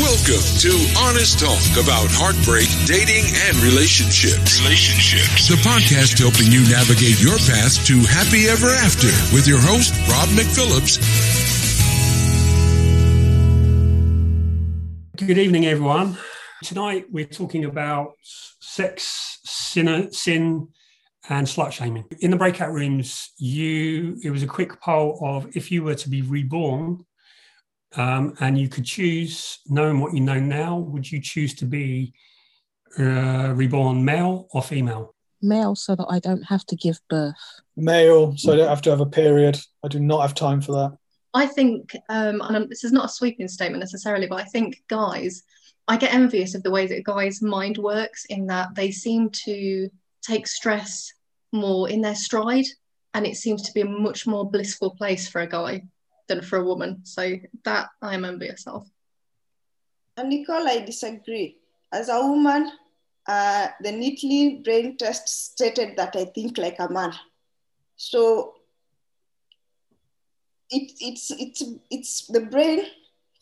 Welcome to Honest Talk about heartbreak, dating, and relationships. Relationships. The podcast helping you navigate your path to happy ever after with your host, Rob McPhillips. Good evening, everyone. Tonight we're talking about sex, sin, sin and slut shaming. In the breakout rooms, you it was a quick poll of if you were to be reborn, um, and you could choose, knowing what you know now, would you choose to be uh, reborn male or female? Male, so that I don't have to give birth. Male, so I don't have to have a period. I do not have time for that. I think, um, and this is not a sweeping statement necessarily, but I think guys, I get envious of the way that guys' mind works in that they seem to take stress more in their stride, and it seems to be a much more blissful place for a guy than for a woman. So that I am envious of. And Nicole, I disagree. As a woman, uh, the Neatly brain test stated that I think like a man. So it, it's, it's, it's the brain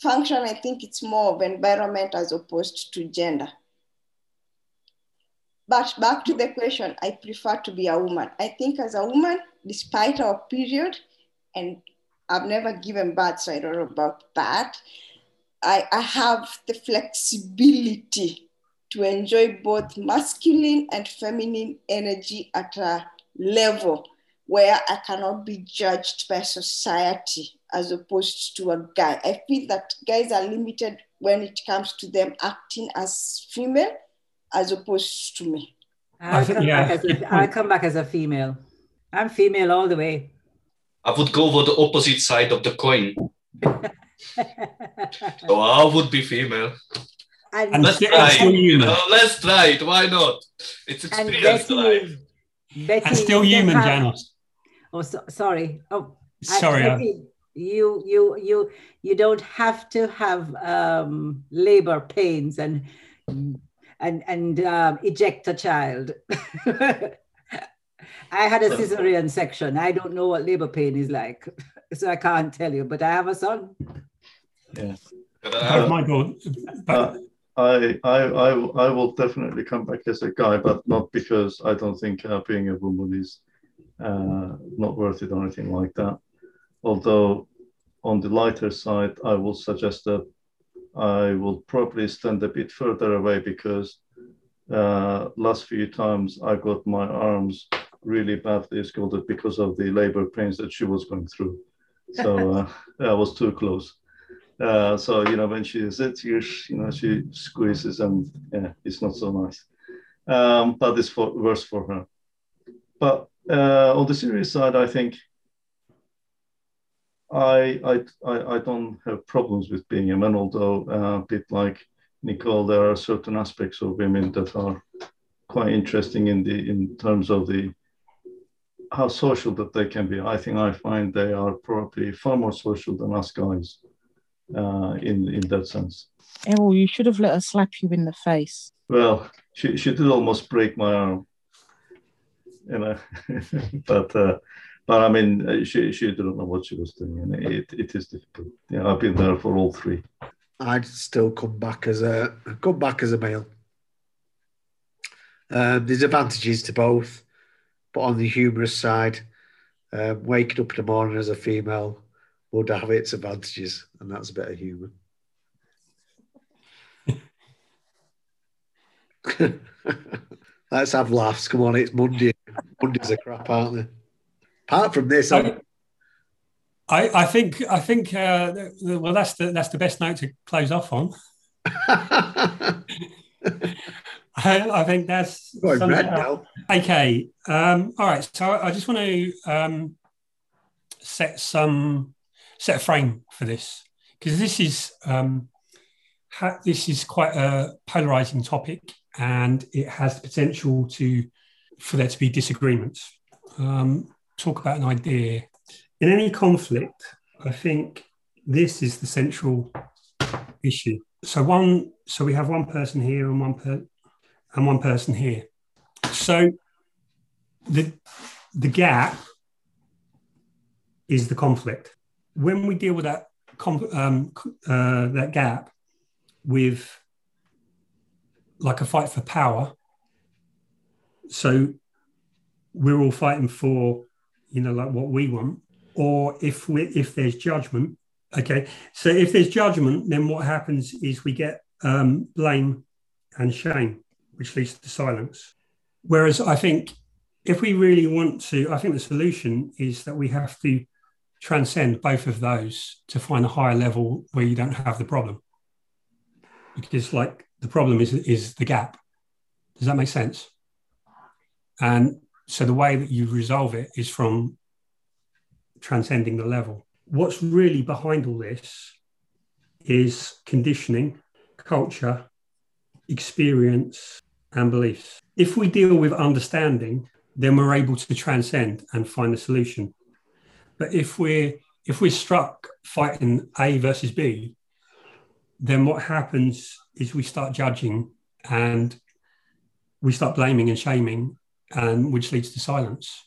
function, I think it's more of environment as opposed to gender. But back to the question, I prefer to be a woman. I think as a woman, despite our period, and I've never given birth, so I don't know about that. I, I have the flexibility to enjoy both masculine and feminine energy at a level where I cannot be judged by society as opposed to a guy. I feel that guys are limited when it comes to them acting as female as opposed to me. I'll come, yeah. back, as a, I'll come back as a female. I'm female all the way. I would go for the opposite side of the coin. so I would be female. And let's try it. You know, let's try it. Why not? It's experience Betty, Betty, and still human, have, Janos. Oh, so, sorry. Oh, sorry. I, Betty, you you you you don't have to have um, labor pains and and and um, eject a child. I had a cesarean section. I don't know what labor pain is like, so I can't tell you. But I have a son. Yeah. Uh, Michael, uh, I, I, I, I will definitely come back as a guy, but not because I don't think uh, being a woman is uh, not worth it or anything like that. Although, on the lighter side, I will suggest that I will probably stand a bit further away because uh, last few times I got my arms really badly scalded because of the labor pains that she was going through. So uh, I was too close. Uh, so you know when she sits here, you know she squeezes and yeah, it's not so nice. Um, but it's for, worse for her. But uh, on the serious side, I think I, I I I don't have problems with being a man, although uh, a bit like Nicole, there are certain aspects of women that are quite interesting in the in terms of the how social that they can be. I think I find they are probably far more social than us guys uh, in in that sense. Errol, you should have let her slap you in the face. Well, she, she did almost break my arm, you know, but uh, but I mean, uh, she she didn't know what she was doing, and it, it is difficult. Yeah, I've been there for all three. I'd still come back as a come back as a male. Um, there's advantages to both. But on the humorous side, um, waking up in the morning as a female would have its advantages, and that's a bit of humour. Let's have laughs. Come on, it's Monday. Mondays are crap, aren't they? Apart from this, I, I, I think I think uh, well that's the that's the best note to close off on. I, I think that's going red now. Okay. Um, all right, so I just want to um, set some set a frame for this because this is um, ha- this is quite a polarizing topic and it has the potential to for there to be disagreements. Um, talk about an idea in any conflict. I think this is the central issue. So one, so we have one person here and one per, and one person here. So the the gap is the conflict. When we deal with that um, uh, that gap, with like a fight for power. So we're all fighting for, you know, like what we want. Or if we if there's judgment, okay. So if there's judgment, then what happens is we get um, blame and shame, which leads to silence. Whereas I think if we really want to, I think the solution is that we have to transcend both of those to find a higher level where you don't have the problem. Because like the problem is is the gap. Does that make sense? And so the way that you resolve it is from transcending the level. What's really behind all this is conditioning, culture, experience, and beliefs. If we deal with understanding, then we're able to transcend and find a solution. But if we're if we're struck fighting A versus B, then what happens is we start judging and we start blaming and shaming, and which leads to silence.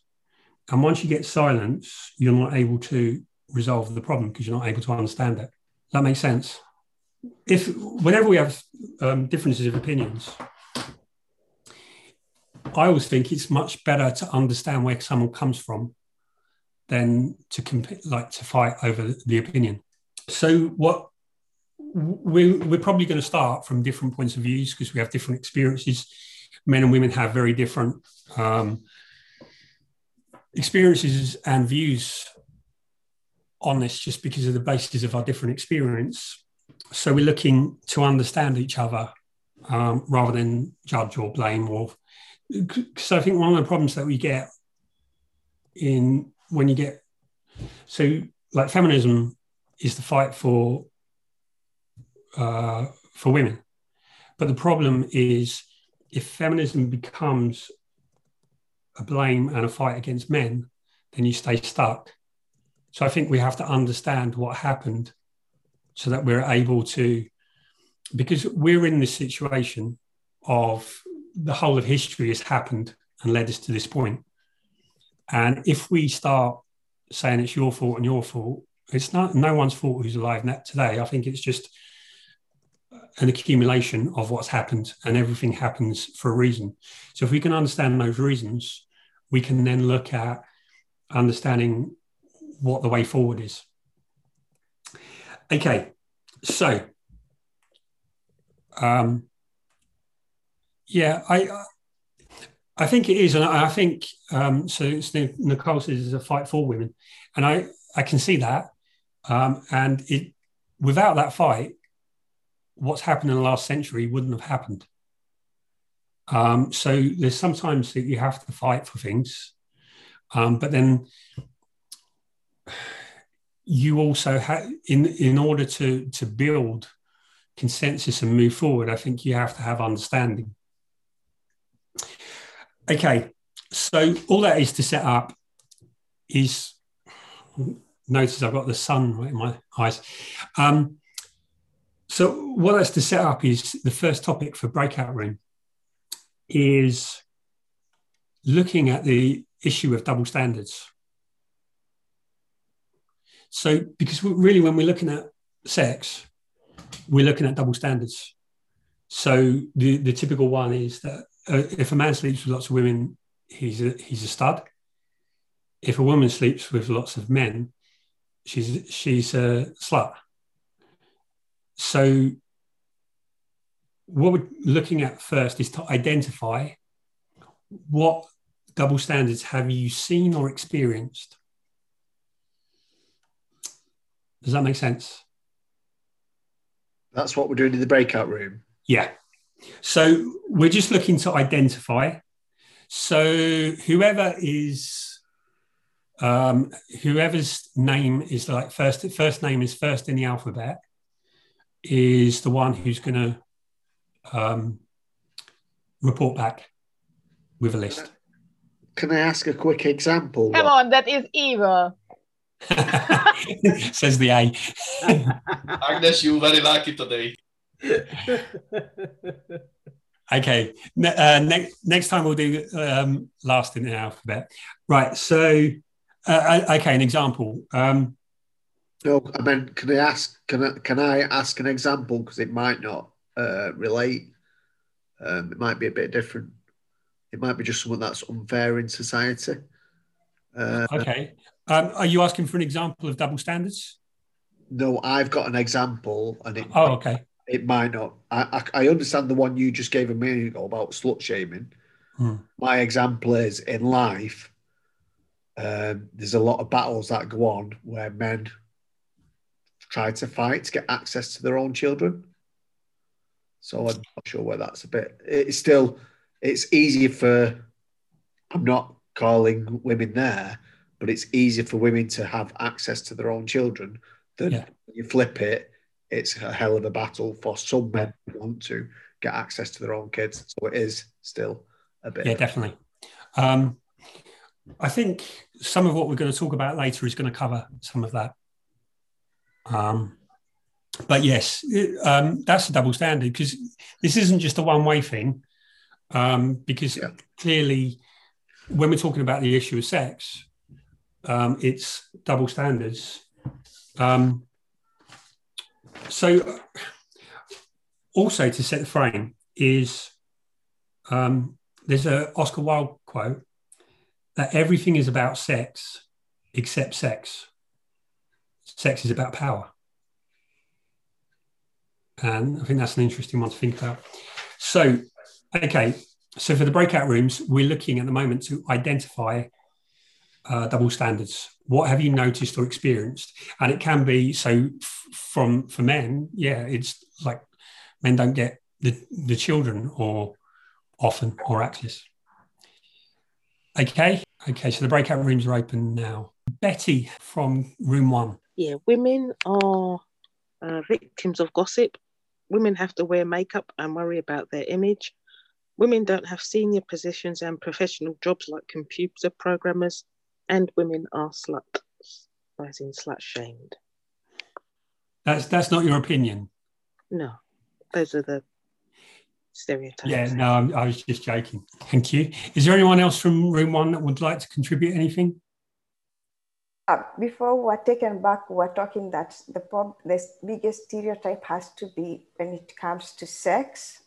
And once you get silence, you're not able to resolve the problem because you're not able to understand it. That makes sense? If whenever we have um, differences of opinions, I always think it's much better to understand where someone comes from than to like to fight over the opinion. So what we, we're probably going to start from different points of views because we have different experiences. Men and women have very different um, experiences and views on this just because of the basis of our different experience. So we're looking to understand each other um, rather than judge or blame or so I think one of the problems that we get in when you get so like feminism is the fight for uh, for women, but the problem is if feminism becomes a blame and a fight against men, then you stay stuck. So I think we have to understand what happened so that we're able to, because we're in this situation of the whole of history has happened and led us to this point. And if we start saying it's your fault and your fault, it's not no one's fault who's alive today. I think it's just an accumulation of what's happened, and everything happens for a reason. So if we can understand those reasons, we can then look at understanding what the way forward is. Okay, so um, yeah, I I think it is, and I think um, so. Nicole says it's a fight for women, and I I can see that. Um, and it without that fight, what's happened in the last century wouldn't have happened. Um, so there's sometimes that you have to fight for things, um, but then you also have in in order to to build consensus and move forward. I think you have to have understanding. Okay, so all that is to set up is notice I've got the sun right in my eyes. Um, so what that's to set up is the first topic for breakout room is looking at the issue of double standards. So because really when we're looking at sex, we're looking at double standards. So the, the typical one is that uh, if a man sleeps with lots of women, he's a, he's a stud. If a woman sleeps with lots of men, she's she's a slut. So what we're looking at first is to identify what double standards have you seen or experienced. Does that make sense? That's what we're doing in the breakout room. Yeah. So we're just looking to identify. So whoever is, um, whoever's name is like first, first name is first in the alphabet, is the one who's going to um, report back with a list. Can I ask a quick example? Come on, that is evil. Says the A. Agnes, you're very lucky today. okay. Uh, next next time we'll do um, last in the alphabet. Right. So, uh, okay, an example. Um, No, I mean, can I ask? Can I can I ask an example because it might not uh, relate. Um, it might be a bit different. It might be just something that's unfair in society. Uh, okay. Um, are you asking for an example of double standards? No, I've got an example, and it. Oh, okay. It might not. I, I, I understand the one you just gave a minute ago about slut shaming. Hmm. My example is in life. Um, there's a lot of battles that go on where men try to fight to get access to their own children. So I'm not sure where that's a bit. It's still, it's easier for. I'm not calling women there, but it's easier for women to have access to their own children than Yeah. you flip it. It's a hell of a battle for some men who want to get access to their own kids. So it is still a bit. Yeah, definitely. Um, I think some of what we're going to talk about later is going to cover some of that. Um, but yes, it- um, that's a double standard because this isn't just a one way thing. Um, because clearly, when we're talking about the issue of sex, um, it's double standards. Um, so, also to set the frame is um, there's a Oscar Wilde quote that everything is about sex except sex. Sex is about power. And I think that's an interesting one to think about. So, okay, so for the breakout rooms, we're looking at the moment to identify uh, double standards. What have you noticed or experienced? And it can be so f- from for men, yeah, it's like men don't get the, the children or often or access. Okay, okay, so the breakout rooms are open now. Betty from room one. Yeah, women are uh, victims of gossip. Women have to wear makeup and worry about their image. Women don't have senior positions and professional jobs like computer programmers, and women are sluts, as in slut shamed. That's that's not your opinion. No, those are the stereotypes. Yeah, no, I'm, I was just joking. Thank you. Is there anyone else from room one that would like to contribute anything? Uh, before we're taken back, we're talking that the, prob- the biggest stereotype has to be when it comes to sex.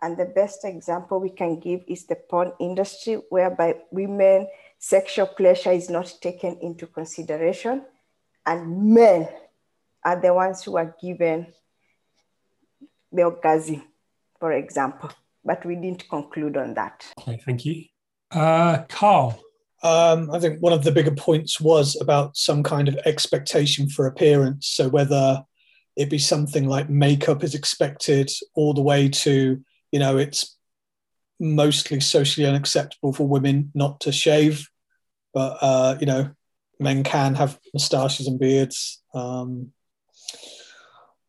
And the best example we can give is the porn industry, whereby women sexual pleasure is not taken into consideration, and men are the ones who are given the orgasm, for example. But we didn't conclude on that. Okay, thank you. Uh, Carl. Um, I think one of the bigger points was about some kind of expectation for appearance. So whether it be something like makeup is expected, all the way to you know it's mostly socially unacceptable for women not to shave, but uh, you know men can have moustaches and beards. Um,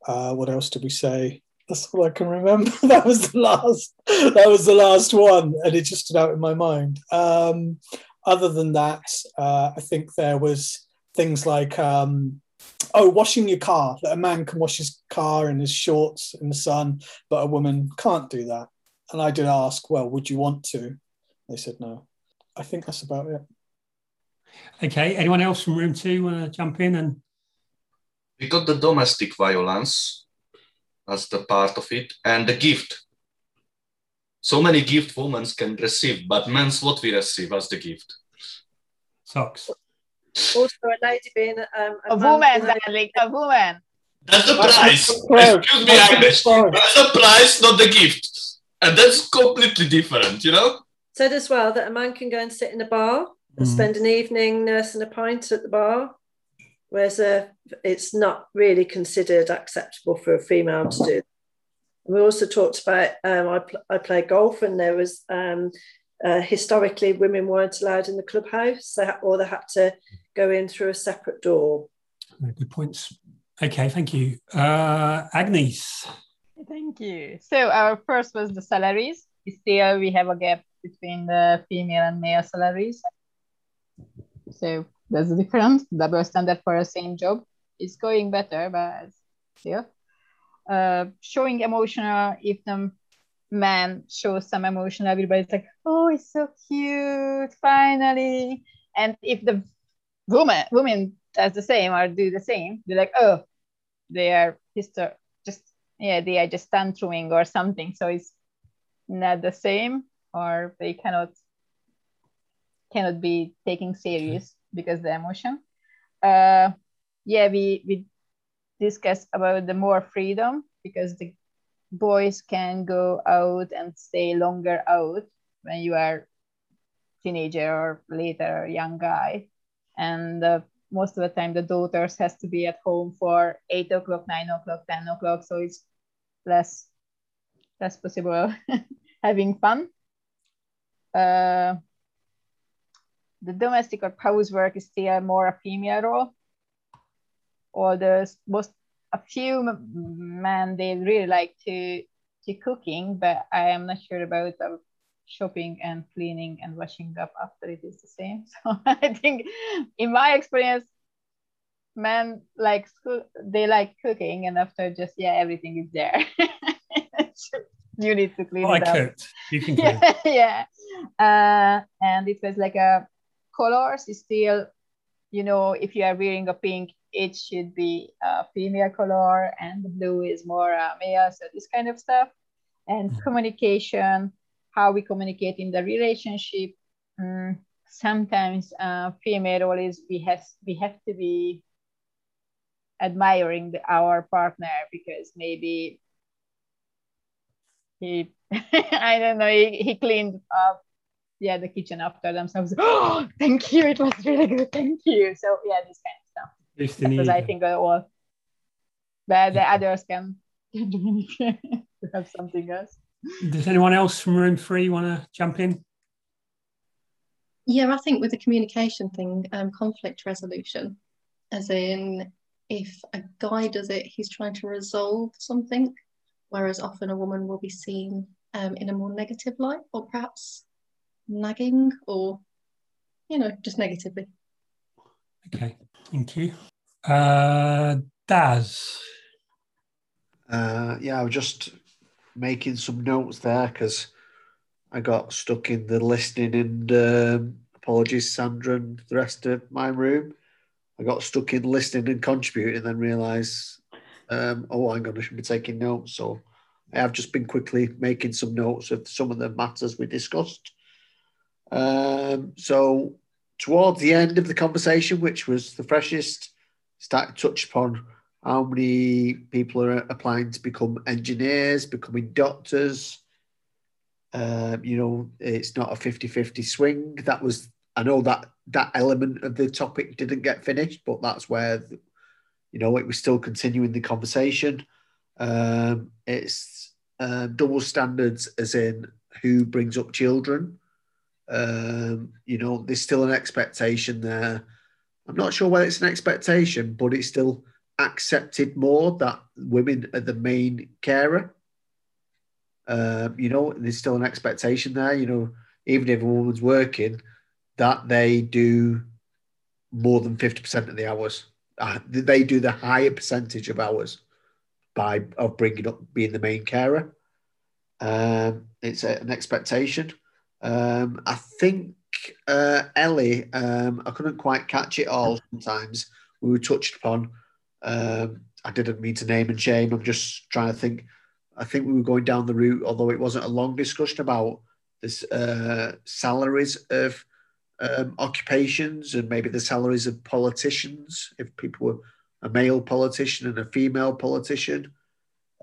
uh, what else did we say? That's all I can remember. that was the last. That was the last one, and it just stood out in my mind. Um, other than that, uh, I think there was things like um, oh, washing your car. That a man can wash his car in his shorts in the sun, but a woman can't do that. And I did ask, well, would you want to? They said no. I think that's about it. Okay, anyone else from room two want to jump in and We got the domestic violence as the part of it and the gift. So many gift women can receive, but men's what we receive as the gift. Socks. Also, a lady being um, A man woman, darling, a woman. That's the price. Excuse me, That's the Agnes. price. That's the price, not the gift. And that's completely different, you know? said as well that a man can go and sit in a bar and Mm. spend an evening nursing a pint at the bar, whereas uh, it's not really considered acceptable for a female to do. We also talked about um, I, pl- I play golf, and there was um, uh, historically women weren't allowed in the clubhouse, they ha- or they had to go in through a separate door. Good points. Okay, thank you. Uh, Agnes. Thank you. So our first was the salaries. Still, we have a gap between the female and male salaries. So there's a difference. Double standard for the same job. It's going better, but still. Uh, showing emotional, if the man shows some emotion, everybody's like, oh, it's so cute, finally. And if the woman woman does the same or do the same, they're like, oh, they are histor- just yeah, they are just tantruming or something. So it's not the same, or they cannot cannot be taken serious because the emotion. Uh, yeah, we we discussed about the more freedom because the boys can go out and stay longer out when you are teenager or later young guy. And uh, most of the time the daughters has to be at home for eight o'clock nine o'clock ten o'clock. So it's less less possible having fun. Uh, the domestic or housework is still more a female role or there's most a few men they really like to to cooking but i am not sure about the shopping and cleaning and washing up after it is the same so i think in my experience men like they like cooking and after just yeah everything is there you need to clean oh, it I up. cooked. You can yeah, yeah. Uh, and it was like a colors is still, you know, if you are wearing a pink, it should be a female color, and the blue is more uh, male. So this kind of stuff, and communication, how we communicate in the relationship. Mm, sometimes uh, female role is we have we have to be admiring the, our partner because maybe he I don't know he, he cleaned up yeah the kitchen after themselves. Oh, thank you, it was really good. Thank you. So yeah, this kind of stuff. If Because I think all but the others can can do anything have something else. Does anyone else from room three want to jump in? Yeah, I think with the communication thing, um, conflict resolution, as in if a guy does it, he's trying to resolve something, whereas often a woman will be seen um, in a more negative light or perhaps nagging or, you know, just negatively. Okay, thank you. Uh, Daz. Uh, yeah, I was just making some notes there because I got stuck in the listening and um, apologies, Sandra, and the rest of my room. I got stuck in listening and contributing and then realised, um, oh, hang on, I should be taking notes. So I have just been quickly making some notes of some of the matters we discussed. Um, so towards the end of the conversation, which was the freshest, started to touch upon how many people are applying to become engineers, becoming doctors. Um, you know, it's not a 50 50 swing. That was, I know that that element of the topic didn't get finished, but that's where, you know, it was still continuing the conversation. Um, it's uh, double standards, as in who brings up children. Um, you know, there's still an expectation there. I'm not sure whether it's an expectation, but it's still accepted more that women are the main carer. Um, you know, there's still an expectation there. You know, even if a woman's working, that they do more than 50% of the hours. Uh, they do the higher percentage of hours by of bringing up being the main carer. Um, it's a, an expectation. Um, I think uh, Ellie, um, I couldn't quite catch it all. Sometimes we were touched upon. Um, I didn't mean to name and shame. I'm just trying to think. I think we were going down the route, although it wasn't a long discussion about this uh, salaries of um, occupations and maybe the salaries of politicians. If people were a male politician and a female politician,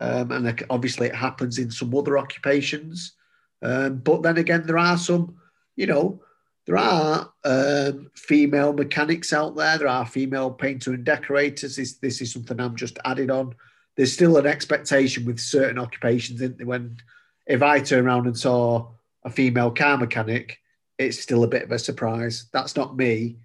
um, and obviously it happens in some other occupations. Um, but then again, there are some, you know, there are um, female mechanics out there. There are female painter and decorators. This, this is something I'm just adding on. There's still an expectation with certain occupations. Isn't there? When if I turn around and saw a female car mechanic, it's still a bit of a surprise. That's not me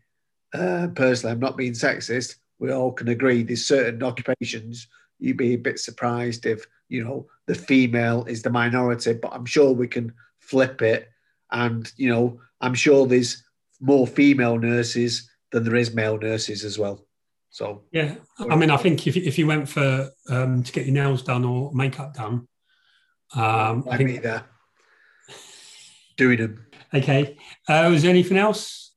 uh, personally. I'm not being sexist. We all can agree there's certain occupations you'd be a bit surprised if you know the female is the minority. But I'm sure we can flip it, and you know I'm sure there's more female nurses than there is male nurses as well. So Yeah, I mean, I think if, if you went for um, to get your nails done or makeup done, um, I I'd think be there doing them. Okay. Uh, was there anything else?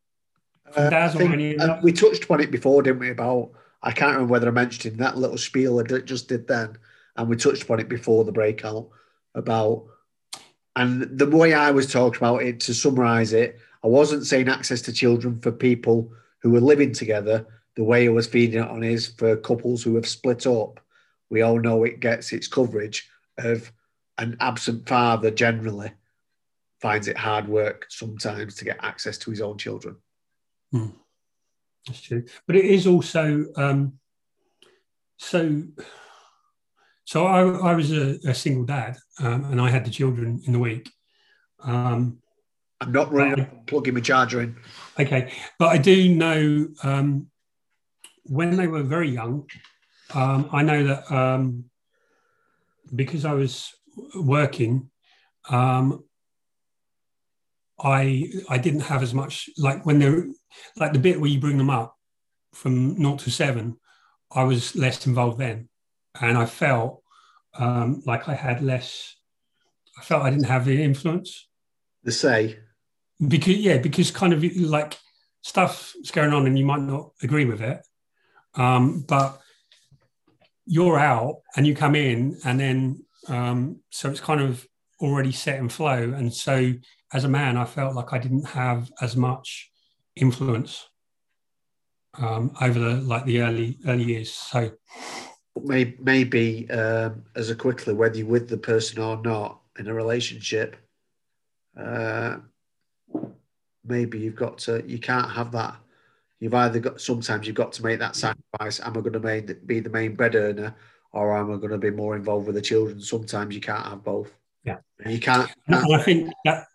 Uh, think, any uh, we touched on it before, didn't we? About I can't remember whether I mentioned in that little spiel I did- just did then, and we touched upon it before the breakout about. And the way I was talking about it, to summarise it, I wasn't saying access to children for people who were living together. The way I was feeding it on is for couples who have split up. We all know it gets its coverage of an absent father generally finds it hard work sometimes to get access to his own children. That's true. But it is also um, so. So I, I was a, a single dad, um, and I had the children in the week. Um, I'm not running up plugging my charger in. Okay, but I do know um, when they were very young. Um, I know that um, because I was working, um, I I didn't have as much like when they're like the bit where you bring them up from naught to seven. I was less involved then, and I felt um, like I had less. I felt I didn't have the influence. The say, because yeah because kind of like stuff's going on and you might not agree with it um, but you're out and you come in and then um, so it's kind of already set in flow. And so as a man i felt like i didn't have as much influence um, over the like the early early years. So maybe, maybe um, as a quickly, whether you're with the person or not in a relationship, uh, maybe you've got to, you can't have that. You've either got, sometimes you've got to make that sacrifice. Am I going to main, be the main bread earner or am I going to be more involved with the children? Sometimes you can't have both. Yeah. You can't, and i think that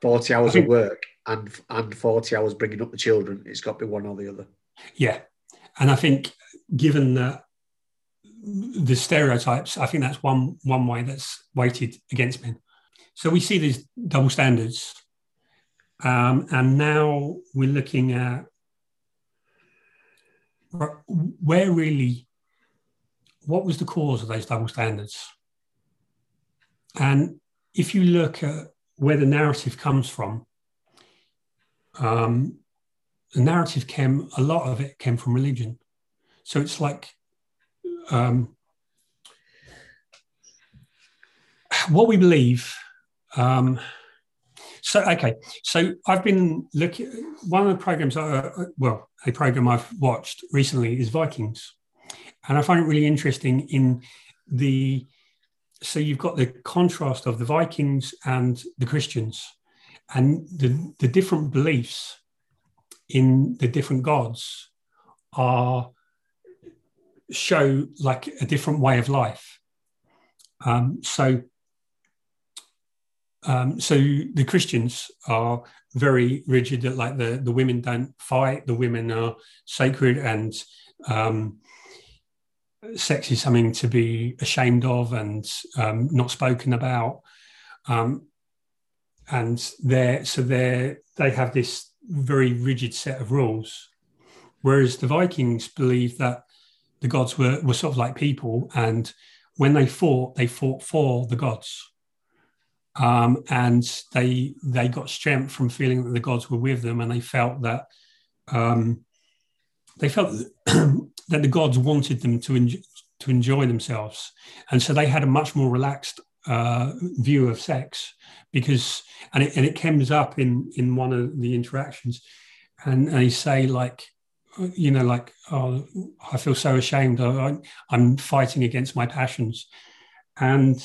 40 hours think- of work and and 40 hours bringing up the children. It's got to be one or the other. Yeah, and I think given that the stereotypes, I think that's one one way that's weighted against men. So we see these double standards, um, and now we're looking at where really what was the cause of those double standards, and if you look at where the narrative comes from. Um, the narrative came a lot of it came from religion so it's like um, what we believe um, so okay so i've been looking one of the programs well a program i've watched recently is vikings. And i find it really interesting in the so you've got the contrast of the vikings and the christians and the, the different beliefs in the different gods are show like a different way of life. Um, so, um, so the Christians are very rigid that like the the women don't fight, the women are sacred, and um, sex is something to be ashamed of and um, not spoken about. Um, and they're so they they have this very rigid set of rules, whereas the Vikings believe that the gods were were sort of like people, and when they fought, they fought for the gods, um, and they they got strength from feeling that the gods were with them, and they felt that um, they felt that the gods wanted them to enjoy, to enjoy themselves, and so they had a much more relaxed uh, view of sex because and it, and it comes up in in one of the interactions and they say like you know like oh i feel so ashamed I, i'm fighting against my passions and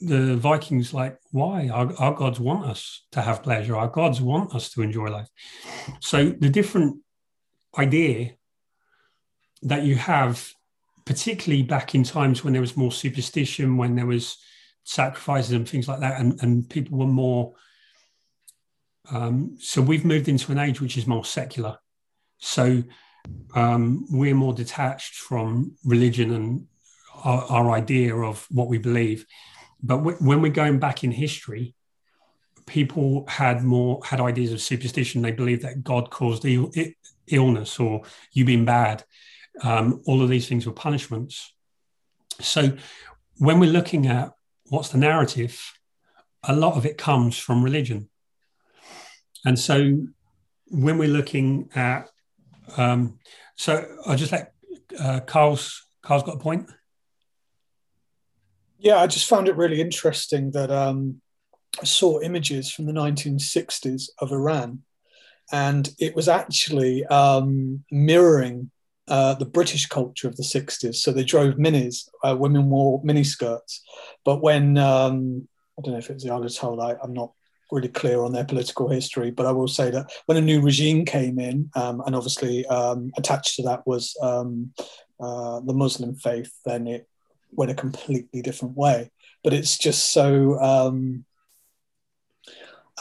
the vikings like why our, our gods want us to have pleasure our gods want us to enjoy life so the different idea that you have particularly back in times when there was more superstition when there was sacrifices and things like that, and, and people were more. Um, so we've moved into an age which is more secular. So um, we're more detached from religion and our, our idea of what we believe. But w- when we're going back in history, people had more had ideas of superstition. They believed that God caused Ill, illness or you being bad. Um, all of these things were punishments. So when we're looking at what's the narrative, a lot of it comes from religion. And so when we're looking at, um, so I'll just let uh, Carl's Carl's got a point. Yeah, I just found it really interesting that um, I saw images from the 1960s of Iran, and it was actually um, mirroring uh, the British culture of the 60s. So they drove minis, uh, women wore mini skirts. But when, um, I don't know if it was the Ayatollah, I, I'm not really clear on their political history, but I will say that when a new regime came in, um, and obviously um, attached to that was um, uh, the Muslim faith, then it went a completely different way. But it's just so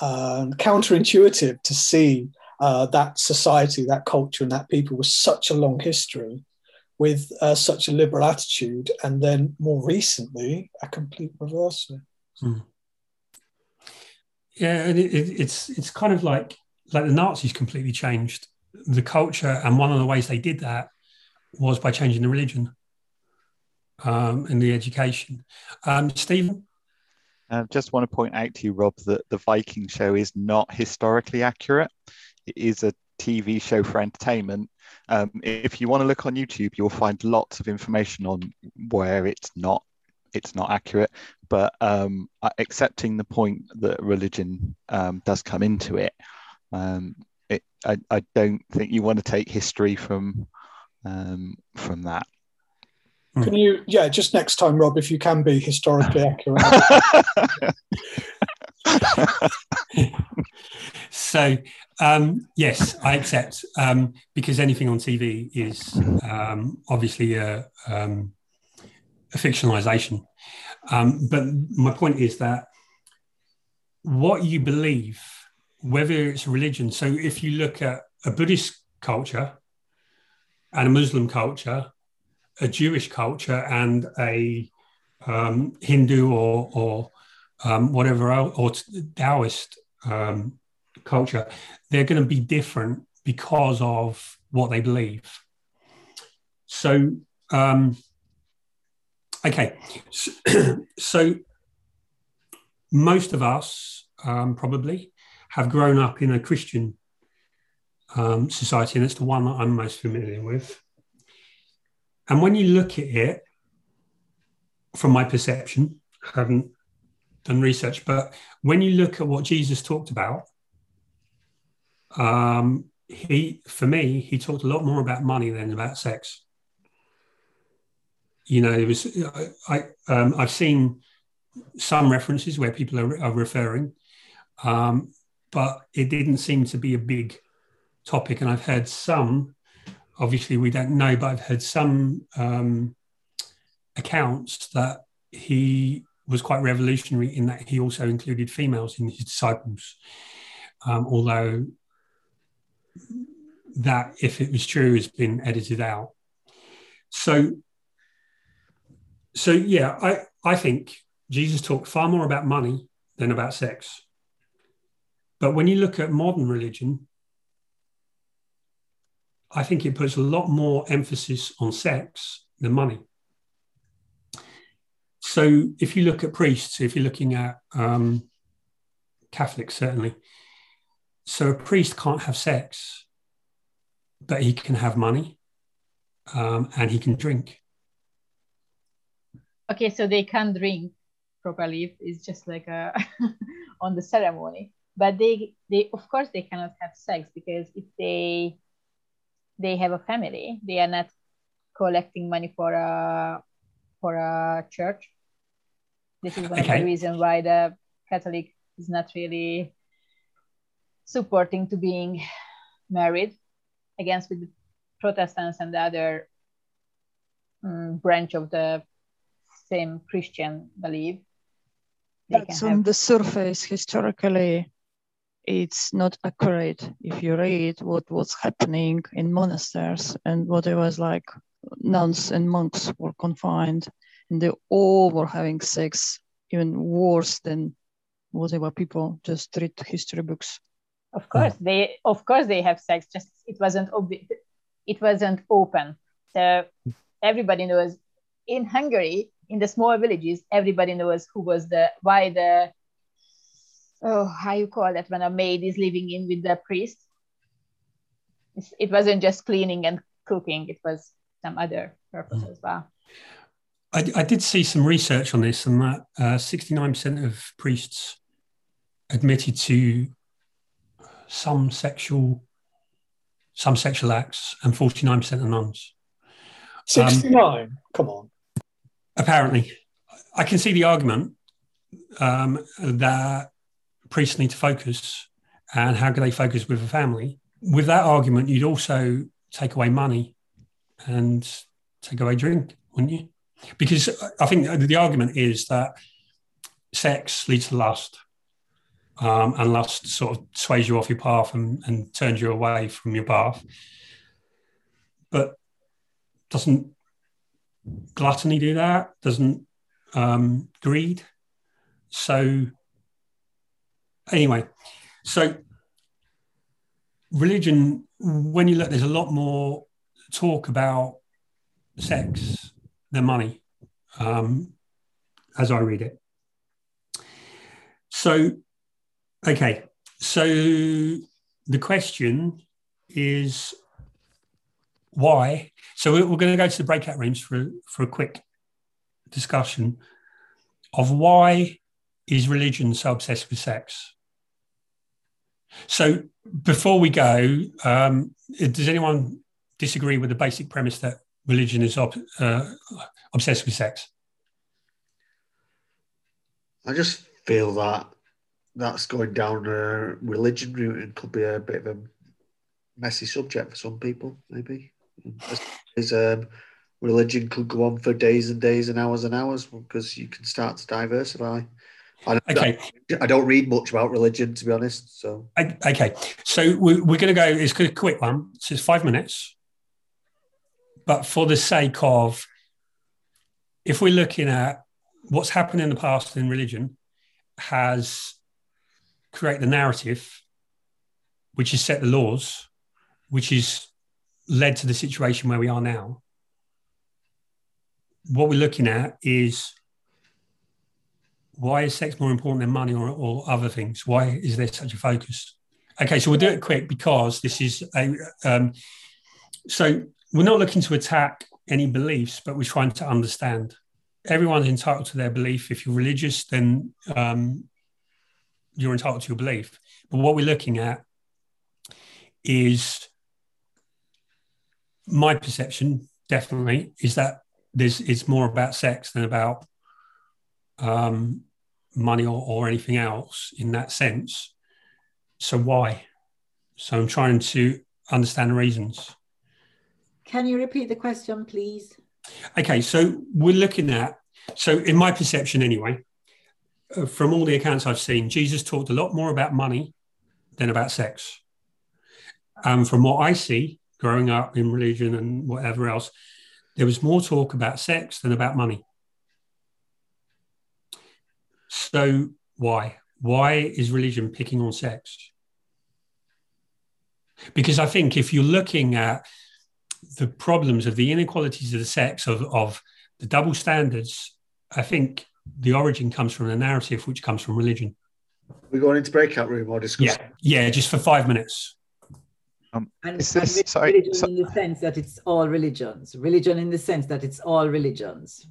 uh, counterintuitive to see uh, that society, that culture, and that people with such a long history, with uh, such a liberal attitude, and then more recently, a complete reversal. Hmm. Yeah, and it, it, it's it's kind of like like the Nazis completely changed the culture, and one of the ways they did that was by changing the religion um, and the education. Um, Stephen? I just want to point out to you, Rob, that the Viking show is not historically accurate. It is a TV show for entertainment. Um, if you want to look on YouTube, you'll find lots of information on where it's not it's not accurate. But um, accepting the point that religion um, does come into it, um, it I, I, don't think you want to take history from um, from that. Hmm. Can you, yeah, just next time, Rob, if you can be historically accurate. so, um, yes, I accept um, because anything on TV is um, obviously a, um, a fictionalization. Um, but my point is that what you believe, whether it's religion, so if you look at a Buddhist culture and a Muslim culture, a Jewish culture and a um, Hindu or, or um, whatever else, or Taoist um, culture, they're going to be different because of what they believe. So, um, okay, so, most of us um, probably have grown up in a Christian um, society, and it's the one that I'm most familiar with. And when you look at it, from my perception, I haven't done research, but when you look at what Jesus talked about, um, he, for me, he talked a lot more about money than about sex. You know, it was I, um, I've seen some references where people are, are referring, um, but it didn't seem to be a big topic, and I've heard some obviously we don't know, but I've heard some um, accounts that he was quite revolutionary in that he also included females in his disciples. Um, although that, if it was true, has been edited out. So, so yeah, I, I think Jesus talked far more about money than about sex. But when you look at modern religion, I think it puts a lot more emphasis on sex than money. So if you look at priests, if you're looking at um, Catholics, certainly, so a priest can't have sex, but he can have money um, and he can drink. Okay, so they can drink properly. It's just like a on the ceremony, but they they of course they cannot have sex because if they they have a family. They are not collecting money for a for a church. This is one okay. of the reasons why the Catholic is not really supporting to being married against with the Protestants and the other um, branch of the same Christian belief. That's on have... the surface historically it's not accurate. If you read what was happening in monasteries and what it was like nuns and monks were confined and they all were having sex even worse than whatever people just read history books. Of course they of course they have sex just it wasn't it wasn't open. So everybody knows in hungary in the small villages everybody knows who was the why the oh how you call that when a maid is living in with the priest It's, it wasn't just cleaning and cooking; it was some other purpose as well. I, I did see some research on this, and that uh, 69% of priests admitted to some sexual some sexual acts, and 49% of nuns. 69? Um, Come on. Apparently. I can see the argument um, that priests need to focus and how can they focus with a family. With that argument, you'd also take away money and take away drink, wouldn't you? Because I think the argument is that sex leads to lust. Um, and lust sort of sways you off your path and, and turns you away from your path. But doesn't gluttony do that? Doesn't um, greed? So, anyway, so religion, when you look, there's a lot more talk about sex than money, um, as I read it. So, okay, so the question is why? So we're, going to go to the breakout rooms for for a quick discussion of why is religion so obsessed with sex. So before we go, um, does anyone disagree with the basic premise that religion is uh, obsessed with sex? I just feel that that's going down a religion route and could be a bit of a messy subject for some people, maybe. As, um, religion could go on for days and days and hours and hours because you can start to diversify. I, okay. I, don't read much about religion, to be honest. So okay, so we, we're going to go. It's a quick one. So it's five minutes, but for the sake of, if we're looking at what's happened in the past in religion, has created the narrative, which has set the laws, which is led to the situation where we are now. What we're looking at is why is sex more important than money or, or other things? Why is there such a focus? Okay, so we'll do it quick because this is a. Um, so we're not looking to attack any beliefs, but we're trying to understand. Everyone's entitled to their belief. If you're religious, then um, you're entitled to your belief. But what we're looking at is my perception, definitely, is that there's it's more about sex than about um, money or, or anything else in that sense. So why? So I'm trying to understand the reasons. Can you repeat the question, please? Okay, so we're looking at, so in my perception anyway, uh, from all the accounts I've seen, Jesus talked a lot more about money than about sex. And from what I see growing up in religion and whatever else, there was more talk about sex than about money. So why? Why is religion picking on sex? Because I think if you're looking at the problems of the inequalities of the sex, of, of the double standards, I think the origin comes from the narrative, which comes from religion. We're going into breakout room or discuss. Yeah, yeah, just for five minutes. Um, and, this, and sorry, religion so, in the sense that it's all religions. Religion in the sense that it's all religions.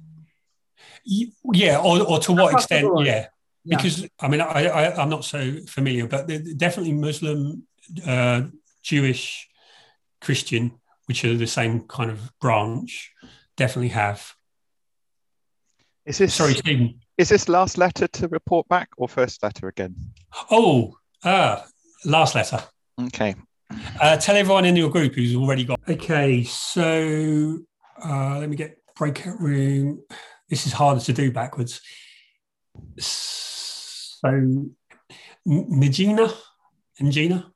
Yeah or, or to what extent yeah. Because i mean I, I i'm not so familiar but definitely muslim uh, jewish christian which are the same kind of branch definitely have. Is this sorry Stephen. is this last letter to report back or first letter again? Oh uh last letter. Okay uh, tell everyone in your group who's already got okay so uh, let me get breakout room this is harder to do backwards. So, Nagina, Gina.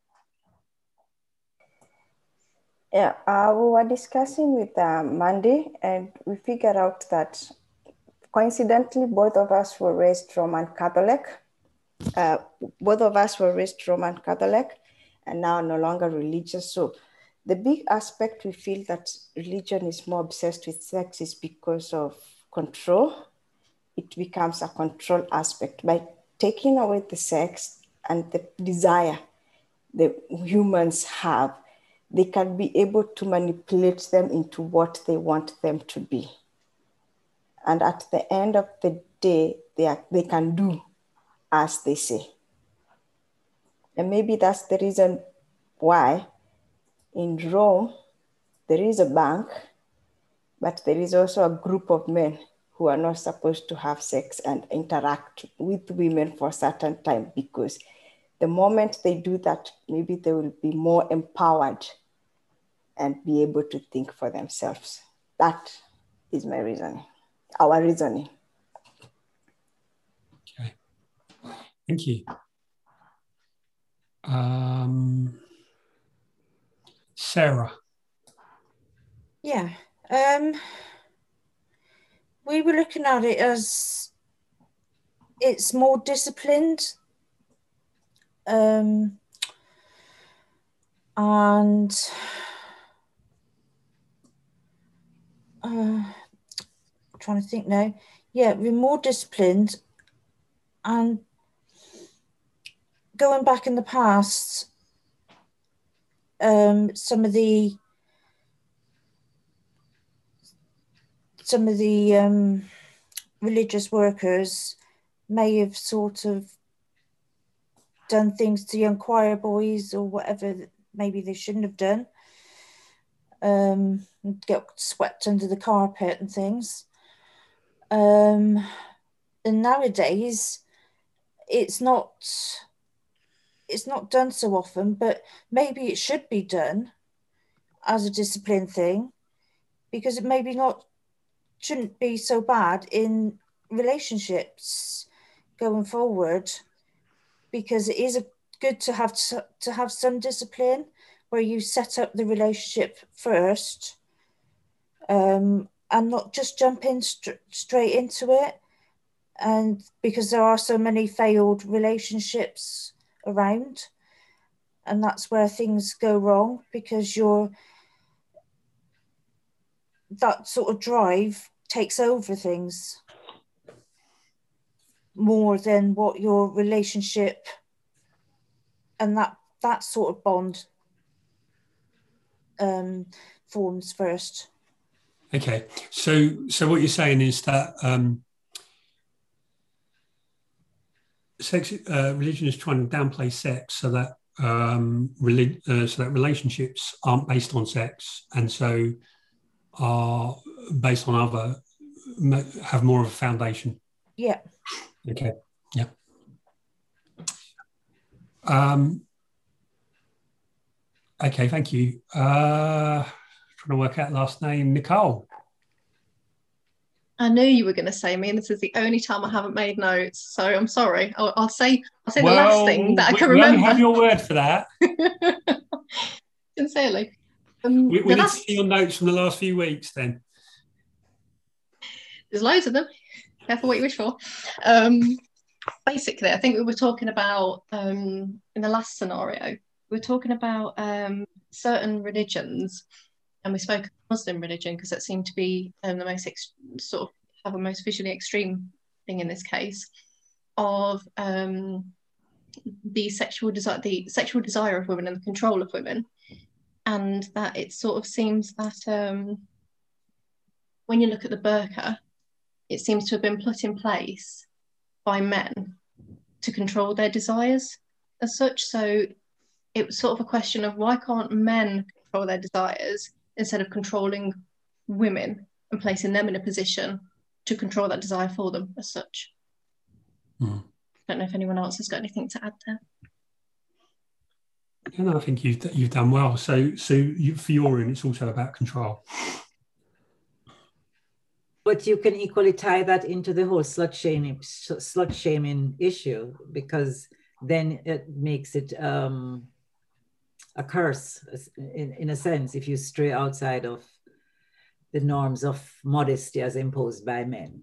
Yeah, uh, we were discussing with uh, Mandy, and we figured out that coincidentally, both of us were raised Roman Catholic. Uh, both of us were raised Roman Catholic, and now no longer religious. So, the big aspect we feel that religion is more obsessed with sex is because of control, it becomes a control aspect. By taking away the sex and the desire the humans have, they can be able to manipulate them into what they want them to be. And at the end of the day, they, are, they can do as they say. And maybe that's the reason why in Rome, there is a bank, but there is also a group of men who are not supposed to have sex and interact with women for a certain time because the moment they do that, maybe they will be more empowered and be able to think for themselves. That is my reasoning, our reasoning. Okay, thank you. Um, Sarah. Yeah. Um, we were looking at it as it's more disciplined. Um, and uh, trying to think now. Yeah, we're more disciplined and going back in the past, um, some of the some of the um, religious workers may have sort of done things to young choir boys or whatever maybe they shouldn't have done. Um, get swept under the carpet and things. Um, and nowadays, it's not it's not done so often, but maybe it should be done as a discipline thing because it maybe not shouldn't be so bad in relationships going forward because it is a, good to have to, to have some discipline where you set up the relationship first um, and not just jump in st- straight into it. And because there are so many failed relationships around and that's where things go wrong because you're that sort of drive takes over things more than what your relationship and that that sort of bond um, forms first. Okay, so so what you're saying is that um, sex uh, religion is trying to downplay sex so that um, relig- uh, so that relationships aren't based on sex and so are based on other have more of a foundation. Yeah. Okay. Yeah. Um, okay. Thank you. Uh, trying to work out last name, Nicole. I knew you were going to say me, and this is the only time I haven't made notes. So I'm sorry. I'll, I'll say I'll say well, the last thing that I can remember. We have your word for that. Sincerely. Um, we we need last... to see your notes from the last few weeks then. There's loads of them. Careful what you wish for. Um, basically, I think we were talking about um, in the last scenario, we were talking about um, certain religions and we spoke Muslim religion because that seemed to be um, the most ex- sort of have a most visually extreme thing in this case of um, the sexual desire, the sexual desire of women and the control of women, and that it sort of seems that um, when you look at the burqa, it seems to have been put in place by men to control their desires as such. So it was sort of a question of why can't men control their desires instead of controlling women and placing them in a position to control that desire for them as such. Hmm. I don't know if anyone else has got anything to add there. And I think you've you've done well. So so you, for your room, it's also about control. But you can equally tie that into the whole slut shaming slut shaming issue because then it makes it um, a curse in, in a sense if you stray outside of the norms of modesty as imposed by men.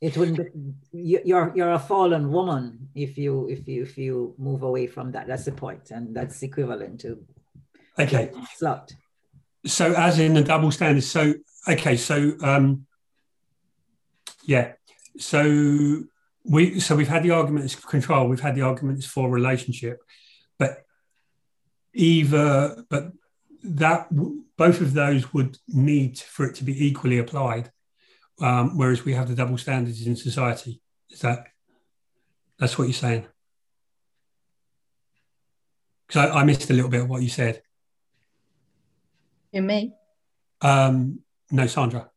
It wouldn't be, you're you're a fallen woman if you if you if you move away from that. That's the point, and that's equivalent to okay slut. So as in the double standard. So okay, so um yeah. So we so we've had the arguments for control, we've had the arguments for relationship, but either but that both of those would need for it to be equally applied, um, whereas we have the double standards in society. Is that that's what you're saying? Because I, I, missed a little bit of what you said. You me? Um, no, Sandra.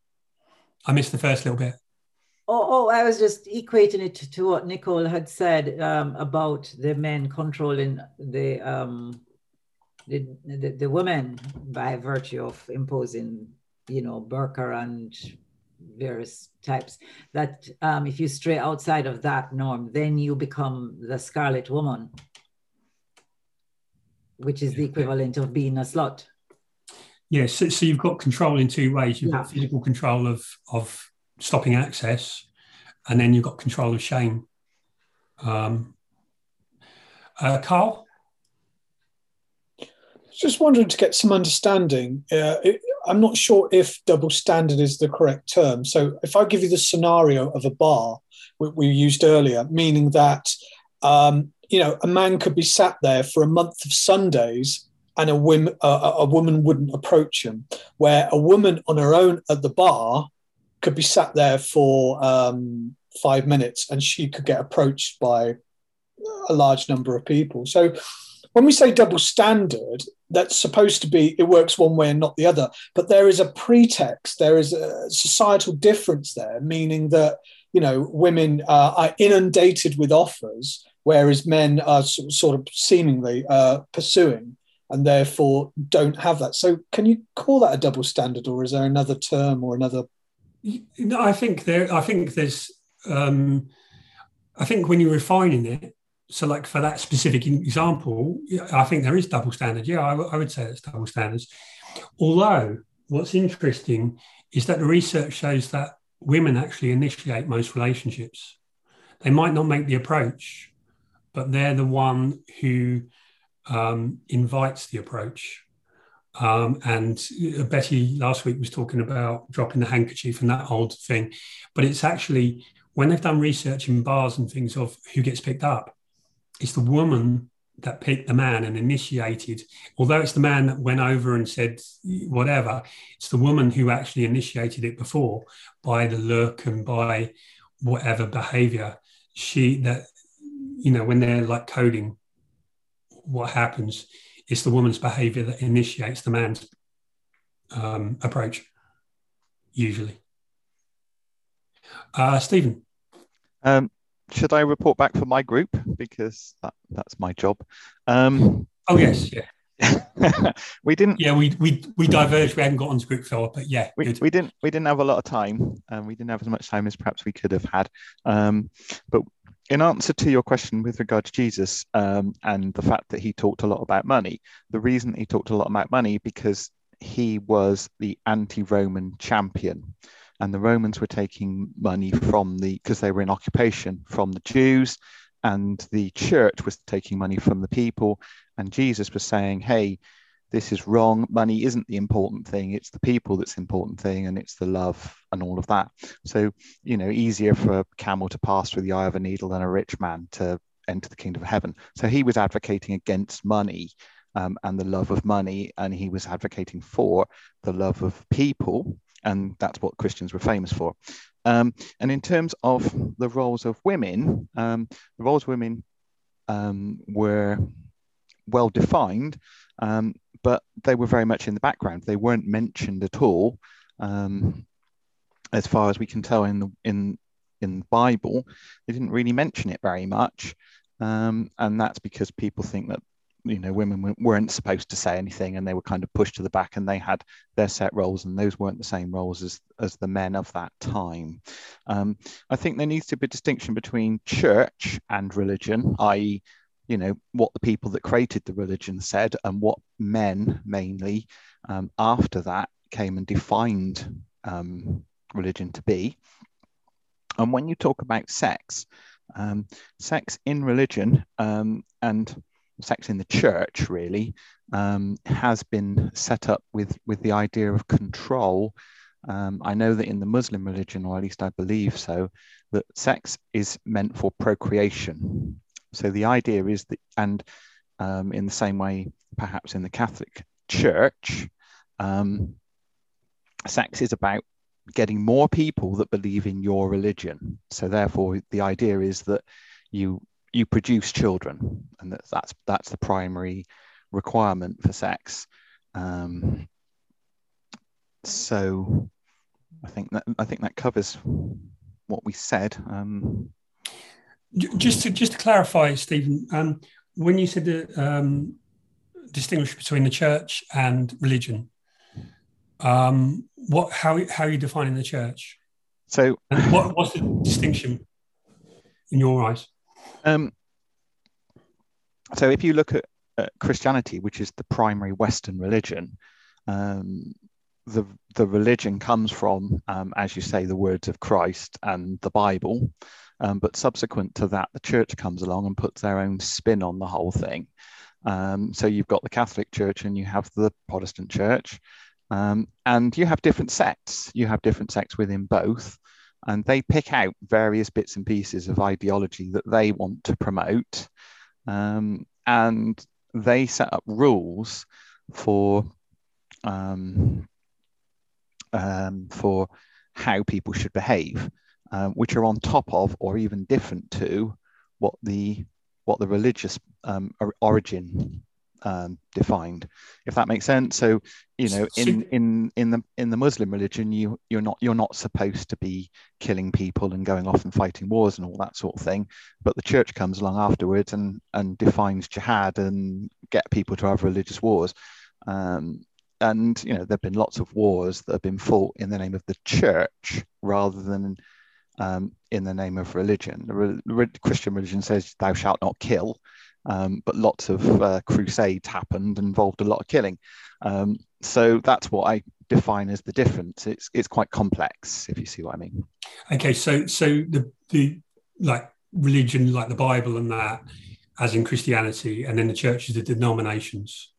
I missed the first little bit. Oh, oh, I was just equating it to what Nicole had said um, about the men controlling the, um, the, the the women by virtue of imposing, you know, burqa and various types. That um, if you stray outside of that norm, then you become the scarlet woman, which is the equivalent of being a slut. Yes, so, so, you've got control in two ways. You've yeah. got physical control of of stopping access, and then you've got control of shame. Um, uh, Carl, just wondering to get some understanding. Uh, it, I'm not sure if double standard is the correct term. So if I give you the scenario of a bar we, we used earlier, meaning that um, you know a man could be sat there for a month of Sundays and a, women, a, a woman wouldn't approach him. Where a woman on her own at the bar could be sat there for um, five minutes and she could get approached by a large number of people. So when we say double standard, that's supposed to be it works one way and not the other. But there is a pretext, there is a societal difference there, meaning that you know women uh, are inundated with offers, whereas men are sort of seemingly uh, pursuing and therefore don't have that. So, can you call that a double standard, or is there another term or another? No, I think there. I think there's. Um, I think when you're refining it, so like for that specific example, I think there is double standard. Yeah, I, I would say it's double standards. Although what's interesting is that the research shows that women actually initiate most relationships. They might not make the approach, but they're the one who um, invites the approach. Um, and Betty last week was talking about dropping the handkerchief and that old thing. But it's actually when they've done research in bars and things of who gets picked up, it's the woman that picked the man and initiated. Although it's the man that went over and said whatever, it's the woman who actually initiated it before by the look and by whatever behavior she that you know when they're like coding what happens. It's the woman's behavior that initiates the man's um, approach, usually. Uh, Stephen. Um, should I report back for my group because that, that's my job? Um, oh yes, yeah. we didn't. Yeah, we we we diverged. We hadn't got onto group fill, but yeah, we, we didn't we didn't have a lot of time, and um, we didn't have as much time as perhaps we could have had. Um, but in answer to your question with regard to Jesus um, and the fact that he talked a lot about money, the reason he talked a lot about money because he was the anti-Roman champion, and the Romans were taking money from the because they were in occupation from the Jews, and the church was taking money from the people, and Jesus was saying, "Hey, this is wrong. Money isn't the important thing. It's the people that's the important thing, and it's the love and all of that. So, you know, easier for a camel to pass through the eye of a needle than a rich man to enter the kingdom of heaven. So he was advocating against money um, and the love of money, and he was advocating for the love of people, and that's what Christians were famous for. Um, and in terms of the roles of women, um, the roles of women um, were well defined, um, but they were very much in the background. They weren't mentioned at all, um, as far as we can tell in the in in the Bible. They didn't really mention it very much, um, and that's because people think that you know women weren't supposed to say anything, and they were kind of pushed to the back, and they had their set roles, and those weren't the same roles as as the men of that time. Um, I think there needs to be a distinction between church and religion, i.e you know what the people that created the religion said and what men mainly um, after that came and defined um, religion to be and when you talk about sex um, sex in religion um, and sex in the church really um, has been set up with with the idea of control Um, I know that in the Muslim religion, or at least I believe so, that sex is meant for procreation. So the idea is that, and um, in the same way, perhaps in the Catholic Church, um, sex is about getting more people that believe in your religion. So therefore, the idea is that you you produce children, and that's that's, that's the primary requirement for sex. Um, so I think that I think that covers what we said. Um, just to just to clarify, Stephen, um, when you said the um, distinguish between the church and religion, um, what how how are you defining the church? So, and what, what's the distinction in your eyes? Um, so, if you look at, at Christianity, which is the primary Western religion, um, the the religion comes from, um, as you say, the words of Christ and the Bible. Um, but subsequent to that, the church comes along and puts their own spin on the whole thing. Um, so you've got the Catholic Church and you have the Protestant Church, um, and you have different sects. You have different sects within both, and they pick out various bits and pieces of ideology that they want to promote, um, and they set up rules for um, um, for how people should behave, um, which are on top of or even different to what the what the religious um, origin um, defined, if that makes sense. So, you know, in in in the in the Muslim religion, you you're not you're not supposed to be killing people and going off and fighting wars and all that sort of thing. But the church comes along afterwards and and defines jihad and get people to have religious wars. Um, and you know there've been lots of wars that have been fought in the name of the church rather than um, in the name of religion. The re- Christian religion says thou shalt not kill, um, but lots of uh, crusades happened, involved a lot of killing. Um, so that's what I define as the difference. It's it's quite complex, if you see what I mean. Okay, so so the the like religion, like the Bible and that, as in Christianity, and then the churches, the denominations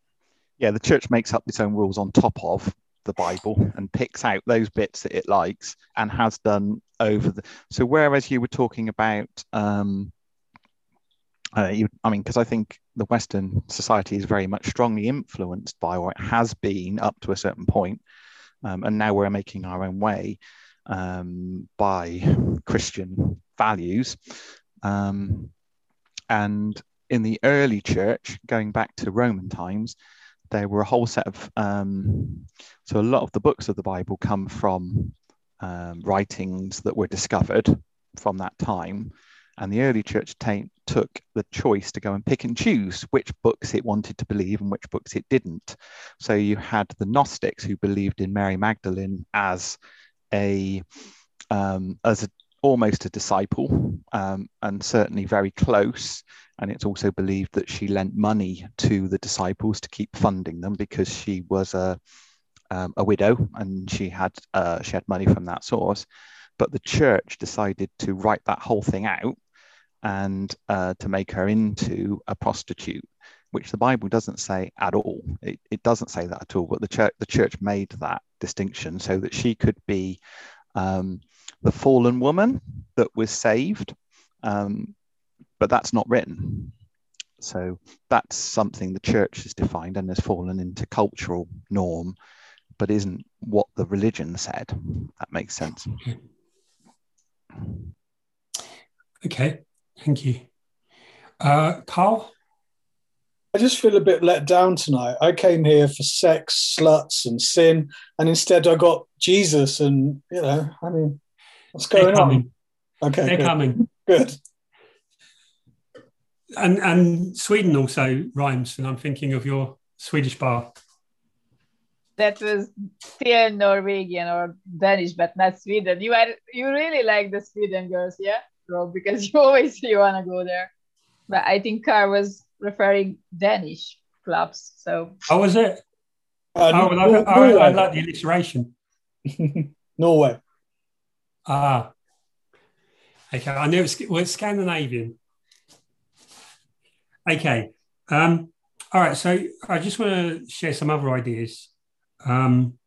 yeah, the church makes up its own rules on top of the Bible and picks out those bits that it likes and has done over the. So whereas you were talking about, um, uh, you, I mean, because I think the Western society is very much strongly influenced by, or it has been up to a certain point, um, and now we're making our own way um, by Christian values. Um, and in the early church, going back to Roman times, there were a whole set of um, so a lot of the books of the Bible come from um, writings that were discovered from that time, and the early church t- took the choice to go and pick and choose which books it wanted to believe and which books it didn't. So you had the Gnostics who believed in Mary Magdalene as a um, as a, almost a disciple um, and certainly very close and it's also believed that she lent money to the disciples to keep funding them because she was a, um, a widow and she had, uh, she had money from that source. But the church decided to write that whole thing out and uh, to make her into a prostitute, which the Bible doesn't say at all. It, it doesn't say that at all, but the church, the church made that distinction so that she could be um, the fallen woman that was saved um, but that's not written. So that's something the church has defined and has fallen into cultural norm, but isn't what the religion said. That makes sense. Okay, thank you. Uh, Carl? I just feel a bit let down tonight. I came here for sex, sluts, and sin, and instead I got Jesus, and you know, I mean, what's going on? Okay, they're good. coming. Good and and Sweden also rhymes, and I'm thinking of your Swedish bar. That was still Norwegian or Danish, but not Sweden. You are you really like the Sweden girls, yeah, Rob? Because you always you wanna go there. But I think Carl was referring Danish clubs. So how was it? Uh, oh, well, I, I, I, like the alliteration. Norway. Ah. Okay, I knew it's well, it's Scandinavian. Okay. Um, all right. So I just want to share some other ideas. Um,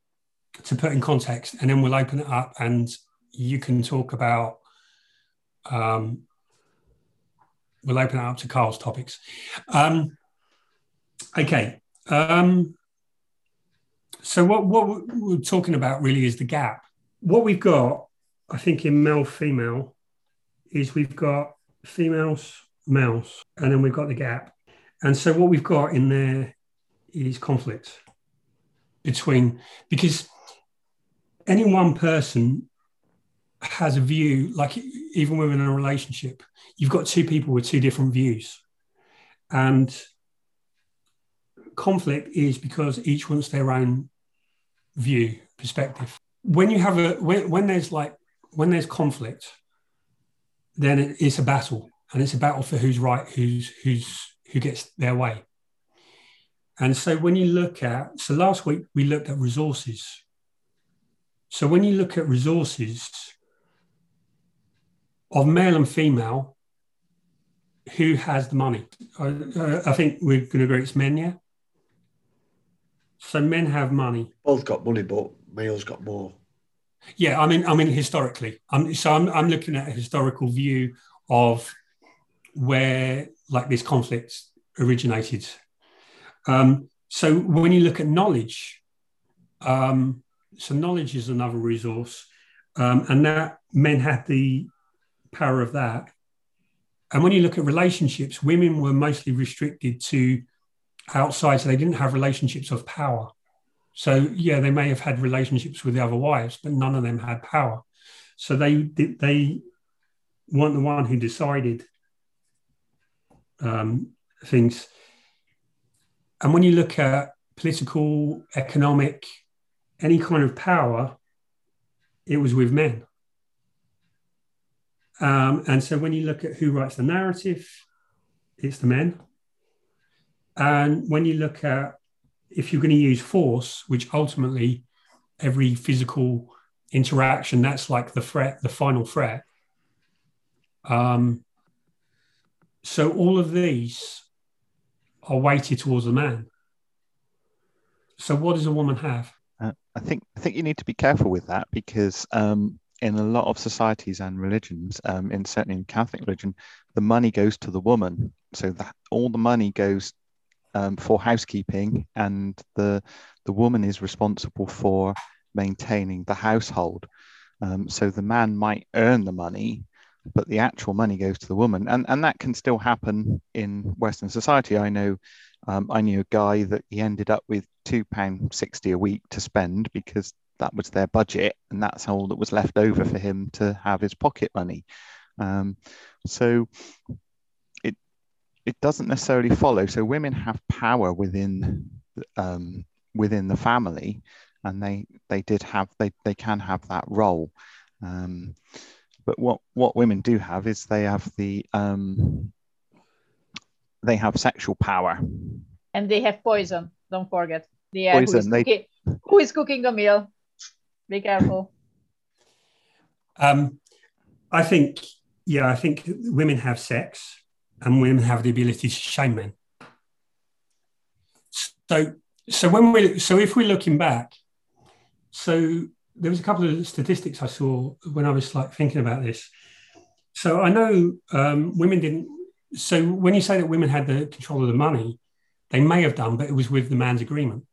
to put in context, and then we'll open it up, and you can talk about. Um, we'll open it up to Carl's topics. Um, okay. Um, so what what we're talking about really is the gap. What we've got, I think, in male female, is we've got females, males, and then we've got the gap. And so what we've got in there is conflict between because any one person has a view, like even within a relationship, you've got two people with two different views. And conflict is because each wants their own view, perspective. When you have a when, when there's like when there's conflict, then it, it's a battle, and it's a battle for who's right, who's who's who gets their way. And so when you look at so last week we looked at resources. So when you look at resources of male and female, who has the money? I, I think we're going to agree it's men, yeah. So men have money. Both got money, but males got more. Yeah, I mean, I mean historically. I'm, so I'm, I'm looking at a historical view of where like this conflict originated. Um, so when you look at knowledge, um, so knowledge is another resource, um, and that men had the power of that. And when you look at relationships, women were mostly restricted to outside, so they didn't have relationships of power. So yeah, they may have had relationships with the other wives, but none of them had power. So they they weren't the one who decided um, things. And when you look at political, economic, any kind of power, it was with men. Um, and so when you look at who writes the narrative, it's the men. And when you look at if you're going to use force, which ultimately every physical interaction, that's like the threat, the final threat. Um, so all of these are weighted towards the man. So what does a woman have? Uh, I think I think you need to be careful with that because um, in a lot of societies and religions, um, in certainly in Catholic religion, the money goes to the woman. So that all the money goes um, for housekeeping, and the the woman is responsible for maintaining the household. Um, so the man might earn the money, but the actual money goes to the woman, and and that can still happen in Western society. I know, um, I knew a guy that he ended up with two pound sixty a week to spend because that was their budget, and that's all that was left over for him to have his pocket money. Um, so it it doesn't necessarily follow. So women have power within um, within the family, and they they did have they they can have that role. Um, but what what women do have is they have the um, they have sexual power, and they have poison. Don't forget. The poison. Who is, they... cooking, who is cooking the meal? Be careful. Um, I think yeah, I think women have sex and women have the ability to shame men. So, so when we, so if we're looking back, so there was a couple of statistics I saw when I was like thinking about this. So I know um, women didn't. So when you say that women had the control of the money, they may have done, but it was with the man's agreement.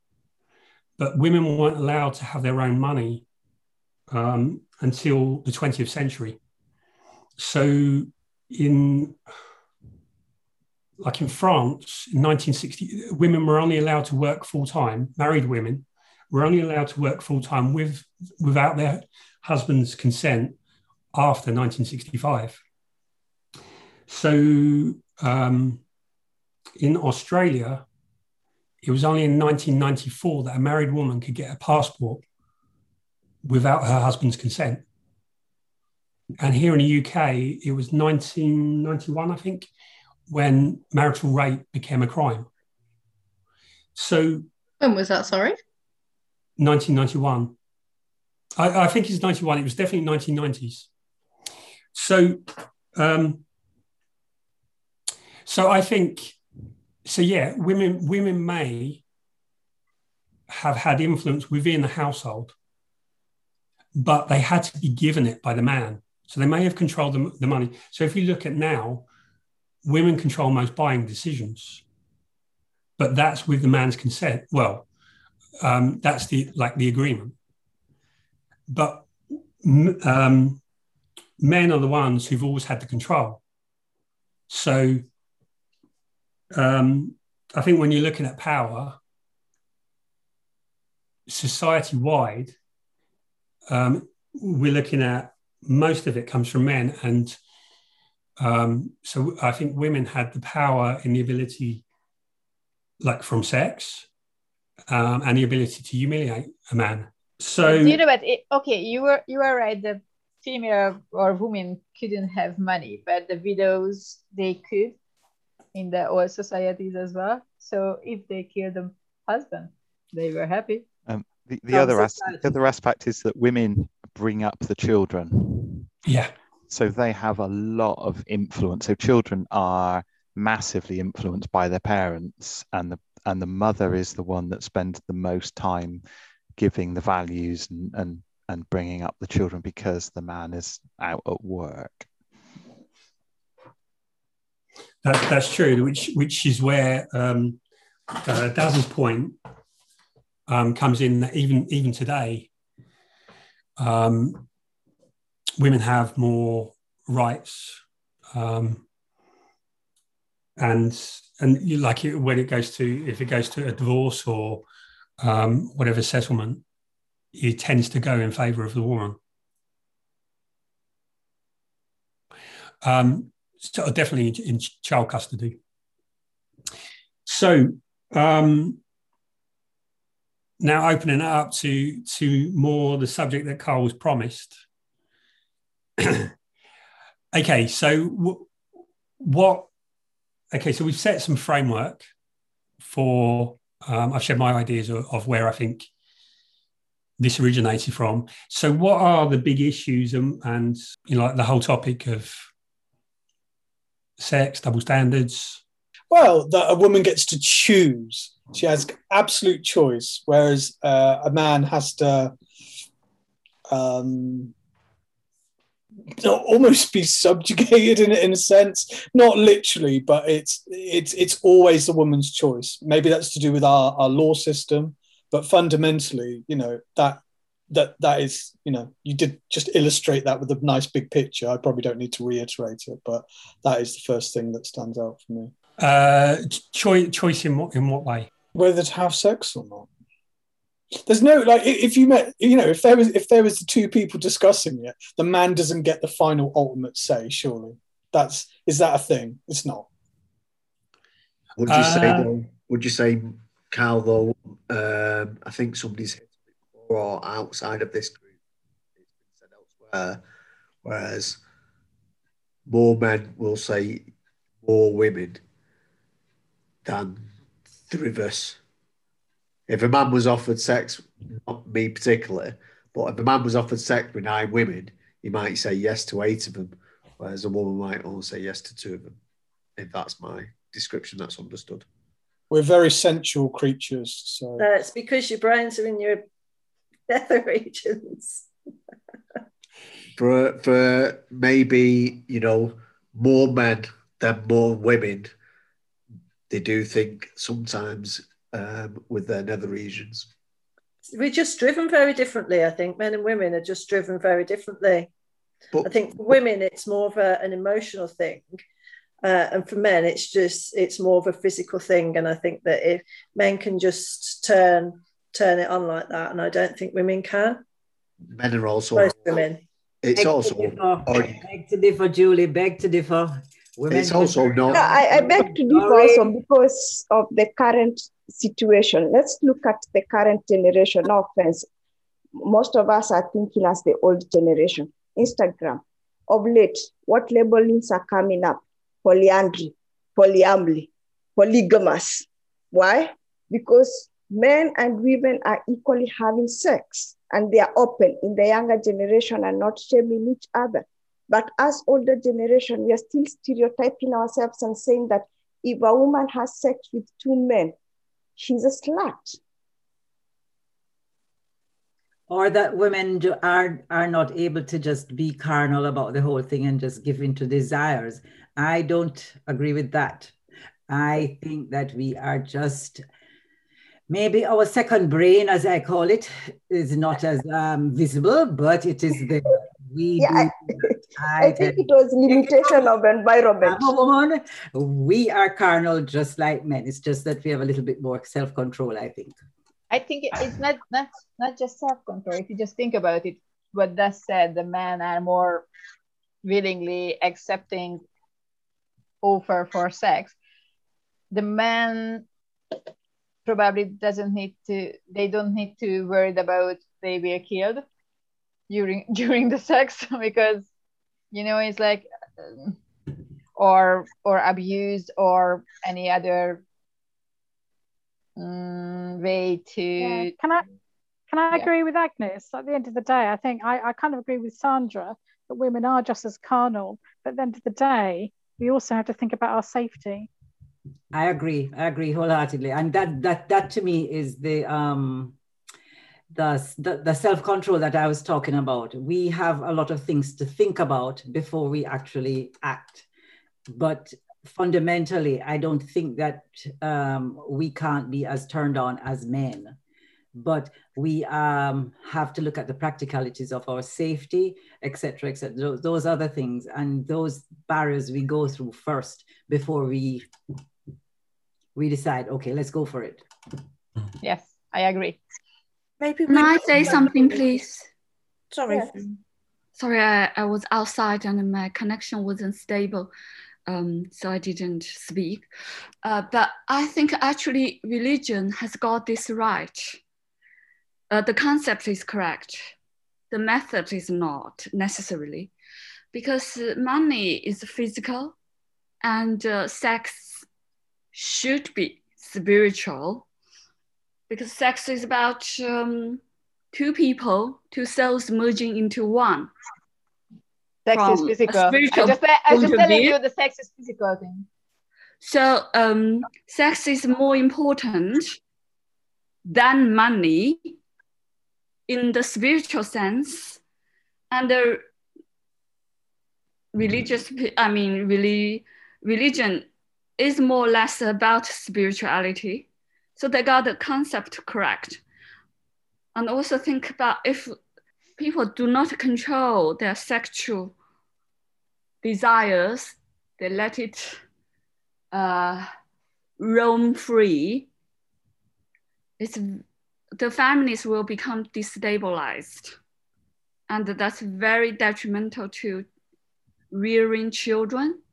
But women weren't allowed to have their own money um, until the 20th century. So in like in France in 1960, women were only allowed to work full time, married women were only allowed to work full time with, without their husband's consent after 1965. So um, in Australia, it was only in 1994 that a married woman could get a passport without her husband's consent. And here in the UK, it was 1991, I think, when marital rape became a crime. So when was that? Sorry, 1991. I, I think it's 91. It was definitely 1990s. So, um, so I think, so yeah, women women may have had influence within the household, but they had to be given it by the man. So they may have controlled the, the money. So if you look at now, women control most buying decisions, but that's with the man's consent. Well, um, that's the like the agreement. But um, men are the ones who've always had the control. So um, I think when you're looking at power, society wide, um, we're looking at most of it comes from men. And um, so I think women had the power and the ability, like from sex, um, and the ability to humiliate a man. So you know, but it, okay, you were you were right. The female or women couldn't have money, but the widows they could in the old societies as well. So if they killed the husband, they were happy. Um, the, the other as- the other aspect is that women bring up the children. Yeah. So they have a lot of influence. So children are massively influenced by their parents, and the and the mother is the one that spends the most time giving the values and and, and bringing up the children because the man is out at work. That, that's true, which which is where um, uh, Daz's point um, comes in. Even even today, um, women have more rights, um, and and like it, when it goes to if it goes to a divorce or um, whatever settlement, it tends to go in favour of the woman. Um, so definitely in, in, child custody. So um, now opening it up to to more the subject that Carl was promised. okay, so w- what? Okay, so we've set some framework for. Um, I've shared my ideas of, of where I think this originated from. So, what are the big issues and, and you know, like the whole topic of sex, double standards? Well, that a woman gets to choose she has absolute choice, whereas uh, a man has to um, almost be subjugated in, in a sense. Not literally, but it's it's it's always the woman's choice. Maybe that's to do with our, our law system, but fundamentally, you know that that that is you know you did just illustrate that with a nice big picture. I probably don't need to reiterate it, but that is the first thing that stands out for me. Uh, choice choice in what in what way? whether to have sex or not. There's no like if you met you know if there was if there was the two people discussing it, the man doesn't get the final ultimate say. Surely that's is that a thing? It's not. Would you uh, say though? Would you say, Carl? Though um, I think somebody's hit or outside of this group, it's been said elsewhere. Whereas more men will say more women than the reverse. If a man was offered sex, not me particularly, but if a man was offered sex with nine women, he might say yes to eight of them, whereas a woman might only say yes to two of them. If that's my description, that's understood. We're very sensual creatures. So uh, it's because your brains are in your nether regions. for for maybe you know more men than more women they do think sometimes um, with their nether regions. We're just driven very differently. I think men and women are just driven very differently. But, I think for women, it's more of a, an emotional thing. Uh, and for men, it's just it's more of a physical thing. And I think that if men can just turn turn it on like that, and I don't think women can. Men are also most women. It's beg also to beg to differ, Julie. Beg to differ. Women it's also not. No, I, I beg to differ also because of the current situation. Let's look at the current generation. No offense. Most of us are thinking as the old generation. Instagram. Of late, what labelings are coming up? Polyandry, polyamory, polygamous. Why? Because men and women are equally having sex and they are open in the younger generation and not shaming each other. But as older generation, we are still stereotyping ourselves and saying that if a woman has sex with two men, she's a slut. or that women do, are are not able to just be carnal about the whole thing and just give in to desires. I don't agree with that. I think that we are just maybe our second brain, as I call it, is not as um, visible, but it is there. We yeah, I, I, think it was limitation of environment. Woman, we are carnal just like men. It's just that we have a little bit more self-control, I think. I think it's not not not just self-control. If you just think about it, what that said, the men are more willingly accepting offer for sex. The man probably doesn't need to they don't need to worry about they were killed during during the sex because you know it's like or or abused or any other um, way to yeah. can i can i yeah. agree with agnes at the end of the day i think I, I kind of agree with sandra that women are just as carnal but at the end of the day we also have to think about our safety I agree. I agree wholeheartedly, and that that that to me is the um the the, the self control that I was talking about. We have a lot of things to think about before we actually act, but fundamentally, I don't think that um, we can't be as turned on as men. But we um, have to look at the practicalities of our safety, etc., etc. Those, those other things and those barriers we go through first before we we decide, okay, let's go for it. Yes, I agree. Maybe Can I say something, please? Sorry. Yes. Sorry, I, I was outside and my connection wasn't stable, um, so I didn't speak. Uh, but I think actually religion has got this right. Uh, the concept is correct. The method is not necessarily, because money is physical, and uh, sex should be spiritual because sex is about um, two people, two souls merging into one. Sex is physical. I just, I just telling you the sex is physical thing. So um, sex is more important than money in the spiritual sense, and the religious. I mean, really, religion is more or less about spirituality. So they got the concept correct. And also think about if people do not control their sexual desires, they let it uh, roam free, it's, the families will become destabilized. And that's very detrimental to rearing children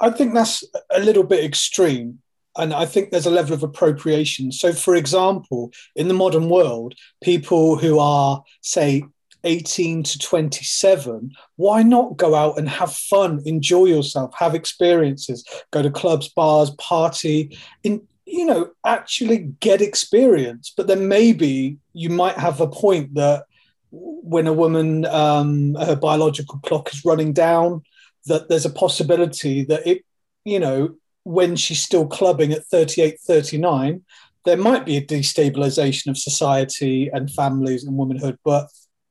I think that's a little bit extreme. And I think there's a level of appropriation. So, for example, in the modern world, people who are, say, 18 to 27, why not go out and have fun, enjoy yourself, have experiences, go to clubs, bars, party, in, you know, actually get experience. But then maybe you might have a point that when a woman, um, her biological clock is running down, that there's a possibility that it, you know, when she's still clubbing at 38, 39, there might be a destabilization of society and families and womanhood. But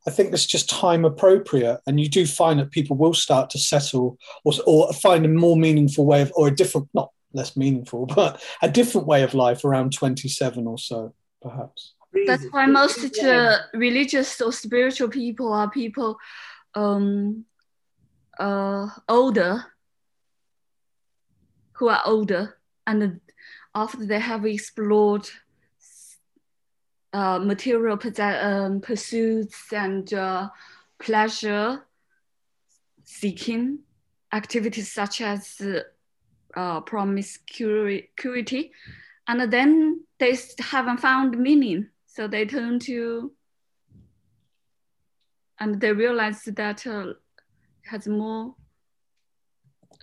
I think it's just time appropriate. And you do find that people will start to settle or, or find a more meaningful way of, or a different, not less meaningful, but a different way of life around 27 or so, perhaps. That's why most religious or spiritual people are people um, uh, older, who are older, and after they have explored uh, material um, pursuits and uh, pleasure seeking activities such as uh, promiscuity, and then they haven't found meaning, so they turn to and they realize that uh, has more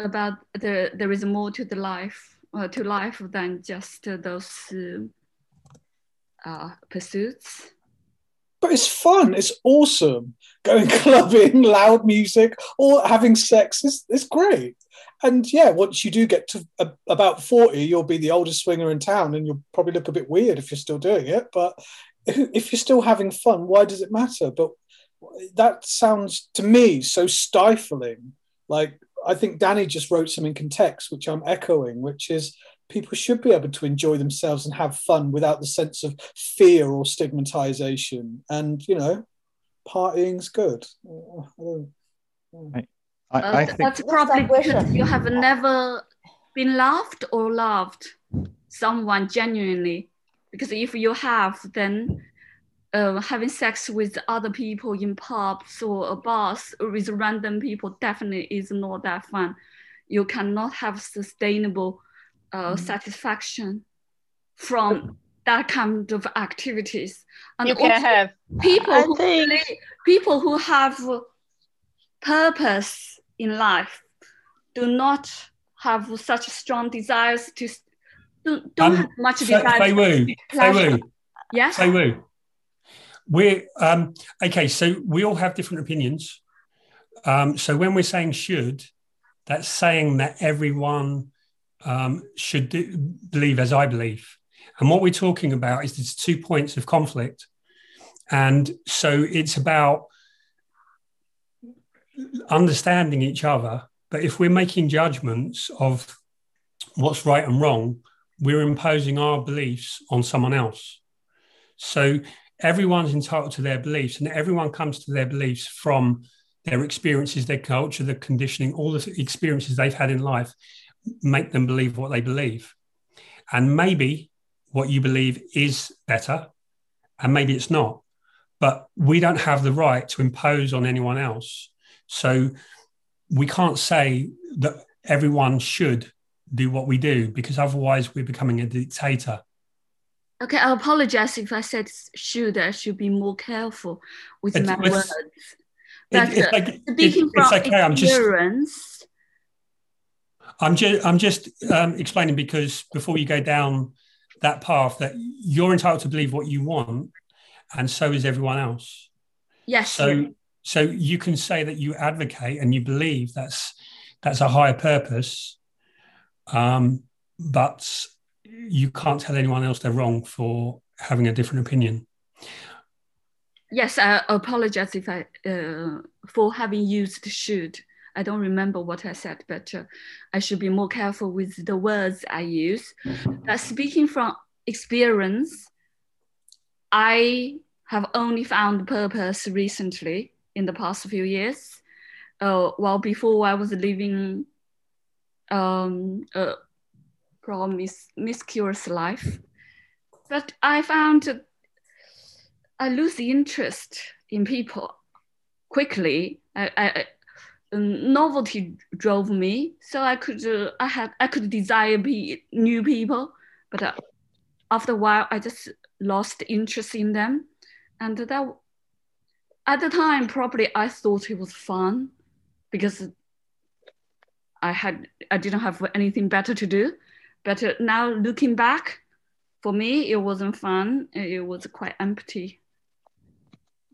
about the there is more to the life uh, to life than just uh, those uh, pursuits. But it's fun. It's awesome. Going clubbing loud music or having sex is it's great. And yeah once you do get to about 40 you'll be the oldest swinger in town and you'll probably look a bit weird if you're still doing it. But if you're still having fun, why does it matter? But that sounds to me so stifling. Like I think Danny just wrote something in text, which I'm echoing, which is people should be able to enjoy themselves and have fun without the sense of fear or stigmatization. And you know, partying's good. I, I, I think that's probably because you have never been loved or loved someone genuinely. Because if you have, then uh, having sex with other people in pubs or a bars with random people definitely is not that fun. You cannot have sustainable uh, mm. satisfaction from that kind of activities. And you can have people who really, people who have purpose in life do not have such strong desires to don't, don't um, have much desire. Fei Wu, Fei Wu. Yes. Fei Wu. We're um, okay. So we all have different opinions. Um, so when we're saying should, that's saying that everyone um, should do, believe as I believe. And what we're talking about is there's two points of conflict. And so it's about understanding each other. But if we're making judgments of what's right and wrong, we're imposing our beliefs on someone else. So everyone's entitled to their beliefs, and everyone comes to their beliefs from their experiences, their culture, the conditioning, all the experiences they've had in life make them believe what they believe. And maybe what you believe is better, and maybe it's not. But we don't have the right to impose on anyone else. So we can't say that everyone should do what we do because otherwise we're becoming a dictator. Okay, I apologize if I said should. I should be more careful with it's, my it's, words. But like, speaking it, from okay. experience, I'm just I'm just I'm just um, explaining because before you go down that path, that you're entitled to believe what you want, and so is everyone else. Yes. So so you can say that you advocate and you believe that's that's a higher purpose, um, but you can't tell anyone else they're wrong for having a different opinion. Yes, I apologize if I uh, for having used should. I don't remember what I said, but uh, I should be more careful with the words I use. But speaking from experience, I have only found purpose recently in the past few years. Uh, while before I was living um, a promiscuous life, but I found I lose interest in people quickly. I, I, novelty drove me, so I could uh, I had I could desire be new people, but uh, after a while I just lost interest in them, and that at the time probably I thought it was fun because I had I didn't have anything better to do. But uh, now looking back, for me it wasn't fun. It was quite empty.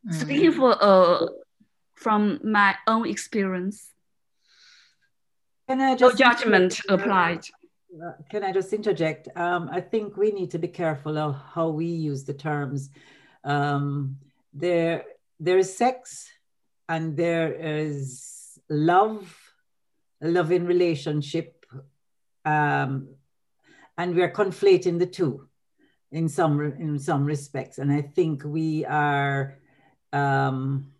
Mm. Speaking for uh from my own experience. Can I just no judgment applied. Uh, can I just interject? Um, I think we need to be careful of how we use the terms. Um, there, there is sex, and there is love, a loving relationship, um, and we are conflating the two in some in some respects. And I think we are um,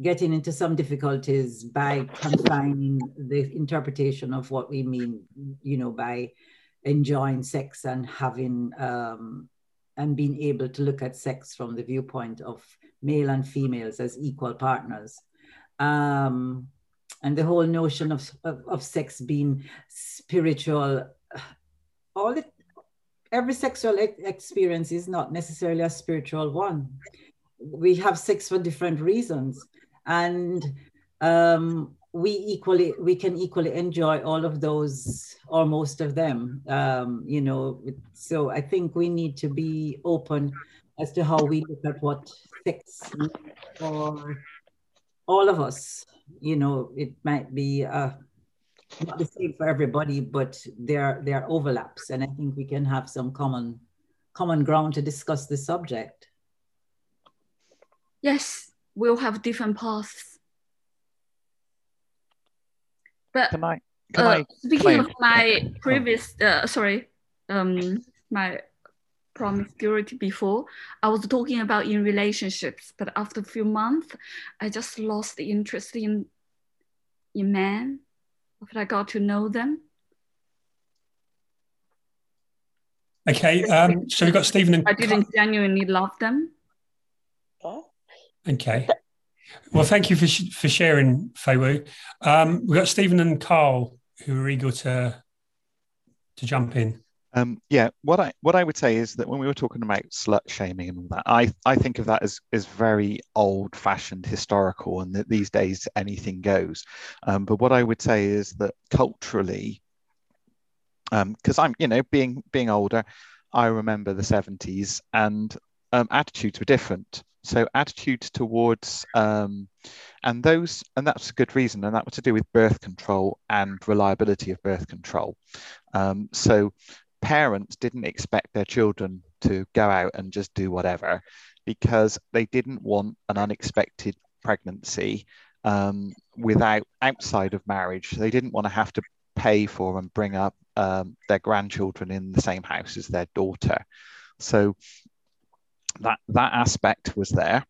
getting into some difficulties by confining the interpretation of what we mean, you know, by enjoying sex and having um, and being able to look at sex from the viewpoint of male and females as equal partners. Um, and the whole notion of, of, of sex being spiritual, all it, every sexual experience is not necessarily a spiritual one. We have sex for different reasons. And um, we equally we can equally enjoy all of those or most of them um, you know. So i think we need to be open as to how we look at what sex for all of us. You know it might be uh, not the same for everybody but there there are overlaps and i think we can have some common common ground to discuss the subject yes, we'll have different paths. But Can I? Can uh, I? speaking can I- of my previous, uh, sorry, um, my promiscuity before, I was talking about in relationships, but after a few months, I just lost the interest in in men. After I got to know them, Okay, um, so we've got Stephen and I didn't genuinely love them. Okay. Well, thank you for sh- for sharing, Feiwu. Um, we've got Stephen and Carl who are eager to to jump in. Um, yeah, what I what I would say is that when we were talking about slut shaming and all that, I I think of that as as very old fashioned, historical, and that these days anything goes. Um, but what I would say is that culturally, because I'm you know being being older, I remember the seventies and um, attitudes were different. So attitudes towards um, and those and that's a good reason, and that was to do with birth control and reliability of birth control. Um, so parents didn't expect their children to go out and just do whatever because they didn't want an unexpected pregnancy um, without outside of marriage. They didn't want to have to pay for and bring up um, their grandchildren in the same house as their daughter. So that that aspect was there,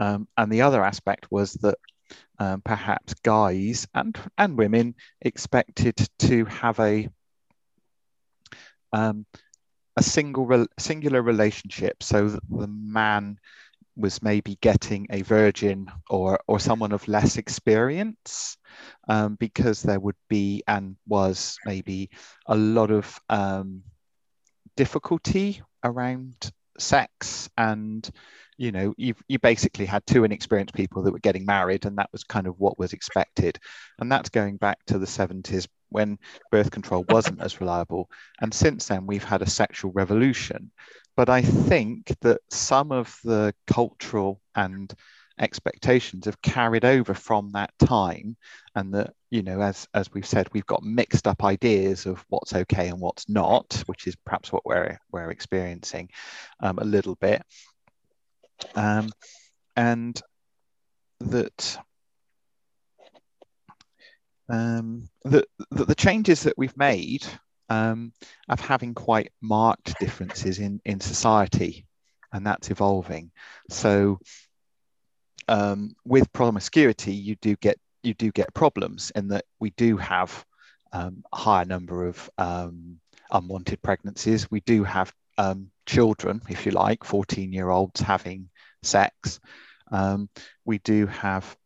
um, and the other aspect was that um, perhaps guys and and women expected to have a um, a single rel- singular relationship, so that the man was maybe getting a virgin or or someone of less experience, um, because there would be and was maybe a lot of um, difficulty around sex. And you know you you basically had two inexperienced people that were getting married and that was kind of what was expected. And that's going back to the 70s when birth control wasn't as reliable. And since then we've had a sexual revolution. But i think that some of the cultural and expectations have carried over from that time. And that you know as as we've said we've got mixed up ideas of what's okay and what's not which is perhaps what we're we're experiencing um, a little bit. Um, and that um, the, the the changes that we've made um, of having quite marked differences in in society and that's evolving so um, with promiscuity, you do get you do get problems in that we do have um, a higher number of um, unwanted pregnancies. We do have um, children, if you like, 14 year olds having sex. Um, we do have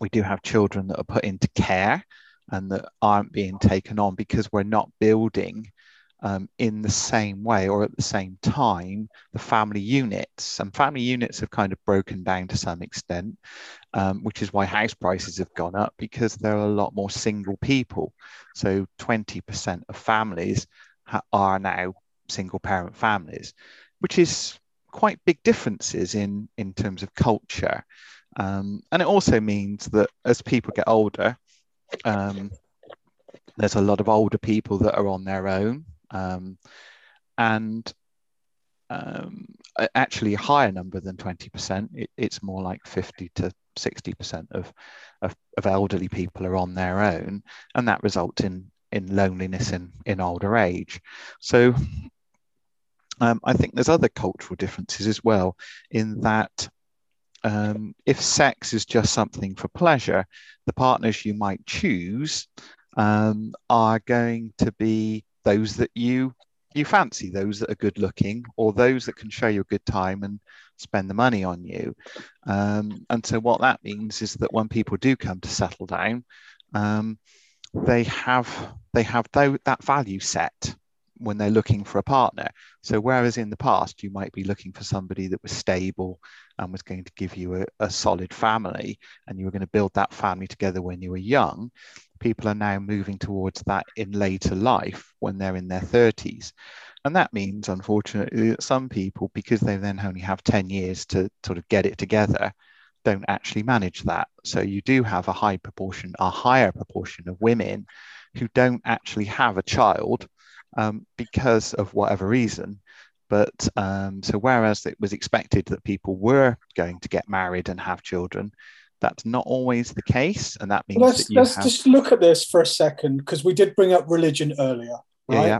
we do have children that are put into care and that aren't being taken on because we're not building um, in the same way or at the same time the family units. And family units have kind of broken down to some extent um, which is why house prices have gone up because there are a lot more single people. So 20% of families ha- are now single parent families which is quite big differences in in terms of culture um, and it also means that as people get older um, there's a lot of older people that are on their own um, and um, actually a higher number than 20%. It, it's more like 50 to 60% of, of, of, elderly people are on their own, and that results in, in loneliness in, in older age. So um, I think there's other cultural differences as well, in that um, if sex is just something for pleasure, the partners you might choose um, are going to be those that you you fancy those that are good looking or those that can show you a good time and spend the money on you. Um, and so what that means is that when people do come to settle down um, they have they have th- that value set when they're looking for a partner. So whereas in the past you might be looking for somebody that was stable and was going to give you a, a solid family and you were going to build that family together when you were young people are now moving towards that in later life when they're in their 30s. And that means, unfortunately, that some people, because they then only have 10 years to sort of get it together, don't actually manage that. So you do have a high proportion, a higher proportion of women who don't actually have a child um, because of whatever reason. But um, so whereas it was expected that people were going to get married and have children, that's not always the case, and that means let's that you let's have. just look at this for a second because we did bring up religion earlier, Yeah, right? yeah.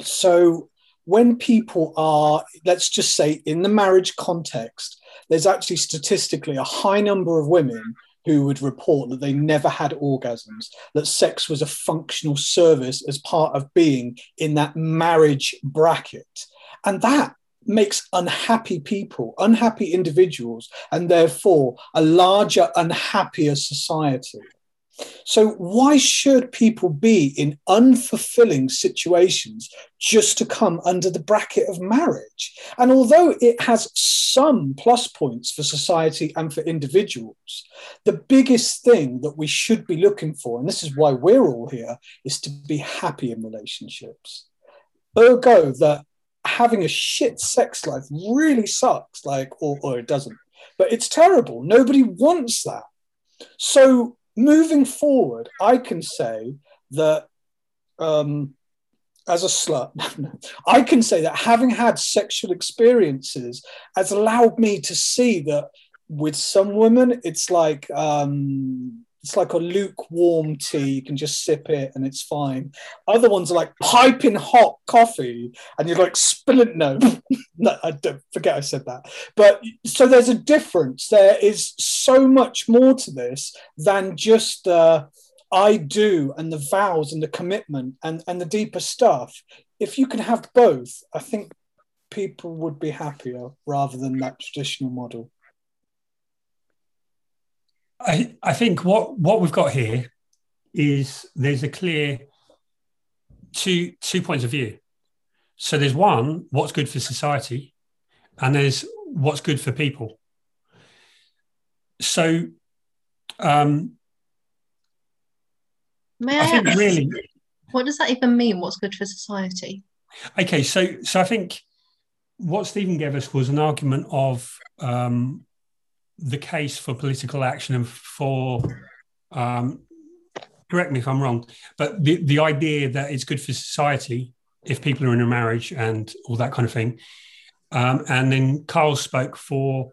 So when people are, let's just say, in the marriage context, there's actually statistically a high number of women who would report that they never had orgasms, that sex was a functional service as part of being in that marriage bracket. And that makes unhappy people, unhappy individuals, and therefore a larger, unhappier society. So, why should people be in unfulfilling situations just to come under the bracket of marriage? And although it has some plus points for society and for individuals, the biggest thing that we should be looking for, and this is why we're all here, is to be happy in relationships. Ergo, that having a shit sex life really sucks, like, or, or it doesn't, but it's terrible. Nobody wants that. So, moving forward, I can say that um, as a slut, I can say that having had sexual experiences has allowed me to see that with some women, it's like um, it's like a lukewarm tea. You can just sip it and it's fine. Other ones are like piping hot coffee, and you're like spilling. No, no, I don't forget I said that. But so there's a difference. There is so much more to this than just I do and the vows and the commitment and and the deeper stuff. If you can have both, I think people would be happier rather than that traditional model. I, I think what, what we've got here is there's a clear two two points of view. So there's one, what's good for society, and there's what's good for people. So um, May I I, think ask, really what does that even mean? What's good for society? Okay, so so I think what Stephen gave us was an argument of um, the case for political action and for um, correct me if I'm wrong, but the the idea that it's good for society if people are in a marriage and all that kind of thing, um, and then Carl spoke for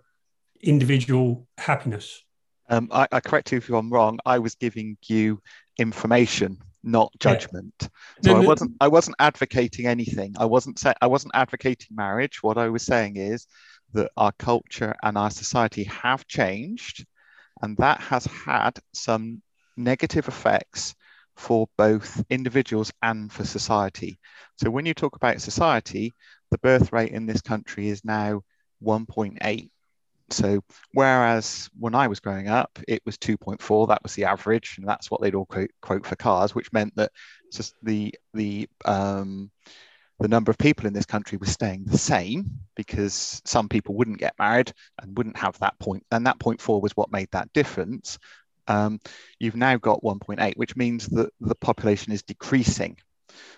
individual happiness. Um, I, I correct you if I'm wrong. I was giving you information, not Yeah. judgment. So No, I no. wasn't. I wasn't advocating anything. I wasn't. Say, I wasn't advocating marriage. What I was saying is that our culture and our society have changed, and that has had some negative effects for both individuals and for society. So when you talk about society, the birth rate in this country is now 1.8. So whereas when I was growing up, it was 2.4, that was the average, and that's what they'd all quote, quote for cars, which meant that just the the um, the number of people in this country was staying the same because some people wouldn't get married and wouldn't have that point. and that point four was what made that difference. Um, you've now got 1.8, which means that the population is decreasing,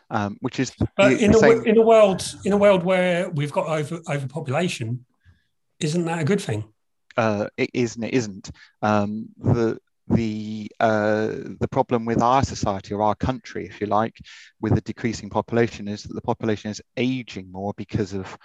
um, which is But in a, in a world in a world where we've got over overpopulation, isn't that a good thing? uh, it is and it isn't. Um, the the uh, the problem with our society or our country, if you like, with a decreasing population is that the population is aging more because of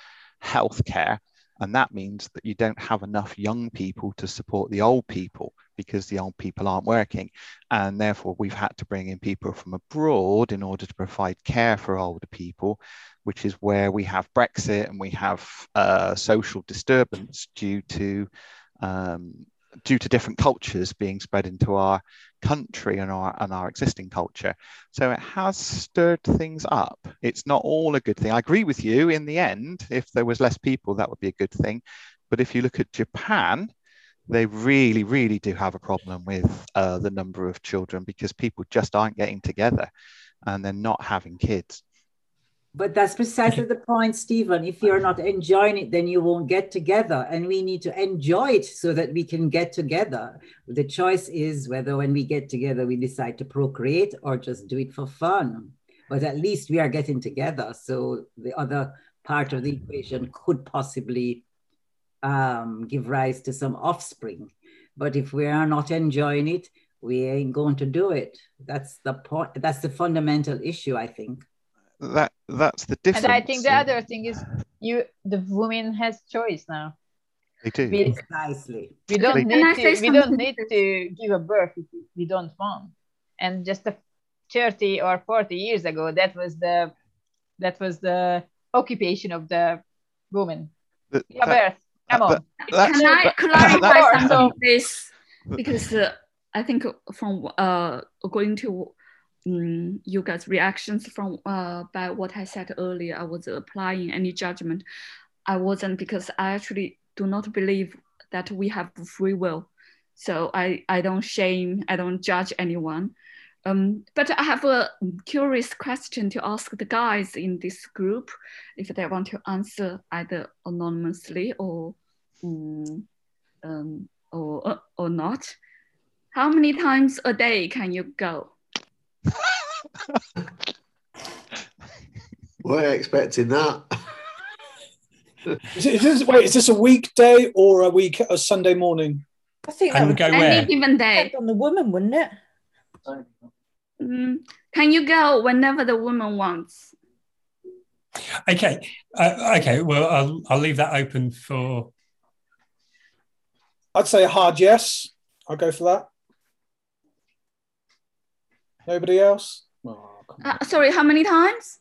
healthcare, and that means that you don't have enough young people to support the old people because the old people aren't working, and therefore we've had to bring in people from abroad in order to provide care for older people, which is where we have Brexit and we have uh, social disturbance due to um, due to different cultures being spread into our country and our and our existing culture. So it has stirred things up. It's not all a good thing. I agree with you. In the end, if there was less people, that would be a good thing. But if you look at Japan, they really, really do have a problem with uh, the number of children because people just aren't getting together and they're not having kids. But that's precisely the point, Stephen. If you're not enjoying it, then you won't get together. And we need to enjoy it so that we can get together. The choice is whether when we get together, we decide to procreate or just do it for fun. But at least we are getting together. So the other part of the equation could possibly um, give rise to some offspring. But if we are not enjoying it, we ain't going to do it. That's the point. That's the fundamental issue, I think. that that's the difference. And I think the other thing is you the woman has choice now. They do. We, Precisely. we don't Can need I to we don't need to give a birth if we don't want. And just a 30 or 40 years ago, that was the that was the occupation of the woman. That- Give birth. Come on. Can I clarify that's- something, please? Because uh, I think from uh, going to um, you guys' reactions from uh, by what I said earlier, I was applying any judgment. I wasn't because I actually do not believe that we have free will. So I, I don't shame, I don't judge anyone. Um, but I have a curious question to ask the guys in this group if they want to answer either anonymously or um, um, or uh, or not. How many times a day can you go? We're expecting that. Is, it, is this, wait, is this a weekday or a week a Sunday morning? I think And would go Any where? given day. depend on the woman, wouldn't it? Mm, can you go whenever the woman wants? Okay. Uh, okay. Well, I'll, I'll leave that open for. I'd say a hard yes. I'll go for that. Nobody else? Oh, Uh, sorry, how many times?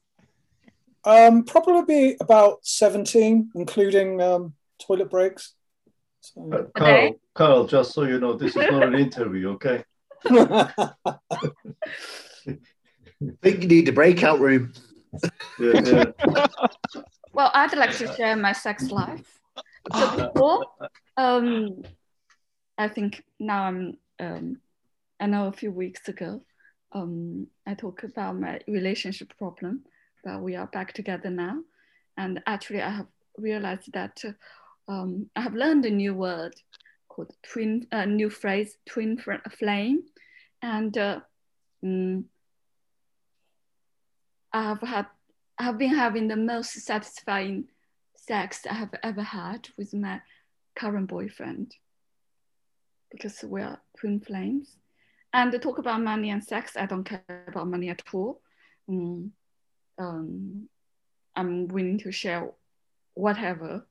Um, probably about 17, including um, toilet breaks. So- Carl, Carl, just so you know, this is not an interview, okay? I think you need a breakout room. Yeah, yeah. Well, I'd like to share my sex life. So before, um, I think now I'm, um, I know a few weeks ago, um, I talk about my relationship problem, but we are back together now. And actually, I have realized that uh, um, I have learned a new word called twin, a new phrase, twin flame. And uh, mm, I have had, I have been having the most satisfying sex I have ever had with my current boyfriend because we are twin flames. And talk about money and sex, I don't care about money at all. Mm, um, I'm willing to share whatever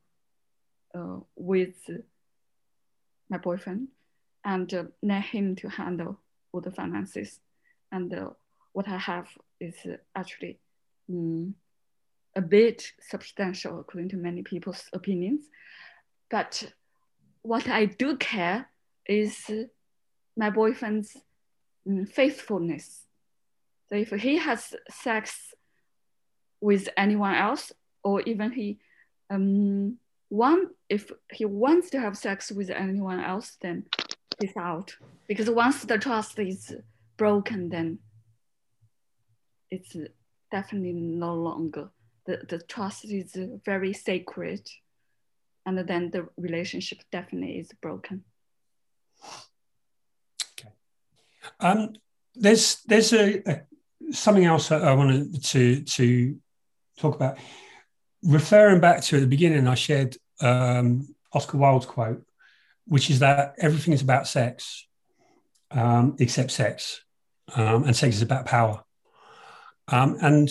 uh, with my boyfriend and uh, let him to handle all the finances. And uh, what I have is actually mm, a bit substantial according to many people's opinions. But what I do care is my boyfriend's faithfulness. So if he has sex with anyone else, or even he um, one if he wants to have sex with anyone else, then he's out. Because once the trust is broken, then it's definitely no longer the, the trust is very sacred and then the relationship definitely is broken Um, there's there's a, a something else that I wanted to to talk about. Referring back to at the beginning, I shared um, Oscar Wilde's quote, which is that everything is about sex, um, except sex, um, and sex is about power. Um, and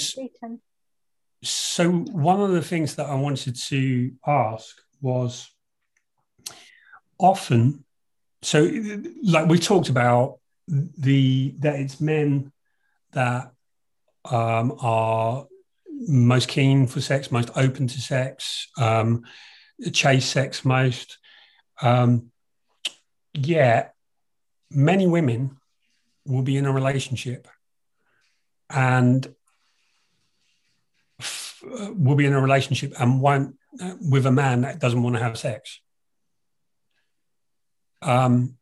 so, one of the things that I wanted to ask was often, so like we talked about the that it's men that um, are most keen for sex, most open to sex, um, chase sex most. Um, yet, many women will be in a relationship and f- uh, will be in a relationship and won't uh, with a man that doesn't want to have sex. Um,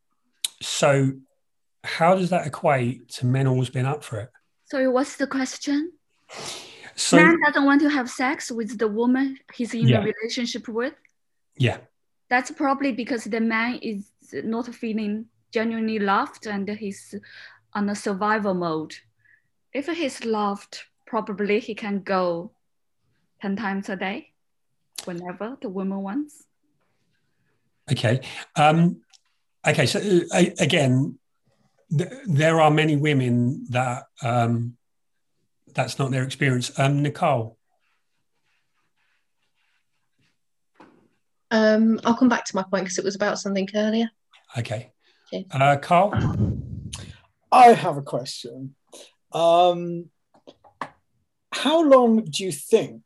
so, how does that equate to men always being up for it? sorry what's the question So, man doesn't want to have sex with the woman he's in Yeah. a relationship with yeah, that's probably because the man is not feeling genuinely loved and he's on a survival mode. If he's loved, probably he can go 10 times a day whenever the woman wants. Okay. Um, okay. So uh, again, there are many women that um, that's not their experience. Um, Nicole. Um, I'll come back to my point because it was about something earlier. Okay. Uh, Carl? I have a question. Um, how long do you think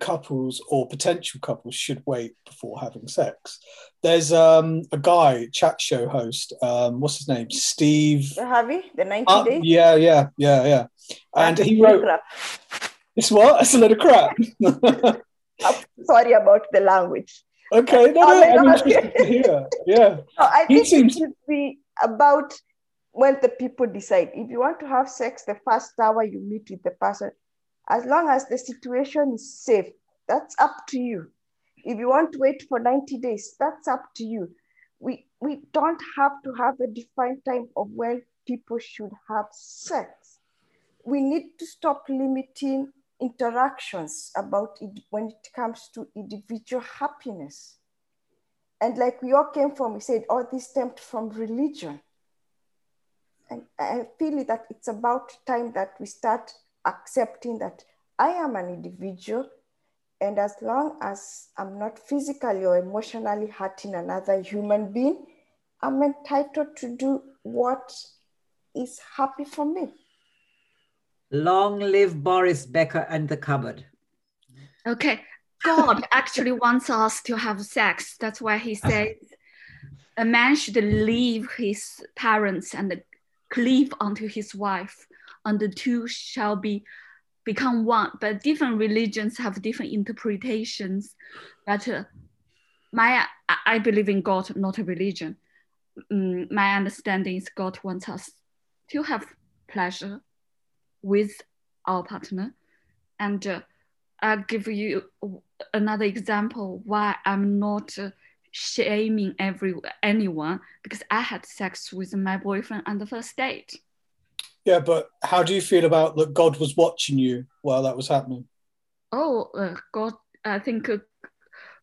couples or potential couples should wait before having sex? There's um, a guy, chat show host, um, what's his name? Steve. Harvey, the 90 Uh, days. yeah, yeah, yeah, yeah. And he wrote, it's what? It's a load of crap. Sorry about the language. okay, no, Oh, no, I'm interested to hear. Yeah. No, I He think seems- it should be about when the people decide. If you want to have sex the first hour you meet with the person, as long as the situation is safe, that's up to you. If you want to wait for 90 days, that's up to you. We we don't have to have a defined time of when people should have sex. We need to stop limiting interactions about it when it comes to individual happiness. And like we all came from, we said all this stemmed from religion. And I feel that it's about time that we start accepting that I am an individual. And as long as I'm not physically or emotionally hurting another human being, I'm entitled to do what is happy for me. Long live Boris Becker and the cupboard. Okay, God actually wants us to have sex. That's why he says a man should leave his parents and cleave unto his wife, and the two shall be become one. But different religions have different interpretations. But uh, my I- believe in God, not a religion. Mm, my understanding is God wants us to have pleasure with our partner, and uh, I'll give you another example why I'm not uh, shaming every anyone because I had sex with my boyfriend on the first date. Yeah, but how do you feel about that God was watching you while that was happening? Oh, uh, God, I think uh,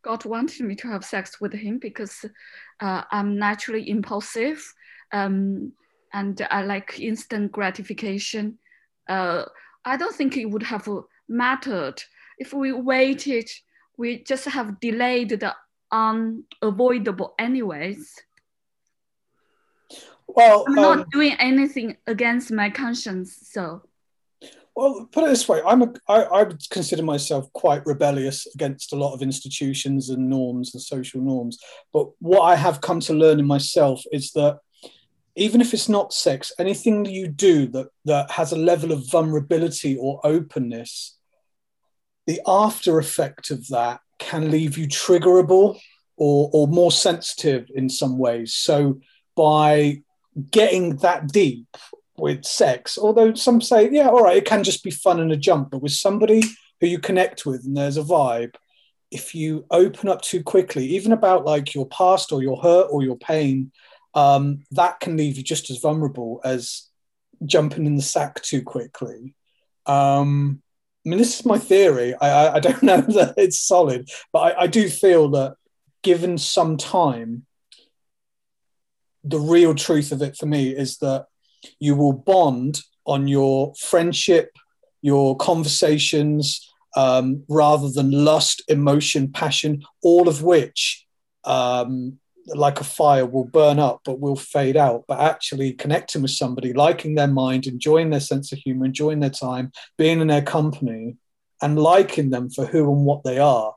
God wanted me to have sex with him because uh, I'm naturally impulsive um, and I like instant gratification. Uh, I don't think it would have mattered if we waited. We just have delayed the unavoidable, anyways. Well, I'm not um, doing anything against my conscience, so. Well, put it this way: I'm a, I, I would consider myself quite rebellious against a lot of institutions and norms and social norms. But what I have come to learn in myself is that even if it's not sex, anything that you do that that has a level of vulnerability or openness, the after effect of that can leave you triggerable or or more sensitive in some ways. So by getting that deep with sex, although some say, yeah, all right, it can just be fun and a jump, but with somebody who you connect with and there's a vibe, if you open up too quickly, even about like your past or your hurt or your pain, um, that can leave you just as vulnerable as jumping in the sack too quickly. Um, I mean, this is my theory. I, I, I don't know that it's solid, but I, I do feel that given some time, the real truth of it for me is that you will bond on your friendship, your conversations, um, rather than lust, emotion, passion, all of which, um, like a fire, will burn up but will fade out. But actually connecting with somebody, liking their mind, enjoying their sense of humor, enjoying their time, being in their company, and liking them for who and what they are.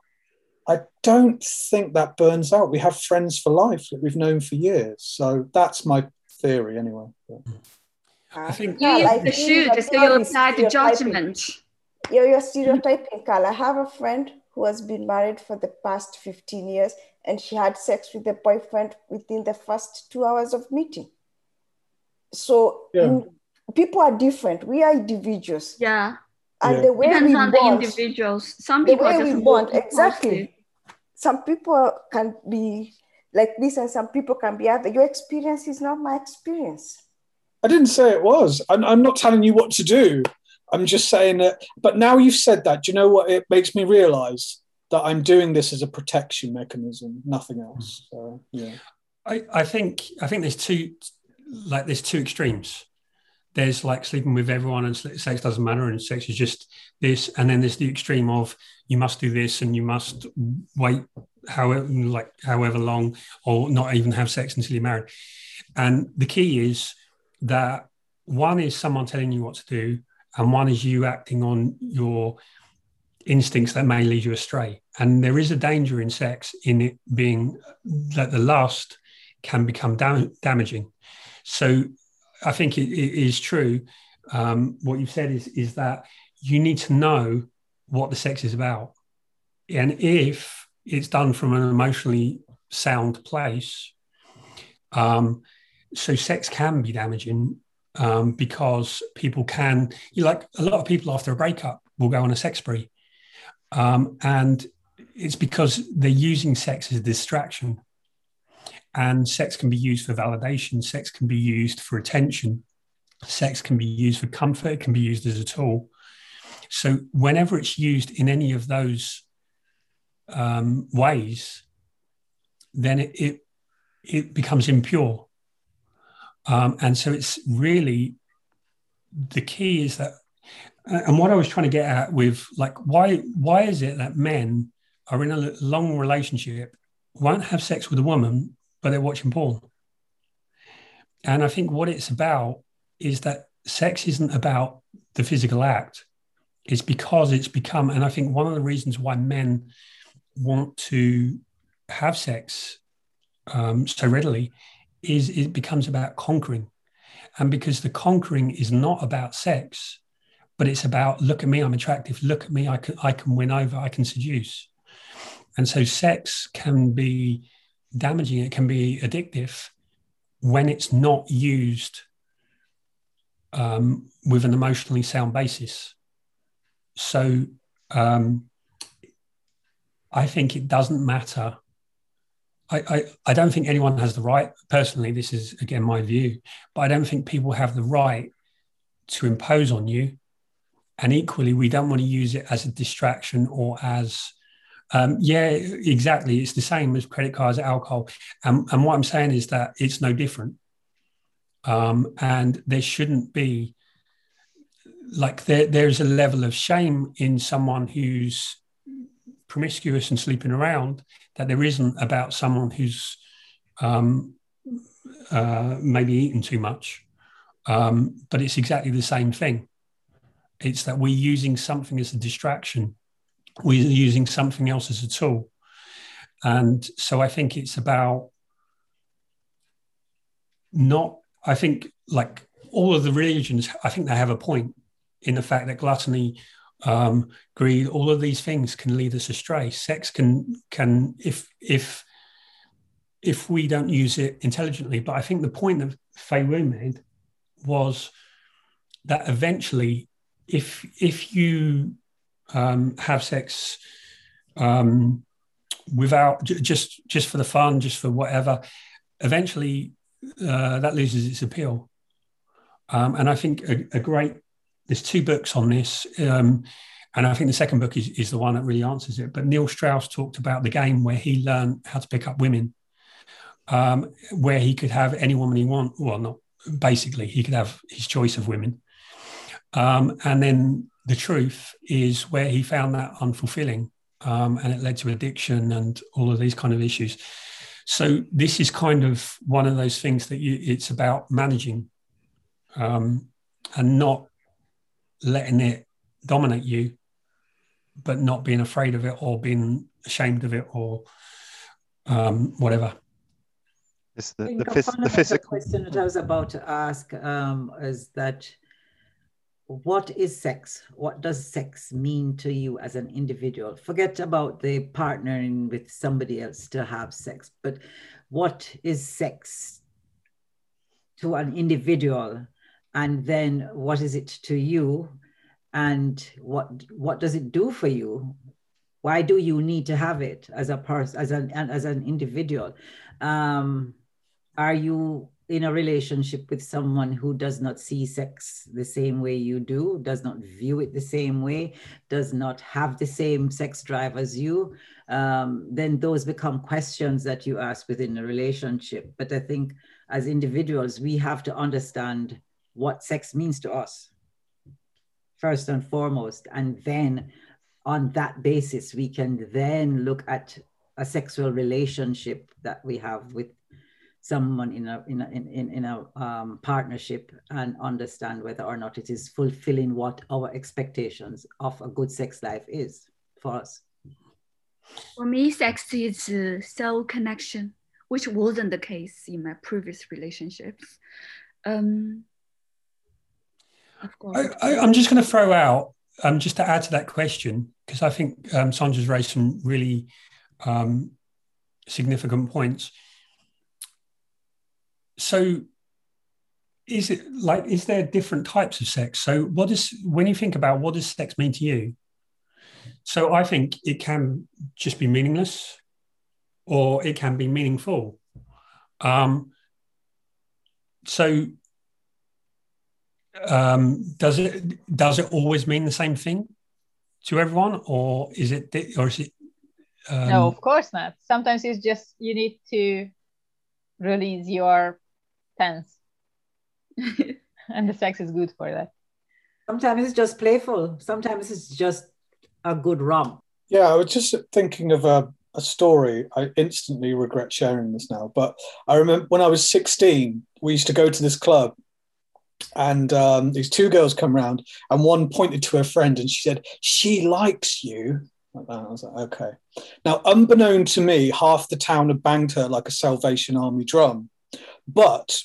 I don't think that burns out. We have friends for life that we've known for years. So that's my theory, anyway. I think You use the should, so you apply the judgment. You're, you're stereotyping, Carl. I have a friend who has been married for the past 15 years and she had sex with a boyfriend within the first two hours of meeting. So Yeah. people are different. We are individuals. Yeah. And Yeah. the way Depends we on bond, the individuals. Some the people way are we just bond, more exactly. Impulsive. Some people can be like this and some people can be other. Your experience is not my experience. I didn't say it was. I'm, I'm not telling you what to do. I'm just saying that. But now you've said that, do you know what it makes me realize? That I'm doing this as a protection mechanism, nothing else. So, yeah. I, I think I think there's two like there's two extremes. There's like sleeping with everyone and sex doesn't matter and sex is just this, and then there's the extreme of you must do this and you must wait however like however long or not even have sex until you're married. And the key is that one is someone telling you what to do and one is you acting on your instincts that may lead you astray. And there is a danger in sex in it being that the lust can become dam- damaging. So i think it, it is true um, what you've said is is that you need to know what the sex is about and if it's done from an emotionally sound place. Um, so sex can be damaging um, because people can, you like a lot of people after a breakup will go on a sex spree. Um, and it's because they're using sex as a distraction. And sex can be used for validation, sex can be used for attention, sex can be used for comfort, it can be used as a tool. So, whenever it's used in any of those um, ways, then it, it, it becomes impure. Um, and so it's really the key is that, and what I was trying to get at with like, why why is it that men are in a long relationship, won't have sex with a woman, but they're watching porn? And I think what it's about is that sex isn't about the physical act. It's because it's become, and I think one of the reasons why men want to have sex um, so readily is it becomes about conquering. And because the conquering is not about sex, but it's about look at me, I'm attractive, look at me, I can I can win over, I can seduce. And so sex can be damaging, it can be addictive when it's not used um, with an emotionally sound basis. So um, I think it doesn't matter. I, I, I don't think anyone has the right, personally, this is again my view, but I don't think people have the right to impose on you. And equally, we don't want to use it as a distraction or as, um, yeah, exactly. It's the same as credit cards, alcohol. And, and what I'm saying is that it's no different. Um, and there shouldn't be, like, there, there's a level of shame in someone who's promiscuous and sleeping around that there isn't about someone who's um, uh, maybe eating too much. Um, but it's exactly the same thing. It's that we're using something as a distraction, we're using something else as a tool. And so I think it's about not, I think like all of the religions, I think they have a point in the fact that gluttony um, greed, all of these things can lead us astray. Sex can can if if if we don't use it intelligently. But I think the point that Fei Wu made was that eventually, if if you um, have sex um, without just just for the fun, just for whatever, eventually uh, that loses its appeal. Um, and I think a, a, great there's two books on this. Um, and I think the second book is, is the one that really answers it. But Neil Strauss talked about the game where he learned how to pick up women, um, where he could have any woman he want. Well, not basically, he could have his choice of women. Um, and then the truth is where he found that unfulfilling, um, and it led to addiction and all of these kind of issues. So this is kind of one of those things that you, it's about managing, um, and not letting it dominate you, but not being afraid of it or being ashamed of it or um, whatever. It's the, the, phys- the physical question that I was about to ask um, is that what is sex? What does sex mean to you as an individual? Forget about the partnering with somebody else to have sex, but what is sex to an individual and then what is it to you and what what does it do for you why do you need to have it as a person as an as an individual um, are you in a relationship with someone who does not see sex the same way you do does not view it the same way does not have the same sex drive as you um, then those become questions that you ask within a relationship but i think as individuals we have to understand what sex means to us, first and foremost. And then on that basis, we can then look at a sexual relationship that we have with someone in a in a in, in, in a um, partnership and understand whether or not it is fulfilling what our expectations of a good sex life is for us. For me, sex is uh, soul connection, which wasn't the case in my previous relationships. Um, of course. I, am just going to throw out, um, just to add to that question, because I think um, Sandra's raised some really um, significant points. So, is it like, is there different types of sex? So, what is, when you think about what does sex mean to you? So, I think it can just be meaningless or it can be meaningful. Um, so, um, does it does it always mean the same thing to everyone, or is it or is it? Um... No, of course not. Sometimes it's just you need to release your tense, and the sex is good for that. Sometimes it's just playful. Sometimes it's just a good romp. Yeah, I was just thinking of a, a story. I instantly regret sharing this now, but I remember when I was 16, we used to go to this club and um, these two girls come around, and one pointed to her friend and she said, She likes you. Like that. I was like, okay. Now, unbeknown to me, half the town had banged her like a Salvation Army drum. But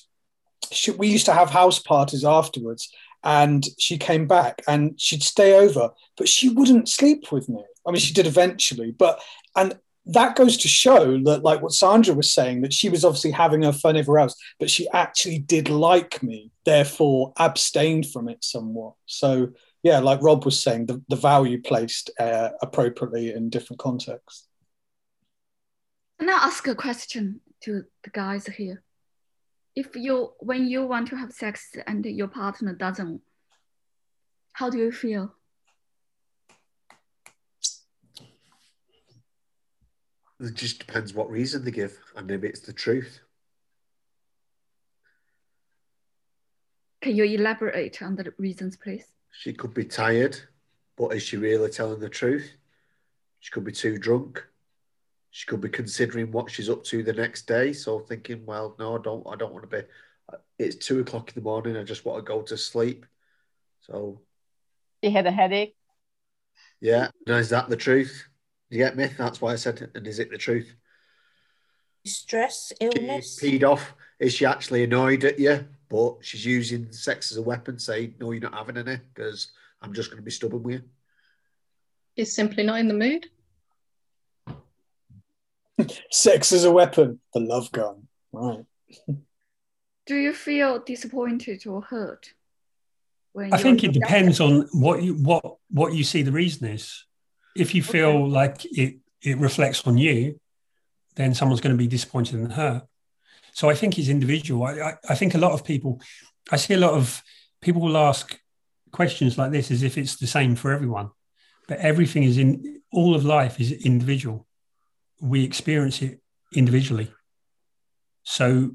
she, we used to have house parties afterwards, and she came back and she'd stay over, but she wouldn't sleep with me. I mean, she did eventually, but and that goes to show that, like what Sandra was saying, that she was obviously having her fun everywhere else, but she actually did like me, therefore abstained from it somewhat. So, yeah, like Rob was saying, the, the value placed uh, appropriately in different contexts. Can I ask a question to the guys here? If you, when you want to have sex and your partner doesn't, how do you feel? It just depends what reason they give, and maybe it's the truth. Can you elaborate on the reasons, please? She could be tired, but is she really telling the truth? She could be too drunk. She could be considering what she's up to the next day. So thinking, well, no, I don't. I don't want to be. It's two o'clock in the morning. I just want to go to sleep. So. She had a headache. Yeah. Now, is that the truth? You get me? That's why I said. And is it the truth? Stress, illness. She peed off. Is she actually annoyed at you? But she's using sex as a weapon, saying, no, you're not having any because I'm just going to be stubborn with you. Is simply not in the mood. sex as a weapon, the love gun. Right. Do you feel disappointed or hurt? I think it depends on what you what what you see the reason is if you feel okay. like it it reflects on you, then someone's going to be disappointed in her. So I think it's individual. I, I, I, think a lot of people, I see a lot of people will ask questions like this as if it's the same for everyone, but everything is in all of life is individual. We experience it individually. So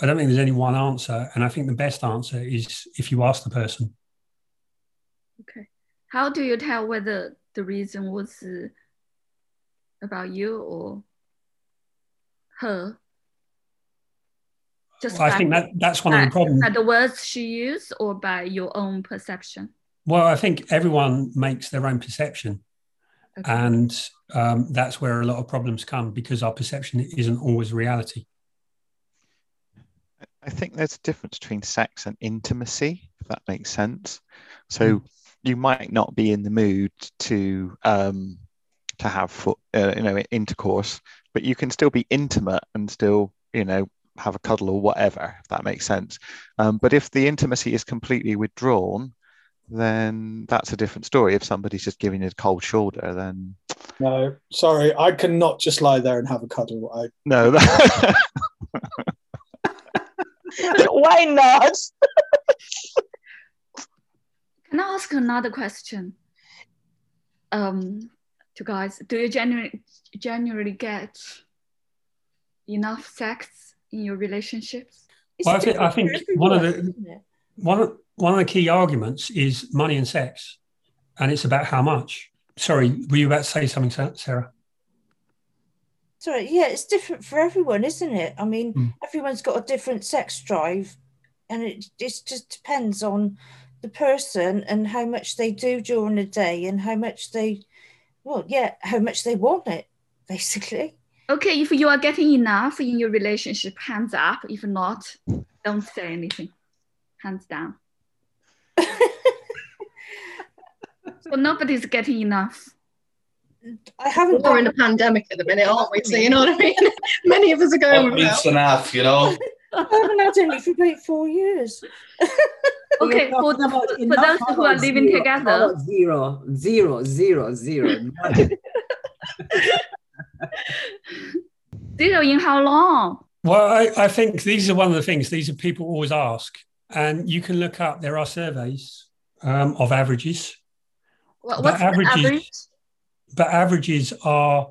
I don't think there's any one answer, and I think the best answer is if you ask the person. Okay, how do you tell whether the reason was uh, about you or her? Just well, I think that that's one by, of the problems. By the words she used or by your own perception? Well, I think everyone makes their own perception. Okay. And um, that's where a lot of problems come because our perception isn't always reality. I think there's a difference between sex and intimacy, if that makes sense. So, mm you might not be in the mood to um, to have uh, you know intercourse, but you can still be intimate and still you know have a cuddle or whatever, if that makes sense. Um, but if the intimacy is completely withdrawn, then that's a different story. If somebody's just giving you a cold shoulder, then no, sorry, I cannot just lie there and have a cuddle. I no. Why not? Can I ask another question? Um, to guys, do you generally generally get enough sex in your relationships? Well, I think, I think one of the one of, one of the key arguments is money and sex, and it's about how much. Sorry, were you about to say something, Sarah? Sorry, yeah, it's different for everyone, isn't it? I mean, mm. everyone's got a different sex drive, and it, it just depends on the person and how much they do during the day and how much they, well, yeah, how much they want it, basically. Okay, if you are getting enough in your relationship, hands up. If not, don't say anything. Hands down. So nobody's getting enough. I haven't. We're in a pandemic at the minute, aren't we? So you know what I mean. Many of us are going. It's enough, you know. I haven't had any for about four years. okay, for, the, for those who are living zero, together. Oh, zero, zero, zero, zero. zero in how long? Well, I, I think these are one of the things. These are people always ask, and you can look up. There are surveys um, of averages. What, what's averages, average? but averages are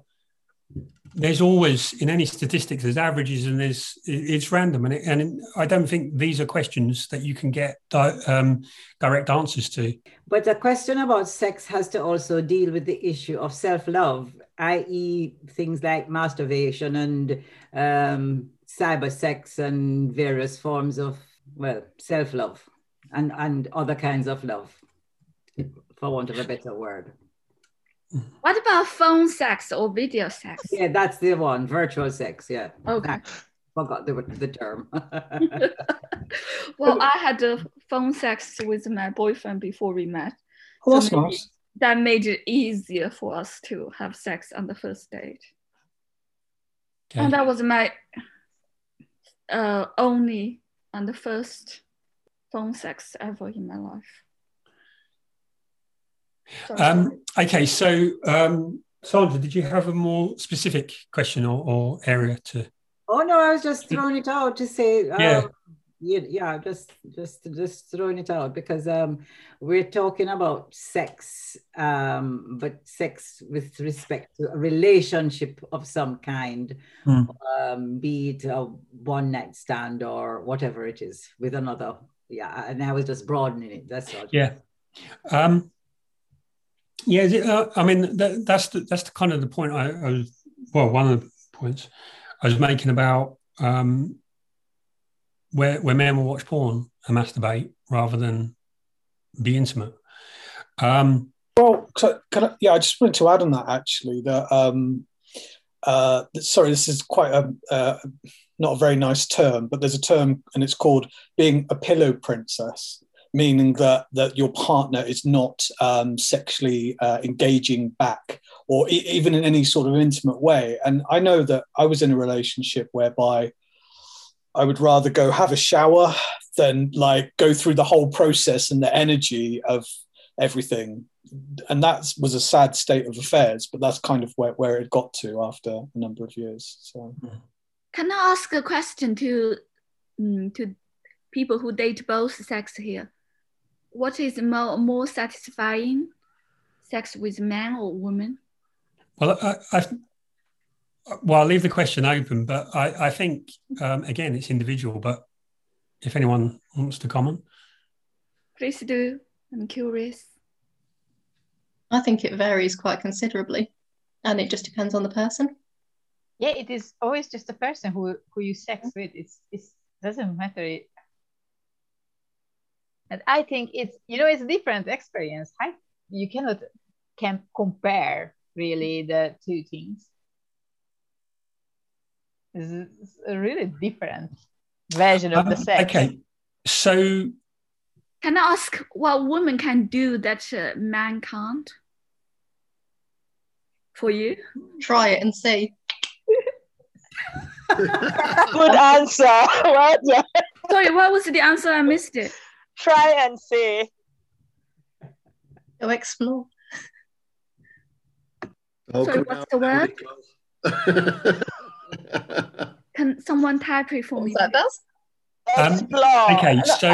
there's always in any statistics there's averages and there's it's random and it, and i don't think these are questions that you can get di- um, direct answers to but the question about sex has to also deal with the issue of self-love i.e things like masturbation and um, cyber sex and various forms of well self-love and and other kinds of love for want of a better word what about phone sex or video sex? Yeah, that's the one. Virtual sex. Yeah. Okay. Forgot the, the term. well, I had a phone sex with my boyfriend before we met. Oh, that's so nice. That made it easier for us to have sex on the first date. Okay. And that was my uh, only and the first phone sex ever in my life. Um, okay, so um, Sandra, did you have a more specific question or, or, area to? Oh no, I was just throwing it out to say. Um, yeah. Yeah, yeah, just just just throwing it out because um, we're talking about sex, um, but sex with respect to a relationship of some kind, mm. um, be it a one night stand or whatever it is with another. Yeah, and I was just broadening it. That's all. Yeah. Um, yeah, uh, I mean that, that's the, that's the kind of the point I, I, was. Well, one of the points I was making about um, where where men will watch porn and masturbate rather than be intimate. Um, well, so I, yeah, I just wanted to add on that actually that. Um, uh, sorry, this is quite a uh, not a very nice term, but there's a term and it's called being a pillow princess meaning that that your partner is not um, sexually uh, engaging back or e- even in any sort of intimate way. And I know that I was in a relationship whereby I would rather go have a shower than like go through the whole process and the energy of everything. And that was a sad state of affairs, but that's kind of where, where it got to after a number of years. So, can I ask a question to um, to people who date both sex here? what is more, more satisfying, sex with man or woman? Well, I, I, well, I'll leave the question open, but I, I think um, again it's individual. But if anyone wants to comment, please do. I'm curious. I think it varies quite considerably, and it just depends on the person. Yeah, it is always just the person who who you sex with. It's it doesn't matter it. and I think it's you know it's a different experience. I, you cannot can compare really the two things. It's a really different version of um, the sex. Okay, so can I ask what women can do that uh, man can't? For you, try it and see. Good answer. What? Sorry, what was the answer? I missed it try and see. Go explore. Sorry, what's the word? Can someone type it for me? That does. Um, okay, so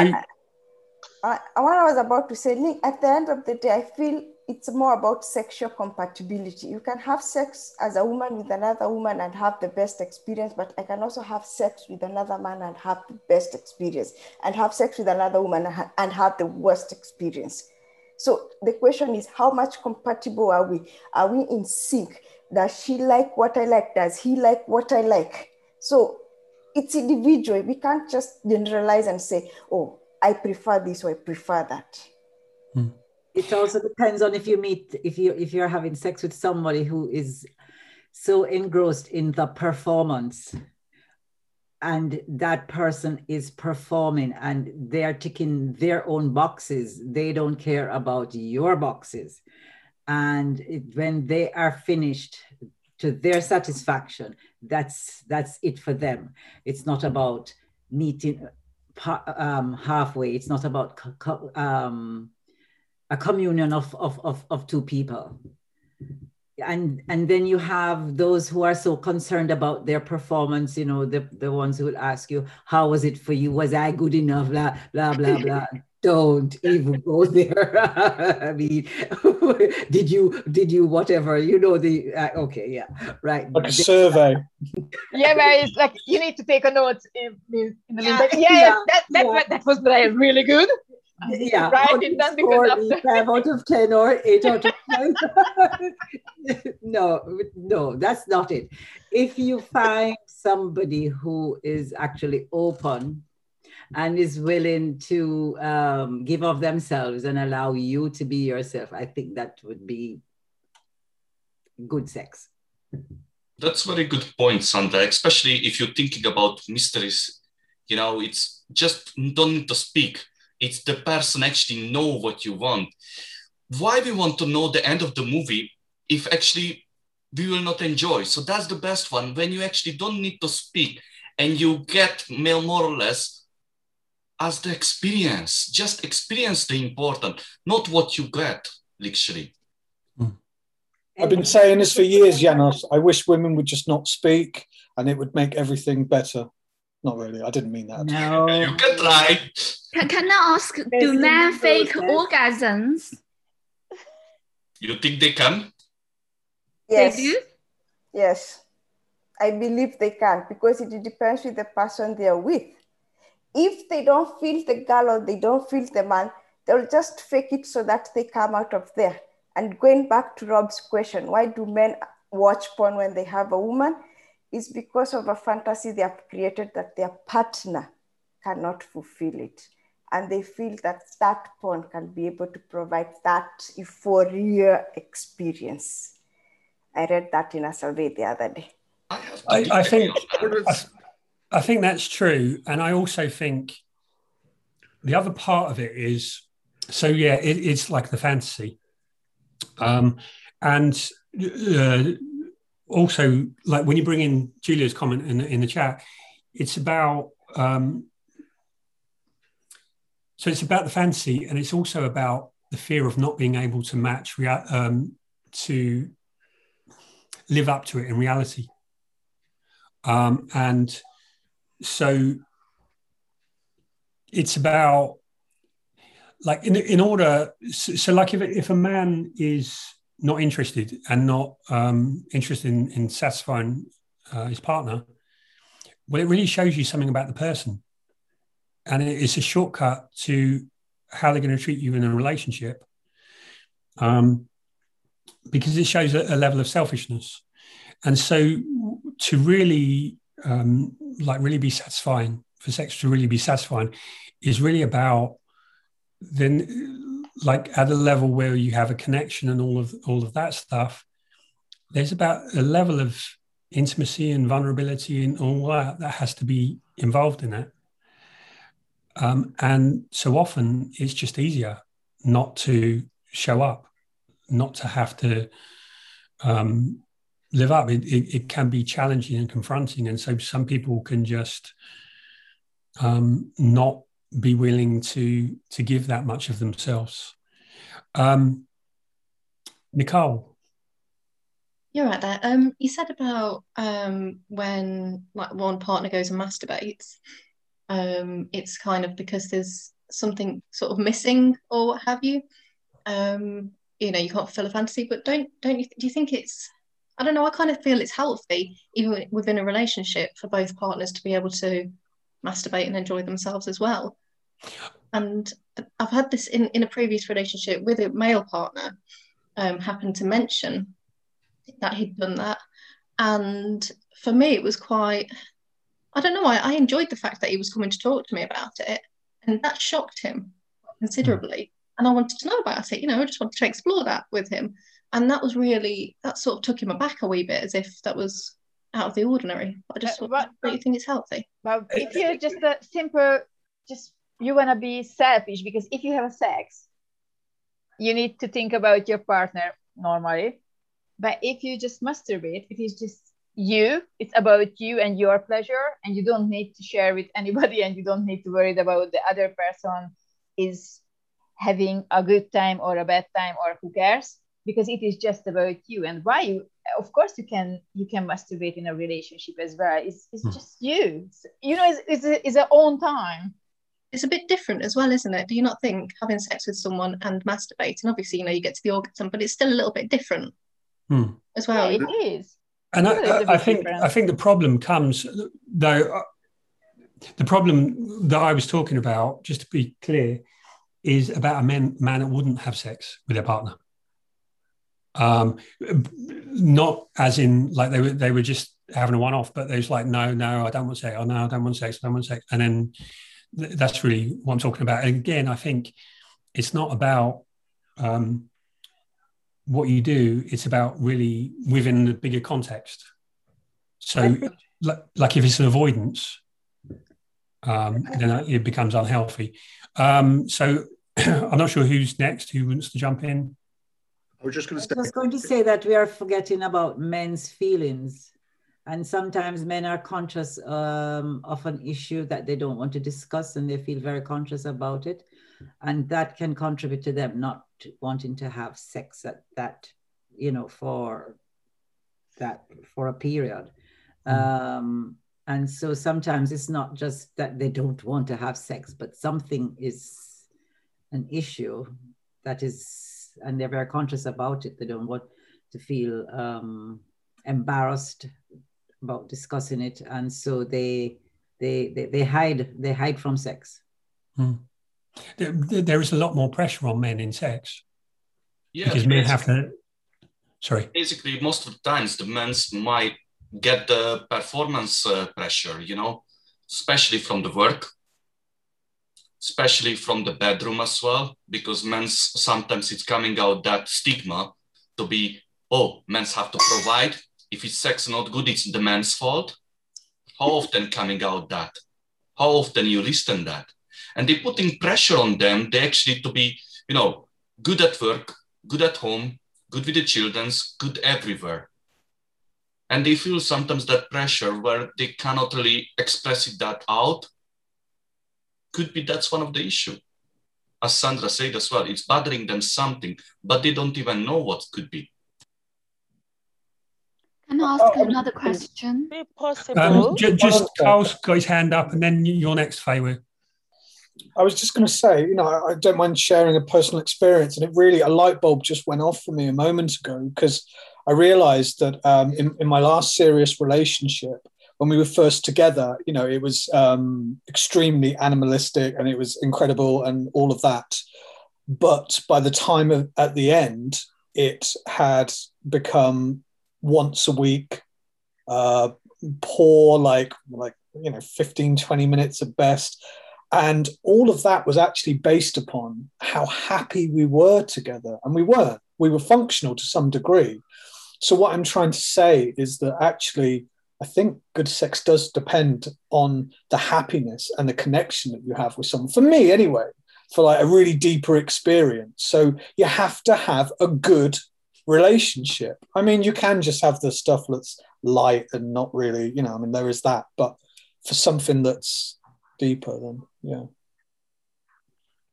I, what I was about to say, at the end of the day, I feel it's more about sexual compatibility. You can have sex as a woman with another woman and have the best experience, but I can also have sex with another man and have the best experience, and have sex with another woman and have the worst experience. So the question is, how much compatible are we? Are we in sync? Does she like what I like? Does he like what I like? So it's individual. We can't just generalize and say, oh, I prefer this or I prefer that. Hmm. It also depends on if you meet, if you if you're having sex with somebody who is so engrossed in the performance and that person is performing and they're ticking their own boxes they don't care about your boxes and it, when they are finished to their satisfaction that's that's it for them. It's not about meeting um, halfway. It's not about um, a communion of, of, of, of two people. And and then you have those who are so concerned about their performance you know the the ones who will ask you how was it for you? Was i good enough? Blah blah blah blah don't even go there. I mean did you did you whatever you know the uh, okay yeah right. Like a survey. Yeah but it's like you need to take a note in, in the yeah, yeah, yeah, that, that, yeah. that was really good. Yeah, right it does because five out of ten or eight out of ten. no, no, that's not it. If you find somebody who is actually open and is willing to um, give of themselves and allow you to be yourself, I think that would be good sex. That's very good point, Sandra. Especially if you're thinking about mysteries, you know, it's just don't need to speak it's the person actually know what you want why we want to know the end of the movie if actually we will not enjoy so that's the best one when you actually don't need to speak and you get more or less as the experience just experience the important not what you get literally hmm. I've been saying this for years, Janos. I wish women would just not speak and it would make everything better. Not really. I didn't mean that. No. You can try. Can, can I ask, do men fake orgasms? You think they can? Yes. They do? Yes. I believe they can because it depends with the person they are with. If they don't feel the girl or they don't feel the man, they'll just fake it so that they come out of there. And going back to Rob's question, why do men watch porn when they have a woman? is because of a fantasy they have created that their partner cannot fulfill it. And they feel that that porn can be able to provide that euphoria experience. I read that in a survey the other day. I, I think I, think that's true, and I also think the other part of it is so yeah, it, it's like the fantasy, um, and uh, also like when you bring in Julia's comment in, in the chat, it's about um, so it's about the fantasy and it's also about the fear of not being able to match rea- um, to live up to it in reality. Um, and so it's about like in, in order so, so like if, if a man is not interested and not um, interested in, in satisfying uh, his partner, well, it really shows you something about the person. And it's a shortcut to how they're going to treat you in a relationship um, because it shows a, a, level of selfishness. And so to really, um, like, really be satisfying, for sex to really be satisfying, is really about then like at a level where you have a connection and all of all of that stuff there's about a level of intimacy and vulnerability and all that that has to be involved in it. Um, and so often it's just easier not to show up not to have to um, live up it, it, it, can be challenging and confronting and so some people can just um, not be willing to to give that much of themselves. Um, Nicole. You're right there. Um, you said about um, when like one partner goes and masturbates, um, it's kind of because there's something sort of missing or what have you. Um, you know, you can't fulfill a fantasy, but don't don't you do you think it's I don't know, I kind of feel it's healthy, even within a relationship, for both partners to be able to masturbate and enjoy themselves as well. And I've had this in, in a previous relationship with a male partner, um, happened to mention that he'd done that. And for me, it was quite, I don't know, I, I enjoyed the fact that he was coming to talk to me about it. And that shocked him considerably. And I wanted to know about it, you know, I just wanted to explore that with him. And that was really, that sort of took him aback a wee bit as if that was out of the ordinary. I just Uh, thought, but- do you think it's healthy? But if you're just a simple, just you wanna be selfish because if you have a sex, you need to think about your partner normally. But if you just masturbate, it is just you. It's about you and your pleasure, and you don't need to share with anybody, and you don't need to worry about the other person is having a good time or a bad time or who cares because it is just about you and why you of course you can you can masturbate in a relationship as well it's, it's just you It's- you know it's, it's, a, it's a own time It's a bit different as well, isn't it? Do you not think having sex with someone and masturbating, obviously, you know, you get to the orgasm, but it's still a little bit different Hmm. as well. yeah, it is And It is a I, I, I bit think different. I think the problem comes though. uh, The problem that I was talking about, just to be clear, is about a man, man that wouldn't have sex with their partner. Um, not as in like they were they were just having a one off, but they was like, no, no, I don't want sex. Oh no, I don't want sex. I don't want sex. And then th- that's really what I'm talking about. And again, I think it's not about um, what you do, it's about really within the bigger context. So, like, like if it's an avoidance, um, then it becomes unhealthy. Um, so, I'm not sure who's next. Who wants to jump in? Was just going to I was going to say that we are forgetting about men's feelings. And sometimes men are conscious um, of an issue that they don't want to discuss and they feel very conscious about it. And that can contribute to them not wanting to have sex at that, you know, for that, for a period. Um, and so sometimes it's not just that they don't want to have sex, but something is an issue that is, and they're very conscious about it. They don't want to feel um, embarrassed about discussing it, and so they they they, they hide they hide from sex. Hmm. There, there- there is a lot more pressure on men in sex Yeah, because men have to. Sorry. basically most of the times the men's might get the performance uh, pressure you know especially from the work especially from the bedroom as well because men's sometimes it's coming out that stigma to be oh men's have to provide. If it's sex not good it's the man's fault. How often coming out that? How often you listen that? And they putting pressure on them they actually to be you know good at work good at home good with the children's good everywhere. And they feel sometimes that pressure where they cannot really express it that out could be that's one of the issue as sandra said as well it's bothering them something but they don't even know what could be Can I ask another question? Um, ju- just Carl's got his hand up, and then you're next, Faye. I was just going to say, you know, I, I don't mind sharing a personal experience, and it really a light bulb just went off for me a moment ago because I realised that um, in, in my last serious relationship, when we were first together, you know, it was um, extremely animalistic and it was incredible and all of that. But by the time of, at the end, it had become once a week, uh, poor, like like you know, 15, 20 minutes at best. And all of that was actually based upon how happy we were together. And we weren't. We were functional to some degree. So, what I'm trying to say is that actually, I think good sex does depend on the happiness and the connection that you have with someone. For me, anyway, for like a really deeper experience. So, you have to have a good relationship. I mean, you can just have the stuff that's light and not really, you know, I mean, there is that. But for something that's deeper, then yeah.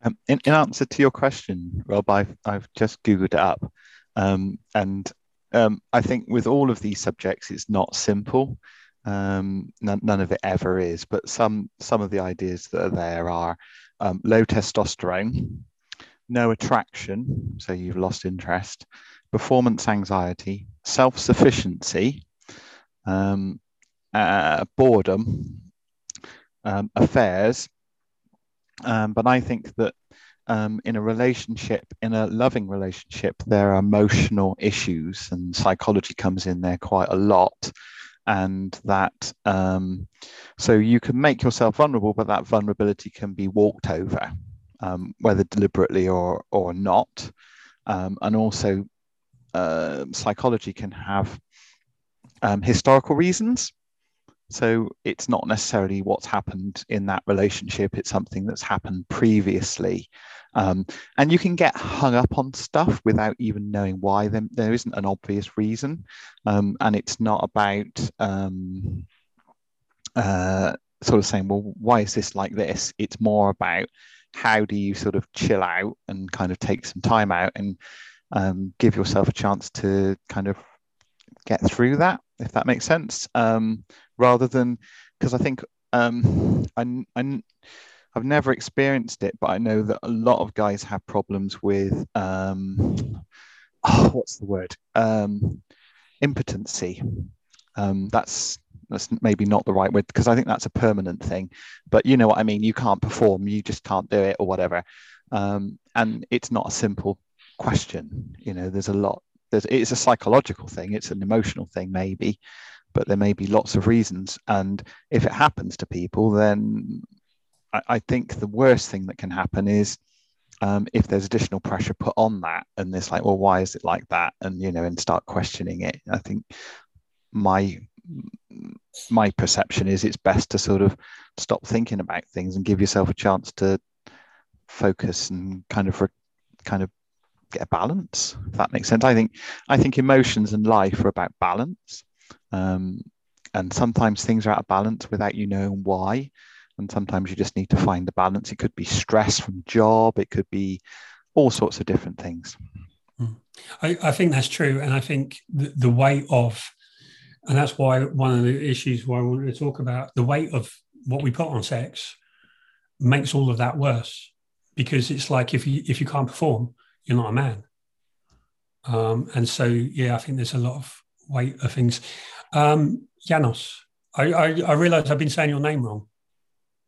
Um, in, in answer to your question, Rob, I've, I've just Googled it up. Um, and um, I think with all of these subjects, it's not simple. Um, none, none of it ever is, but some, some of the ideas that are there are um, low testosterone, no attraction, so you've lost interest, performance anxiety, self sufficiency, um, uh, boredom, um, affairs, Um, but I think that um, in a relationship, in a loving relationship, there are emotional issues, and psychology comes in there quite a lot. And that, um, so you can make yourself vulnerable, but that vulnerability can be walked over, um, whether deliberately or or not. Um, and also, uh, psychology can have um, historical reasons. So it's not necessarily what's happened in that relationship, it's something that's happened previously. Um, and you can get hung up on stuff without even knowing why there, there isn't an obvious reason. Um, and it's not about um, uh, sort of saying, well, why is this like this? It's more about how do you sort of chill out and kind of take some time out and um, give yourself a chance to kind of get through that, if that makes sense, um, rather than because I think um, I, I, I've never experienced it, but I know that a lot of guys have problems with um, oh, what's the word um, impotency. Um, that's that's maybe not the right word because I think that's a permanent thing. But you know what I mean. You can't perform. You just can't do it or whatever. Um, and it's not a simple question. You know, there's a lot there's, it's a psychological thing, it's an emotional thing, maybe, but there may be lots of reasons. And if it happens to people, then I, I think the worst thing that can happen is um, if there's additional pressure put on that, and it's like, well, why is it like that? And you know, and start questioning it. I think my my perception is it's best to sort of stop thinking about things and give yourself a chance to focus and kind of re- kind of get a balance if that makes sense. I think i think emotions and life are about balance um, and sometimes things are out of balance without you knowing why and sometimes you just need to find the balance. It could be stress from job it could be all sorts of different things. Hmm. I, I think that's true and i think the, the weight of and that's why one of the issues why i wanted to talk about the weight of what we put on sex makes all of that worse because it's like if you if you can't perform you're not a man. Um, and so, yeah, I think there's a lot of weight of things. Um, Janos, I, I, I realize I've been saying your name wrong.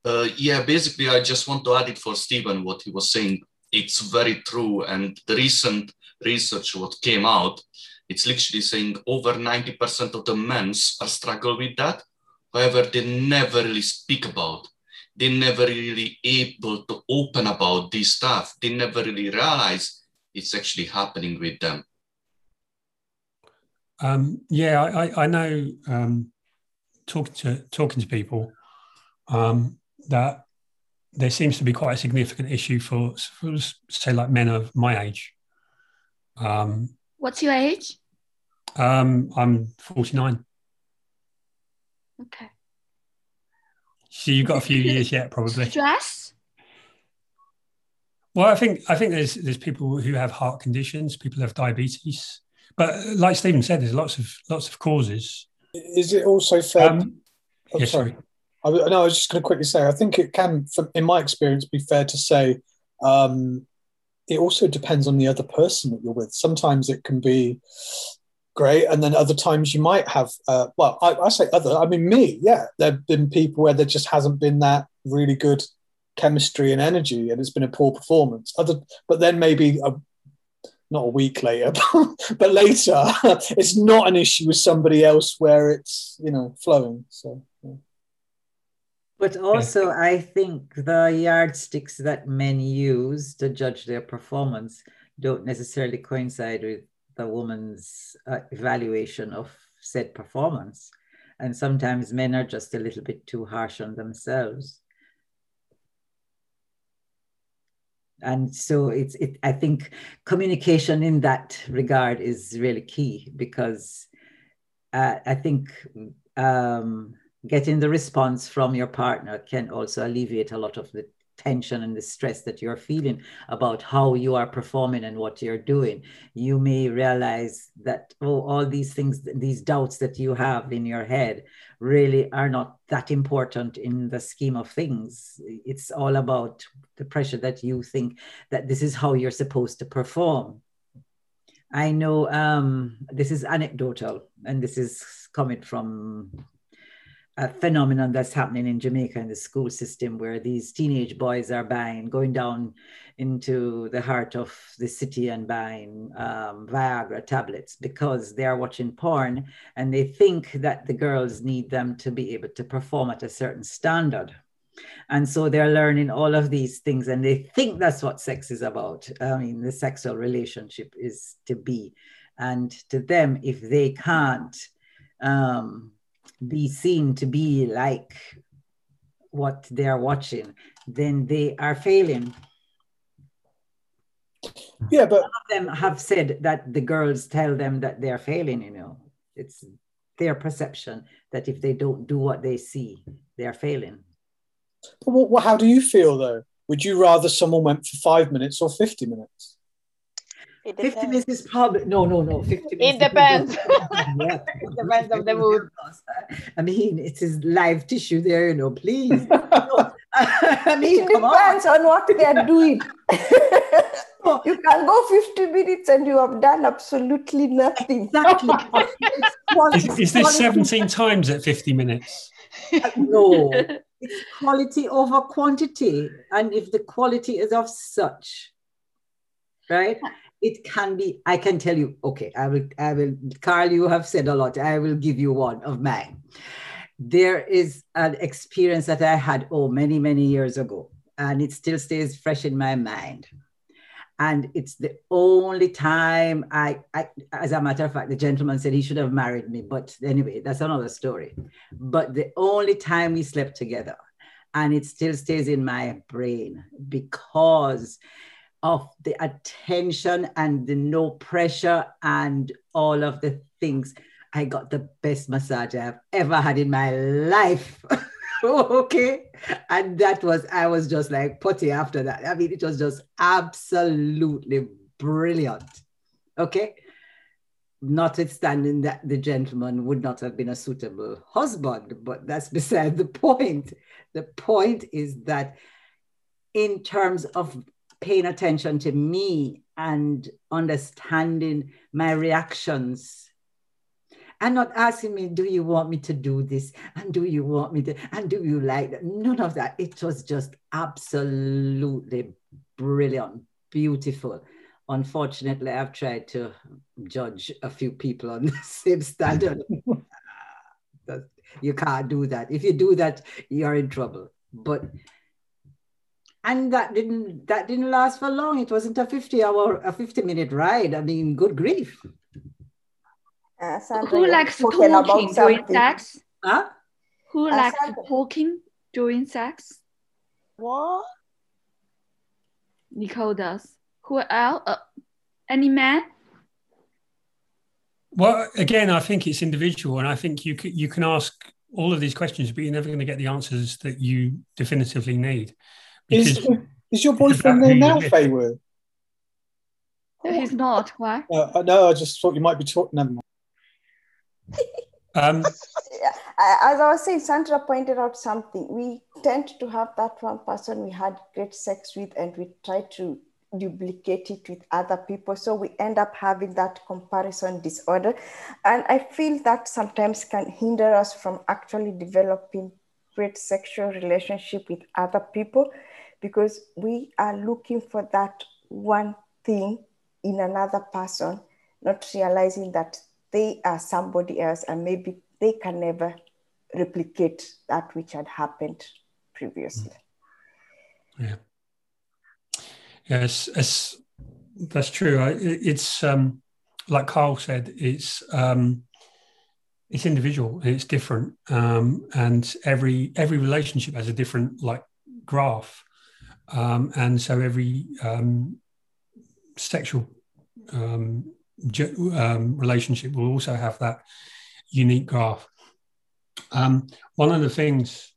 Uh, yeah, basically, I just want to add it for Stephen what he was saying. It's very true, and the recent research what came out, it's literally saying over 90% of the men are struggle with that. However, they never really speak about. They never really able to open about this stuff. They never really realize it's actually happening with them. Um, yeah, I, I know um, talking to talking to people um, that there seems to be quite a significant issue for, for say like men of my age. Um, What's your age? Um, I'm 49. Okay. So you've got a few years yet, probably. Stress? Well, I think I think there's there's people who have heart conditions, people have diabetes, but like Stephen said, there's lots of lots of causes. Is it also fair? Um, oh, yes, sorry. I, no, I was just going to quickly say, I think it can, in my experience, be fair to say um, it also depends on the other person that you're with. Sometimes it can be great, and then other times you might have. Uh, well, I, I say other. I mean, me. Yeah, there've been people where there just hasn't been that really good chemistry and energy, and it's been a poor performance. Other, but then maybe a, not a week later, but later, it's not an issue with somebody else where it's you know flowing. So. Yeah. But also, I think the yardsticks that men use to judge their performance don't necessarily coincide with the woman's uh, evaluation of said performance. And sometimes men are just a little bit too harsh on themselves. And so it's it i think communication in that regard is really key because uh, i think um, getting the response from your partner can also alleviate a lot of the tension and the stress that you're feeling about how you are performing and what you're doing you may realize that oh all these things these doubts that you have in your head really are not that important in the scheme of things. It's all about the pressure that you think that this is how you're supposed to perform. I know um, this is anecdotal and this is coming from a phenomenon that's happening in Jamaica in the school system where these teenage boys are buying, going down into the heart of the city and buying um, Viagra tablets because they are watching porn and they think that the girls need them to be able to perform at a certain standard. And so they're learning all of these things and they think that's what sex is about. I mean, the sexual relationship is to be. And to them, if they can't, um, be seen to be like what they are watching, then they are failing. Yeah, but some of them have said that the girls tell them that they're failing, you know. It's their perception that if they don't do what they see, they're failing. But what, what, how do you feel though? Would you rather someone went for five minutes or 50 minutes? 50 minutes is probably no no no 50 it depends. it depends of the mood. I mean it is live tissue there you know please. I mean it depends on. on what they're doing. You can go 50 minutes and you have done absolutely nothing. Exactly. Is, is this 17 times at 50 minutes? Uh, no. It's quality over quantity and if the quality is of such right it can be i can tell you okay i will i will carl you have said a lot. I will give you one of mine. There is an experience that i had oh many many years ago and it still stays fresh in my mind. And it's the only time I, I as a matter of fact the gentleman said he should have married me but anyway that's another story. But the only time we slept together and it still stays in my brain because of the attention and the no pressure and all of the things. I got the best massage I've ever had in my life. okay. And that was, I was just like putty after that. I mean, it was just absolutely brilliant. Okay. Notwithstanding that the gentleman would not have been a suitable husband, but that's beside the point. The point is that in terms of paying attention to me and understanding my reactions and not asking me, do you want me to do this? And do you want me to, and do you like that? None of that. It was just absolutely brilliant, beautiful. Unfortunately, I've tried to judge a few people on the same standard. you can't do that. If you do that, you're in trouble. But and that didn't that didn't last for long. It wasn't a 50 hour a 50 minute ride. I mean good grief. Uh, who likes talking during sex huh? who uh, likes Sandra. talking? During sex what? Nicole does. Who else uh, any man? Well again i think it's individual and i think you can, you can ask all of these questions but you're never going to get the answers that you definitively need is, is your boyfriend there now, Faywood? He's not. Why? Uh, no, I just thought you might be talking. Never mind. Um, As I was saying, Sandra pointed out something. We tend to have that one person we had great sex with, and we try to duplicate it with other people. So we end up having that comparison disorder. And I feel that sometimes can hinder us from actually developing great sexual relationship with other people because we are looking for that one thing in another person, not realizing that they are somebody else and maybe they can never replicate that which had happened previously. Yeah. Yes, it's, that's true. It's um, like Carl said, it's um, it's individual it's different, um, and every every relationship has a different like graph um, and so every um, sexual um, um, relationship will also have that unique graph. Um, one of the things,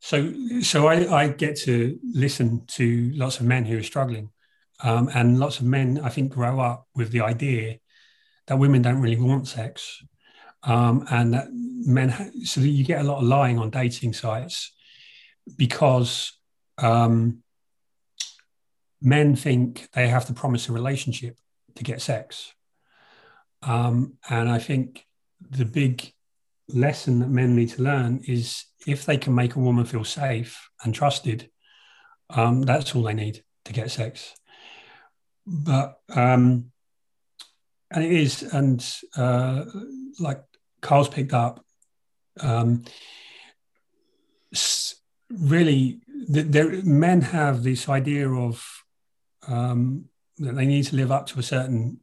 so so I, I, get to listen to lots of men who are struggling, um, and lots of men I think grow up with the idea that women don't really want sex, and that men. Ha- so you get a lot of lying on dating sites because um, men think they have to promise a relationship to get sex. Um, and I think the big lesson that men need to learn is if they can make a woman feel safe and trusted, um, that's all they need to get sex. But um, and it is, and uh, like Carl's picked up, um, really, the, the, men have this idea of um, that they need to live up to a certain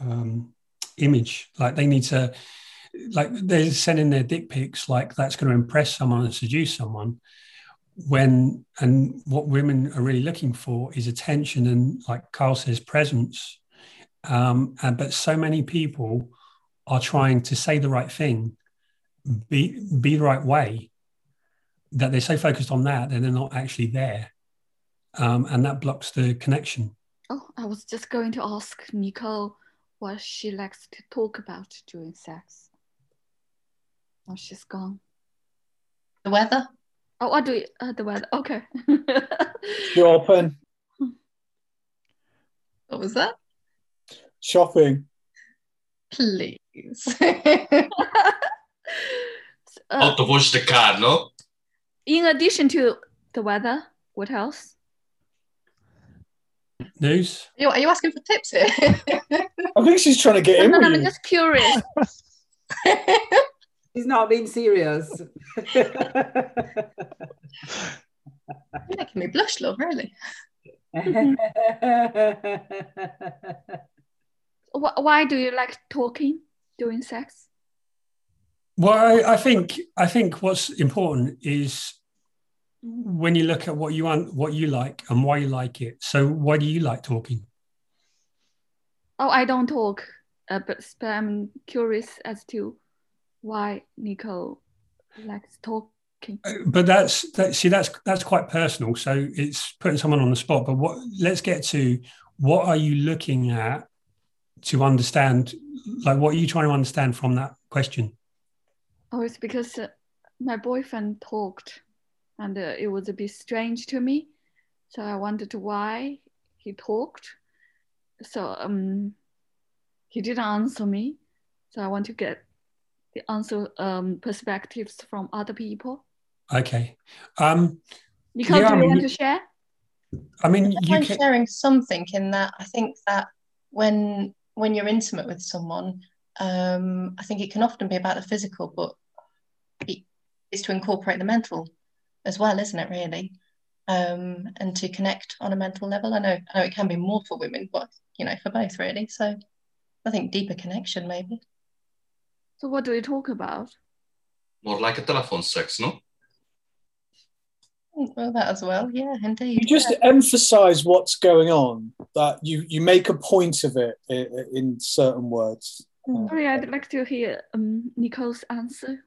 um, image, like they need to, like they're sending their dick pics, like that's going to impress someone and seduce someone. When and what women are really looking for is attention and, like Carl says, presence. Um, and, but so many people are trying to say the right thing, be be the right way, that they're so focused on that that they're not actually there, um, and that blocks the connection. Oh, I was just going to ask Nicole what she likes to talk about during sex. Oh, she's gone. The weather. Oh, what do you, uh, the weather? Okay. You're open. What was that? Shopping. Please. Out to wash the car, no? In addition to the weather, what else? News. Are you, are you asking for tips here? I think she's trying to get in No, with no, you. I'm just curious. He's not being serious. You're making me blush, love, really. Why do you like talking during sex? Well, I, I think I think what's important is when you look at what you want, what you like, and why you like it. So, why do you like talking? Oh, I don't talk, uh, but, but I'm curious as to why Nicole likes talking. But that's that. See, that's that's quite personal. So it's putting someone on the spot. But what? Let's get to what are you looking at to understand? Like, what are you trying to understand from that question? Oh, it's because uh, my boyfriend talked, and uh, it was a bit strange to me. So I wondered why he talked. So um, he didn't answer me. So I want to get the answer um, perspectives from other people. Okay. Um, Nicole, Yeah, I do you mean, want to share? I mean, don't you can. sharing something in that I think that when when you're intimate with someone, um, I think it can often be about the physical, but it is to incorporate the mental as well, isn't it? Really, um, and to connect on a mental level. I know, I know it can be more for women, but you know, for both really. So I think deeper connection maybe. So what do we talk about? More like a telephone sex, no? Well, that as well. Yeah, indeed. You just emphasize what's going on. That you you make a point of it in, in certain words. Sorry, I'd like to hear um, Nicole's answer.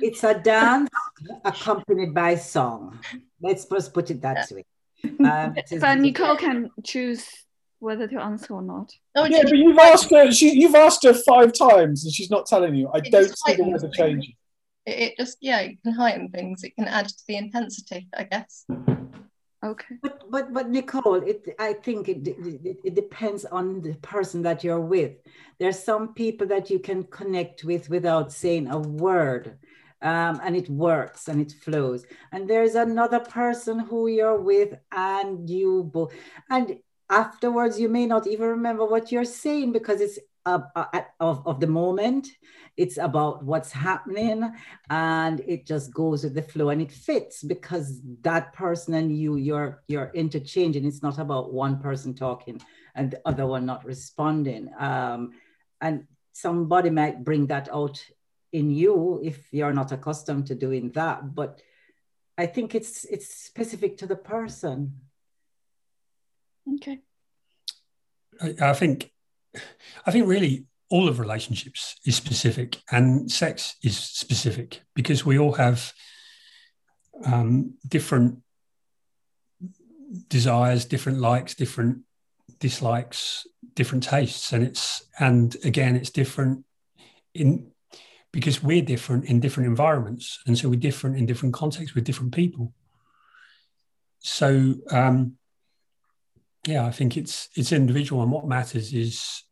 It's a dance accompanied by song. Let's first put it that way. Um, But Nicole can choose whether to answer or not. Oh, yeah, but you've asked her. She, you've asked her five times, and she's not telling you. I It don't just see the heightens weather changing. It, it just yeah, it can heighten things. It can add to the intensity, I guess. Okay. But but but Nicole, it I think it, it it depends on the person that you're with. There's some people that you can connect with without saying a word. Um, and it works and it flows. And there's another person who you're with, and you both, and afterwards you may not even remember what you're saying because it's uh, uh, of, of the moment. It's about what's happening, and it just goes with the flow, and it fits because that person and you, you're you're interchanging. It's not about one person talking and the other one not responding. Um, and somebody might bring that out in you if you're not accustomed to doing that. But I think it's it's specific to the person. Okay. I, I think, I think really all of relationships is specific, and sex is specific because we all have um, different desires, different likes, different dislikes, different tastes, and it's and again it's different in because we're different in different environments, and so we're different in different contexts with different people. So um, yeah, I think it's it's individual, and what matters is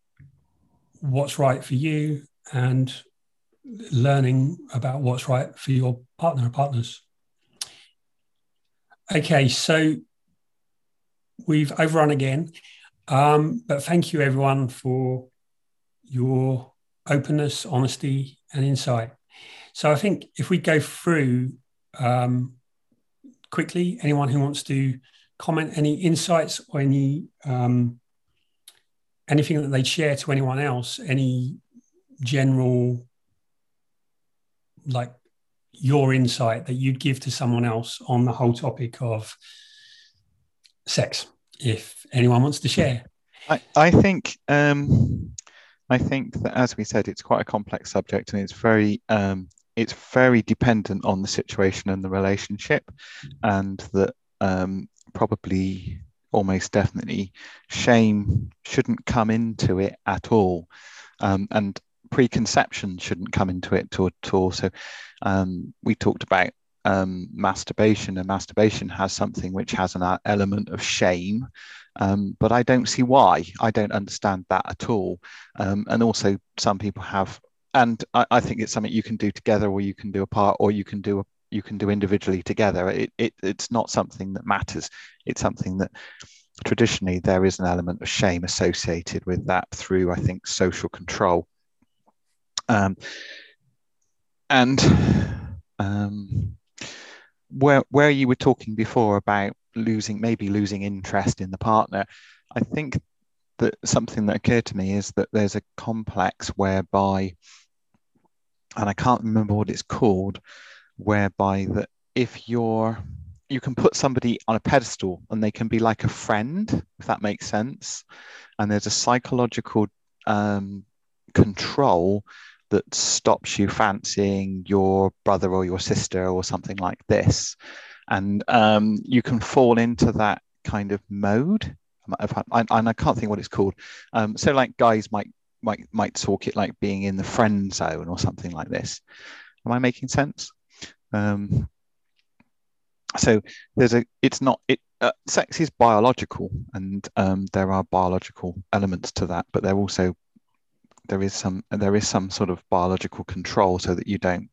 what's right for you and learning about what's right for your partner or partners. Okay, so we've overrun again, um, but thank you everyone for your openness, honesty, and insight. So I think if we go through um, quickly, anyone who wants to comment any insights or any um, anything that they'd share to anyone else, any general like your insight that you'd give to someone else on the whole topic of sex, if anyone wants to share. I, I think um, I think that as we said, it's quite a complex subject and it's very um, it's very dependent on the situation and the relationship, and that um, probably almost definitely shame shouldn't come into it at all, um, and preconception shouldn't come into it at all. So um, we talked about um, masturbation, and masturbation has something which has an element of shame, um, but I don't see why. I don't understand that at all. Um, and also, some people have, and I, I, think it's something you can do together, or you can do apart, or you can do you can do individually together. It, it, it's not something that matters. It's something that traditionally there is an element of shame associated with that through, I think, social control. Um, and um, where where you were talking before about losing maybe losing interest in the partner, I think that something that occurred to me is that there's a complex whereby, and I can't remember what it's called, whereby that if you're you can put somebody on a pedestal and they can be like a friend, if that makes sense. And there's a psychological um, control that stops you fancying your brother or your sister or something like this. And um, you can fall into that kind of mode. And I can't think what it's called. Um, so, like guys might might might talk it like being in the friend zone or something like this. Am I making sense? Um, so there's a. It's not. It uh, sex is biological, and um, there are biological elements to that, but there also there is some there is some sort of biological control so that you don't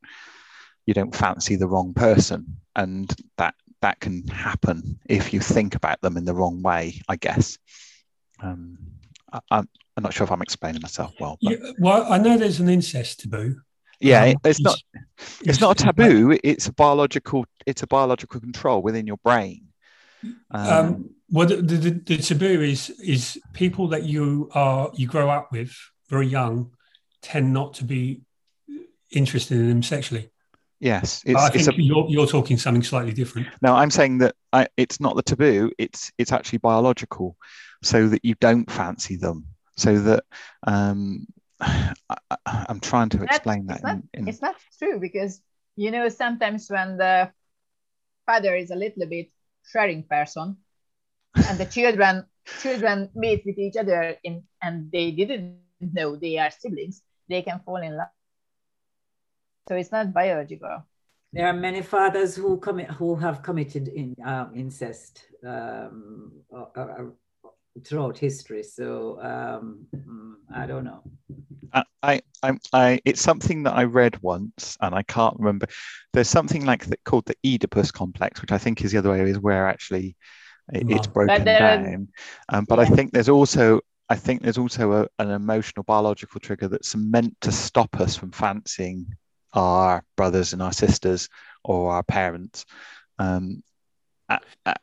you don't fancy the wrong person and that that can happen if you think about them in the wrong way i guess um, I, am I'm not sure if i'm explaining myself well yeah, well i know there's an incest taboo yeah um, it's not it's not a taboo it's a biological it's a biological control within your brain um, um, well the, the, the taboo is is people that you are you grow up with very young tend not to be interested in them sexually. Yes, it's, I think a, you're, you're talking something slightly different. No, I'm saying that I, it's not the taboo; it's it's actually biological, so that you don't fancy them, so that um, I, am trying to explain that. It's, not, in... it's not true because you know sometimes when the father is a little bit sharing person, and the children children meet with each other in and they didn't know they are siblings, they can fall in love. So it's not biological. There are many fathers who commit who have committed in um, incest um, uh, uh, throughout history. So um, mm, I don't know. I, I, I, it's something that I read once, and I can't remember. There's something like that called the Oedipus complex, which I think is the other way, is where actually it, it's broken down. Um, but yeah. I think there's also I think there's also a, an emotional biological trigger that's meant to stop us from fancying our brothers and our sisters or our parents. Um,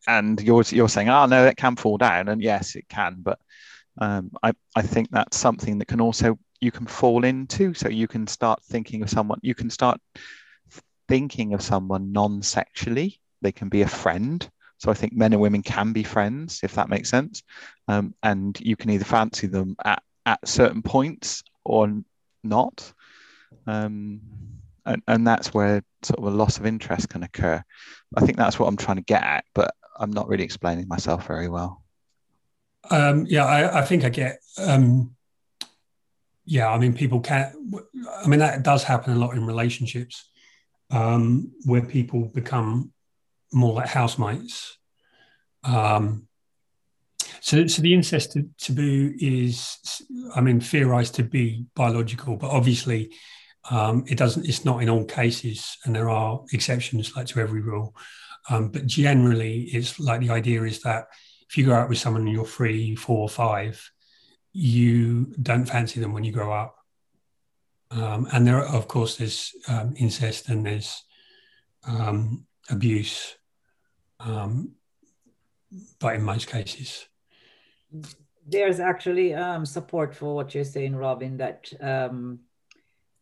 and you're you're saying, oh no, it can fall down, and yes, it can, but um, I I think that's something that can also you can fall into. So you can start thinking of someone, you can start thinking of someone non-sexually. They can be a friend, so I think men and women can be friends, if that makes sense. Um, and you can either fancy them at, at certain points or not. Um, and, and that's where sort of a loss of interest can occur. I think that's what I'm trying to get at, but I'm not really explaining myself very well. Um, yeah, I, I, think I get. Um, yeah, I mean, people can. I mean, that does happen a lot in relationships um, where people become more like housemates. Um, So, so the incest taboo is, I mean, theorized to be biological, but obviously um, it doesn't. It's not in all cases, and there are exceptions, like to every rule. Um, but generally, it's like the idea is that if you go out with someone and you're three, four, five, you don't fancy them when you grow up. Um, and there, are, of course, there's um, incest and there's um, abuse, um, but in most cases, there's actually um, support for what you're saying, Robin. That um,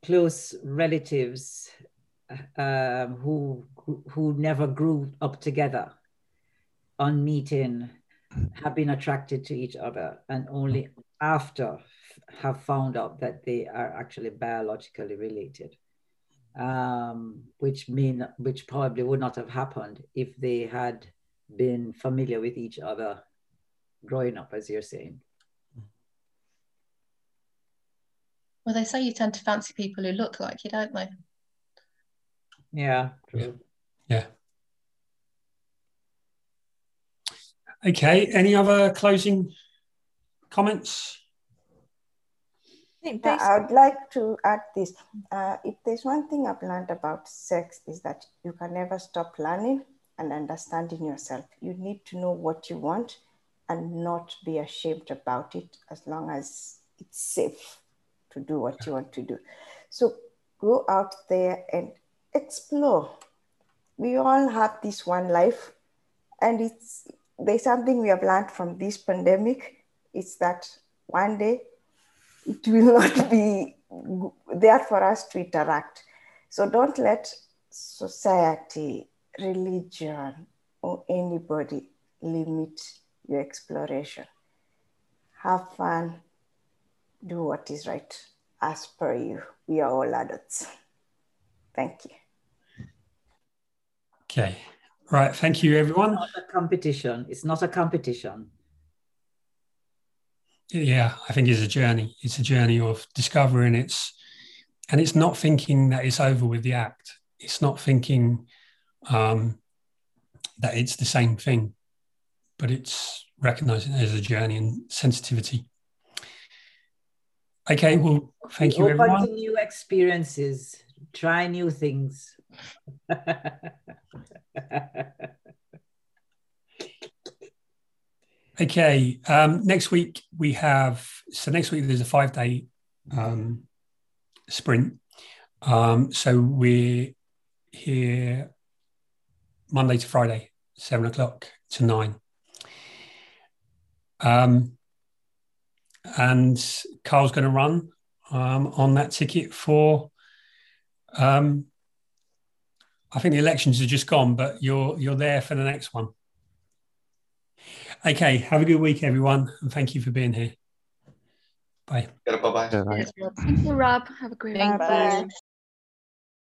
close relatives who who never grew up together on meeting have been attracted to each other and only after have found out that they are actually biologically related. Um, which mean which probably would not have happened if they had been familiar with each other growing up as you're saying well they say you tend to fancy people who look like you don't they? Yeah. True yeah. Okay any other closing comments? Uh, I would like to add this. Uh, if there's one thing I've learned about sex is that you can never stop learning and understanding yourself. You need to know what you want and not be ashamed about it as long as it's safe to do what you want to do. So go out there and explore. We all have this one life, and it's there's something we have learned from this pandemic. It's that one day it will not be there for us to interact. So don't let society, religion, or anybody limit your exploration. Have fun, do what is right as per you. We are all adults. Thank you. Okay. Right. Thank you, everyone. It's not a competition. It's not a competition yeah i think it's a journey it's a journey of discovering it's and it's not thinking that it's over with the act it's not thinking um, that it's the same thing but it's recognizing it as a journey and sensitivity okay well thank you Open everyone to new experiences try new things Okay. Um, next week we have so next week there's a five day um, sprint. Um, so we're here Monday to Friday, seven o'clock to nine. Um, and Carl's going to run um, on that ticket for. Um, I think the elections are just gone, but you're you're there for the next one. Okay, have a good week, everyone, and thank you for being here. Bye. Bye bye. Thank you, Rob. Have a great Thank week. you.